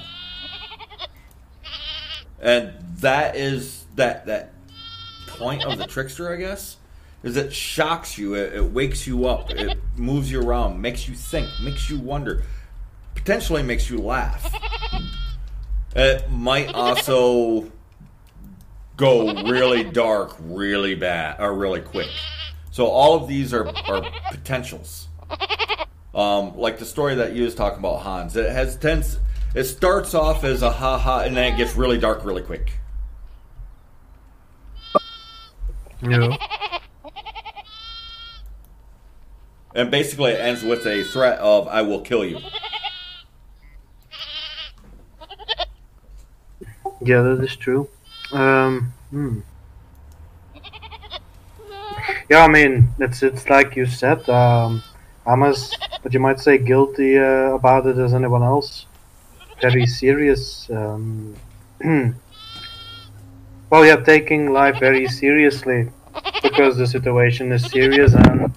And that is that that point of the trickster, I guess, is it shocks you, it, it wakes you up, it moves you around, makes you think, makes you wonder, potentially makes you laugh. It might also go really dark, really bad, or really quick. So all of these are, are potentials. Um, like the story that you was talking about, Hans. It has tends. It starts off as a ha ha, and then it gets really dark really quick. Yeah. And basically, it ends with a threat of "I will kill you." Yeah, that is true. Um, hmm. Yeah, I mean, it's it's like you said. Um, I'm as, but you might say, guilty uh, about it as anyone else. Very serious. Um, well, yeah, taking life very seriously because the situation is serious and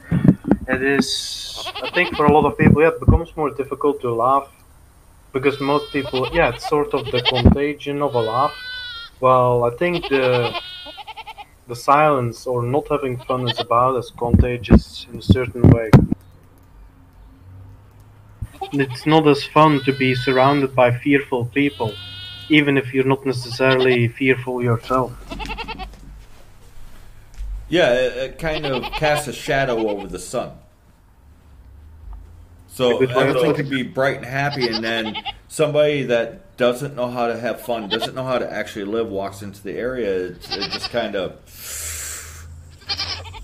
it is. I think for a lot of people, yeah, it becomes more difficult to laugh because most people, yeah, it's sort of the contagion of a laugh. Well, I think the the silence or not having fun is about as contagious in a certain way. it's not as fun to be surrounded by fearful people, even if you're not necessarily fearful yourself. Yeah, it, it kind of casts a shadow over the sun. So everything can be bright and happy, and then somebody that doesn't know how to have fun, doesn't know how to actually live, walks into the area. It, it just kind of,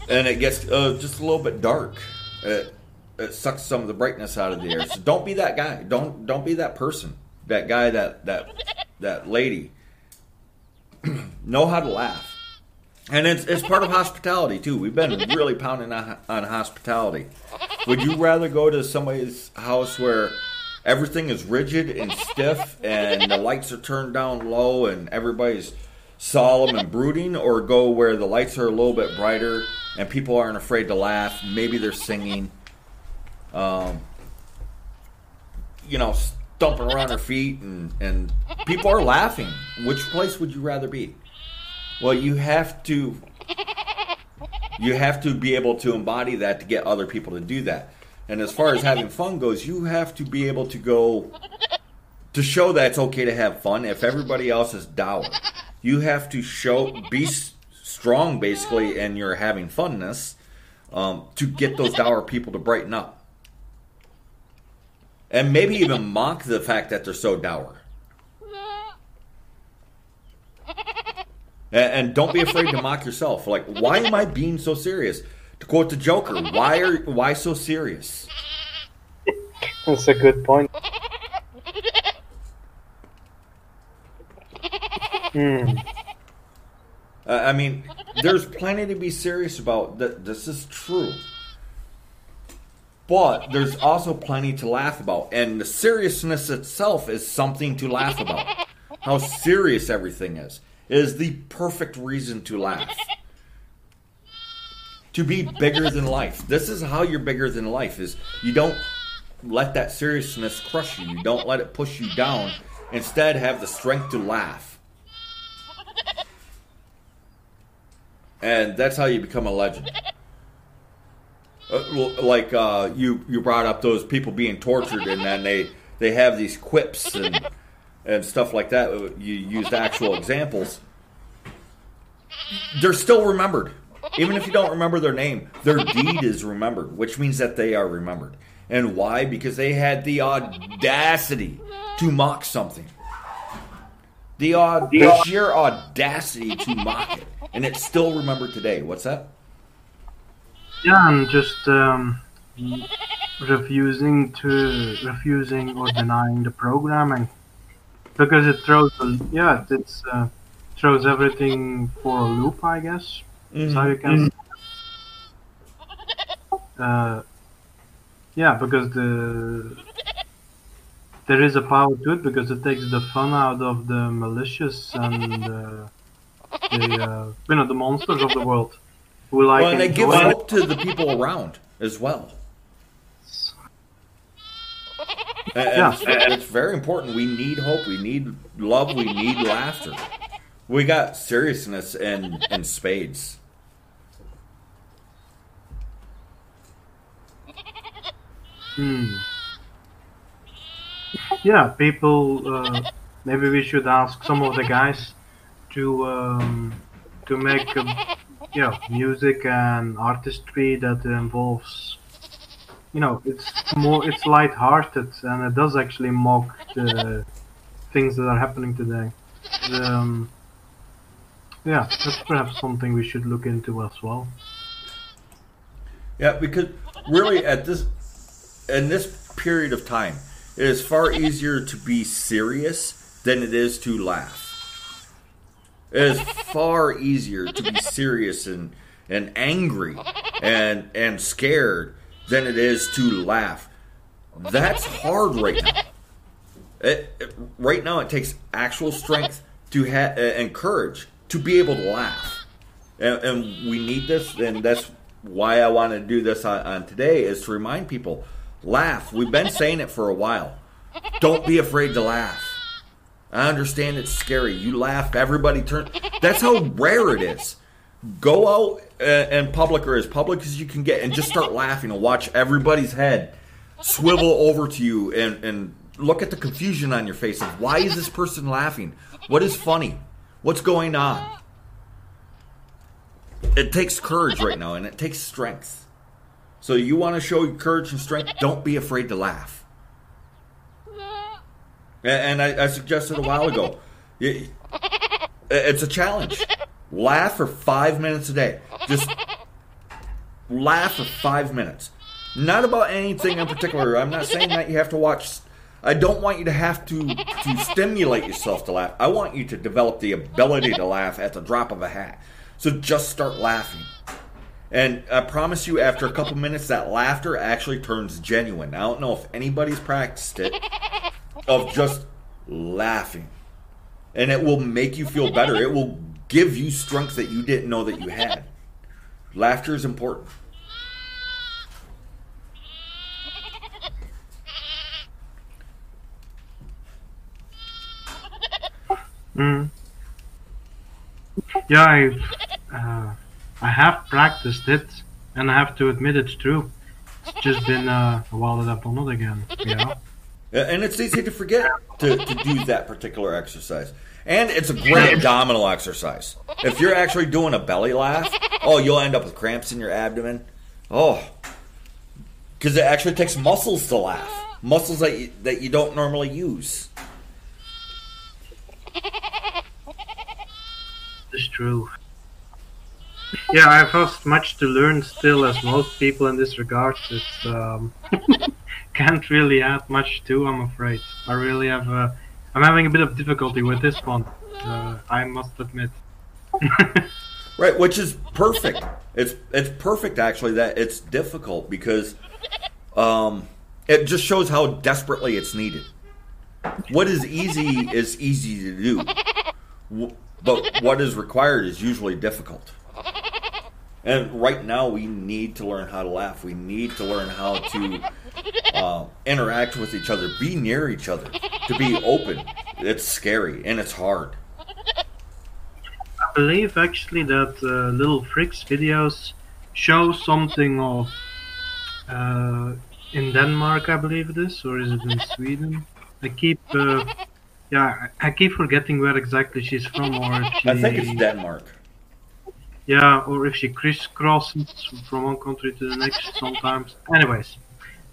and it gets uh, just a little bit dark. It, it sucks some of the brightness out of the air. So don't be that guy. Don't don't be that person. That guy. That that that lady. know how to laugh. And it's, it's part of hospitality too. We've been really pounding on, on hospitality. Would you rather go to somebody's house where everything is rigid and stiff and the lights are turned down low and everybody's solemn and brooding, or go where the lights are a little bit brighter and people aren't afraid to laugh? Maybe they're singing, um, you know, stomping around their feet and, and people are laughing. Which place would you rather be? Well, you have to you have to be able to embody that to get other people to do that. And as far as having fun goes, you have to be able to go to show that it's okay to have fun if everybody else is dour. You have to show be strong basically in your having funness um, to get those dour people to brighten up. And maybe even mock the fact that they're so dour. And, and don't be afraid to mock yourself. Like, why am I being so serious? To quote the Joker, why are why so serious? That's a good point. Hmm. Uh, I mean, there's plenty to be serious about. That this is true, but there's also plenty to laugh about, and the seriousness itself is something to laugh about. How serious everything is is the perfect reason to laugh. To be bigger than life. This is how you're bigger than life. Is you don't let that seriousness crush you. You don't let it push you down. Instead, have the strength to laugh. and that's how you become a legend. Uh, like uh, you, you brought up those people being tortured, and then they they have these quips and and stuff like that. You used actual examples. They're still remembered, even if you don't remember their name. Their deed is remembered, which means that they are remembered. And why? Because they had the audacity to mock something. The, aud- the sheer audacity to mock it, and it's still remembered today. What's that? Yeah, I'm just um, refusing to refusing or denying the programming because it throws a, yeah it's uh, throws everything for a loop I guess. That's how you can uh, yeah because the there is a power to it because it takes the fun out of the malicious and uh, the uh, you know the monsters of the world who like Well, and it gives hope to the people around as well. And, and Yeah. it's, very important. We need hope. We need love. We need laughter. We got seriousness and and spades. Hmm. Yeah, people. Uh, maybe we should ask some of the guys to um, to make um, yeah music and artistry that involves. You know, it's more it's light-hearted and it does actually mock the things that are happening today. Um, yeah, that's perhaps something we should look into as well. Yeah, because really at this in this period of time, it is far easier to be serious than it is to laugh. It is far easier to be serious and and angry and and scared than it is to laugh. That's hard right now. It, it- right now, it takes actual strength to ha- uh, and courage to be able to laugh, and, and we need this. And that's why I want to do this on, on today is to remind people: laugh. We've been saying it for a while. Don't be afraid to laugh. I understand it's scary. You laugh, everybody turn. That's how rare it is. Go out and in public or as public as you can get, and just start laughing and watch everybody's head swivel over to you and, and look at the confusion on your face of why is this person laughing? What is funny? What's going on? It takes courage right now and it takes strength. So you want to show courage and strength, don't be afraid to laugh. And I, I suggested a while ago, it's a challenge. Laugh for five minutes a day. Just laugh for five minutes. Not about anything in particular. I'm not saying that you have to watch. I don't want you to have to to stimulate yourself to laugh. I want you to develop the ability to laugh at the drop of a hat. So just start laughing. And I promise you, after a couple minutes, that laughter actually turns genuine. I don't know if anybody's practiced it, of just laughing. And it will make you feel better. It will give you strength that you didn't know that you had. Laughter is important. Mm. Yeah, I've, uh, I have practiced it, and I have to admit it's true. It's just been uh, a while that I've done it again. You know. And it's easy to forget to, to do that particular exercise. And it's a great abdominal exercise. If you're actually doing a belly laugh, oh, you'll end up with cramps in your abdomen. Oh, because it actually takes muscles to laugh, muscles that you, that you don't normally use. It's true. Yeah, I have much to learn still, as most people in this regard. It's um, can't really add much to. I'm afraid. I really have. Uh, I'm having a bit of difficulty with this one. Uh, I must admit. Right, which is perfect. It's it's perfect actually that it's difficult because um, it just shows how desperately it's needed. What is easy is easy to do, but what is required is usually difficult. And right now, we need to learn how to laugh. We need to learn how to uh, interact with each other, be near each other, to be open. It's scary and it's hard. I believe actually that uh, Little Fricks videos show something of uh, in Denmark, I believe it is, or is it in Sweden? I keep, uh, yeah, I I keep forgetting where exactly she's from, or she, I think it's Denmark. Yeah, or if she crisscrosses from one country to the next sometimes. Anyways,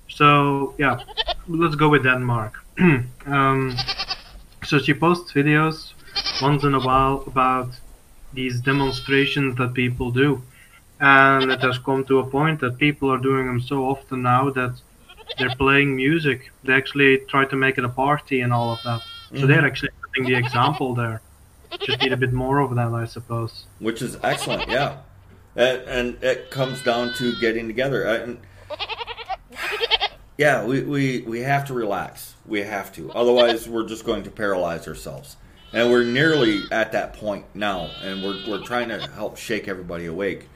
so yeah, let's go with Denmark. um, so she posts videos once in a while about these demonstrations that people do. And it has come to a point that people are doing them so often now that they're playing music. They actually try to make it a party and all of that. So they're actually setting the example there. Just need a bit more of that, I suppose. which is excellent. Yeah, and, and it comes down to getting together. And yeah, we, we we have to relax. We have to. Otherwise, we're just going to paralyze ourselves. And we're nearly at that point now, and we're we're trying to help shake everybody awake.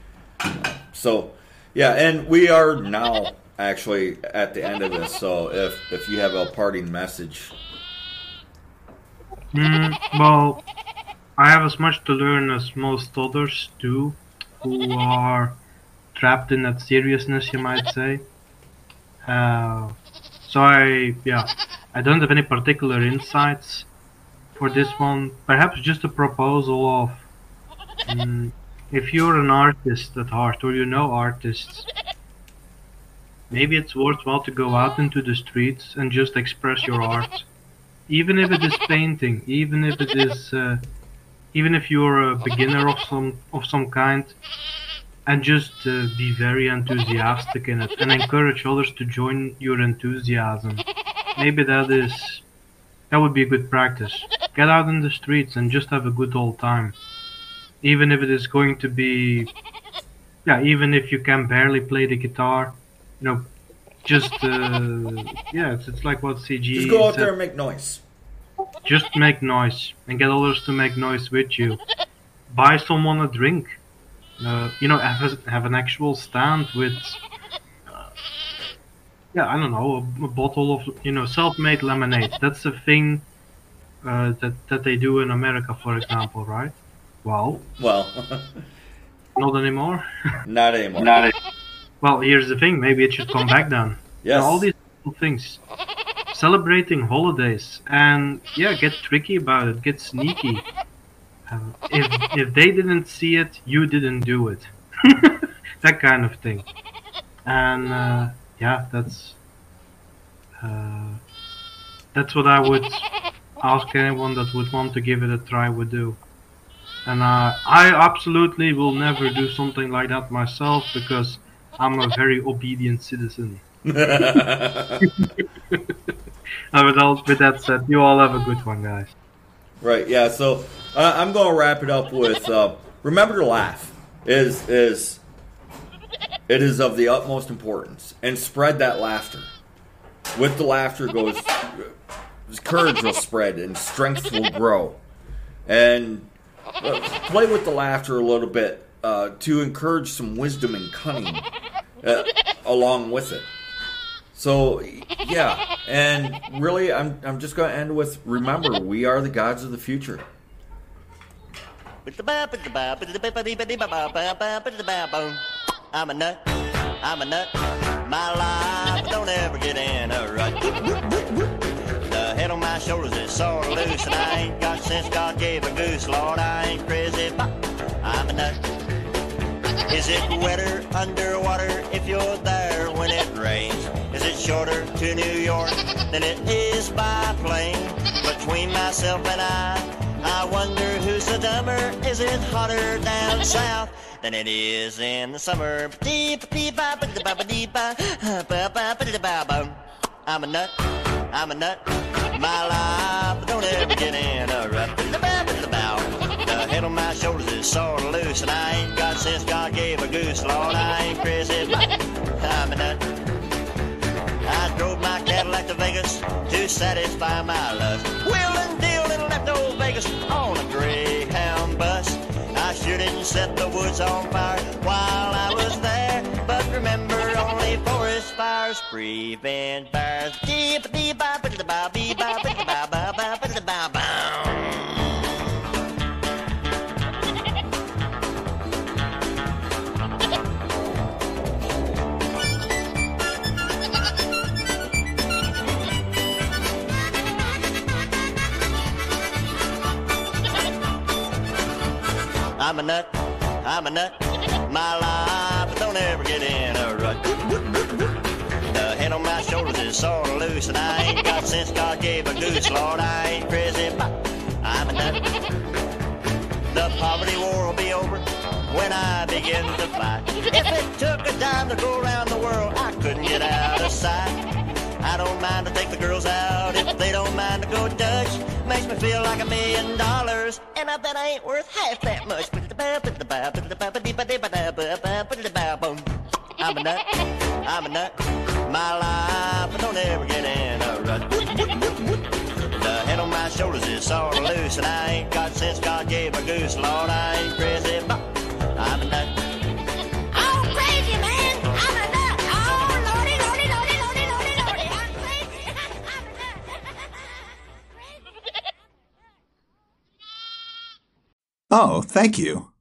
So, yeah, and we are now actually at the end of this. So, if if you have a parting message, Mm, well, I have as much to learn as most others do, who are trapped in that seriousness, you might say. Uh, so I, yeah, I don't have any particular insights for this one. Perhaps just a proposal of, mm, if you're an artist at heart or you know artists, maybe it's worthwhile to go out into the streets and just express your art even if it is painting, even if it is, uh, even if you're a beginner of some of some kind, and just uh, be very enthusiastic in it and encourage others to join your enthusiasm. Maybe that is that would be a good practice. Get out in the streets and just have a good old time, even if it is going to be, yeah, even if you can barely play the guitar, you know, just uh, yeah, it's, it's like what CG just go out said there and make noise. Just make noise and get others to make noise with you. Buy someone a drink. Uh, you know, have, a, have an actual stand with, uh, yeah, I don't know, a, a bottle of you know self-made lemonade. That's the thing uh, that that they do in America, for example, right? Well, Well, not anymore. not anymore. Well, here's the thing. Maybe it should come back then. Yes. all these things. Celebrating holidays and yeah, get tricky about it, get sneaky. Uh, if if they didn't see it, you didn't do it. that kind of thing. And uh, yeah, that's uh, that's what I would ask anyone that would want to give it a try would do. And uh, I absolutely will never do something like that myself because I'm a very obedient citizen. Uh, with, all, with that said, you all have a good one, guys. Right. Yeah. So uh, I'm going to wrap it up with uh, remember to laugh is is it is of the utmost importance and spread that laughter. With the laughter goes courage will spread and strength will grow. And uh, play with the laughter a little bit uh, to encourage some wisdom and cunning uh, along with it. So yeah, and really, I'm I'm just going to end with remember we are the gods of the future. I'm a nut, I'm a nut. My life don't ever get in a rut. The head on my shoulders is sort of loose, and I ain't got God gave a goose. Lord, I ain't crazy, I'm a nut. Is it wetter underwater if you're there when it rains? Shorter to New York than it is by plane? Between myself and I, I wonder who's the dumber. Is it hotter down south than it is in the summer? I'm a nut, I'm a nut. My life don't ever get in a rut. The head on my shoulders is sort of loose, and I ain't got sense God gave a goose. Lord, I ain't crazy, but I'm a nut. I drove my Cadillac to Vegas to satisfy my lust. Wheeling, dealing, left old Vegas on a Greyhound bus. I sure didn't set the woods on fire while I was there. But remember, only forest fires prevent fires. Deep, deep, ba, ba, da, ba, bee, ba, ba, da, I'm a nut, I'm a nut. My life don't ever get in a rut. The head on my shoulders is sort of loose, and I ain't got sense God gave a goose. Lord, I ain't crazy, but I'm a nut. The poverty war will be over when I begin to fight. If it took a dime to go around the world, I couldn't get out of sight. I don't mind to take the girls out if they don't mind to go Dutch. Makes me feel like a million dollars, and I bet I ain't worth half that much. I'm a nut, I'm a nut. My life don't ever get in a rut. The head on my shoulders is sort of loose, and I ain't got sense God gave a goose. Lord, I ain't crazy, but I'm a nut. Oh, thank you.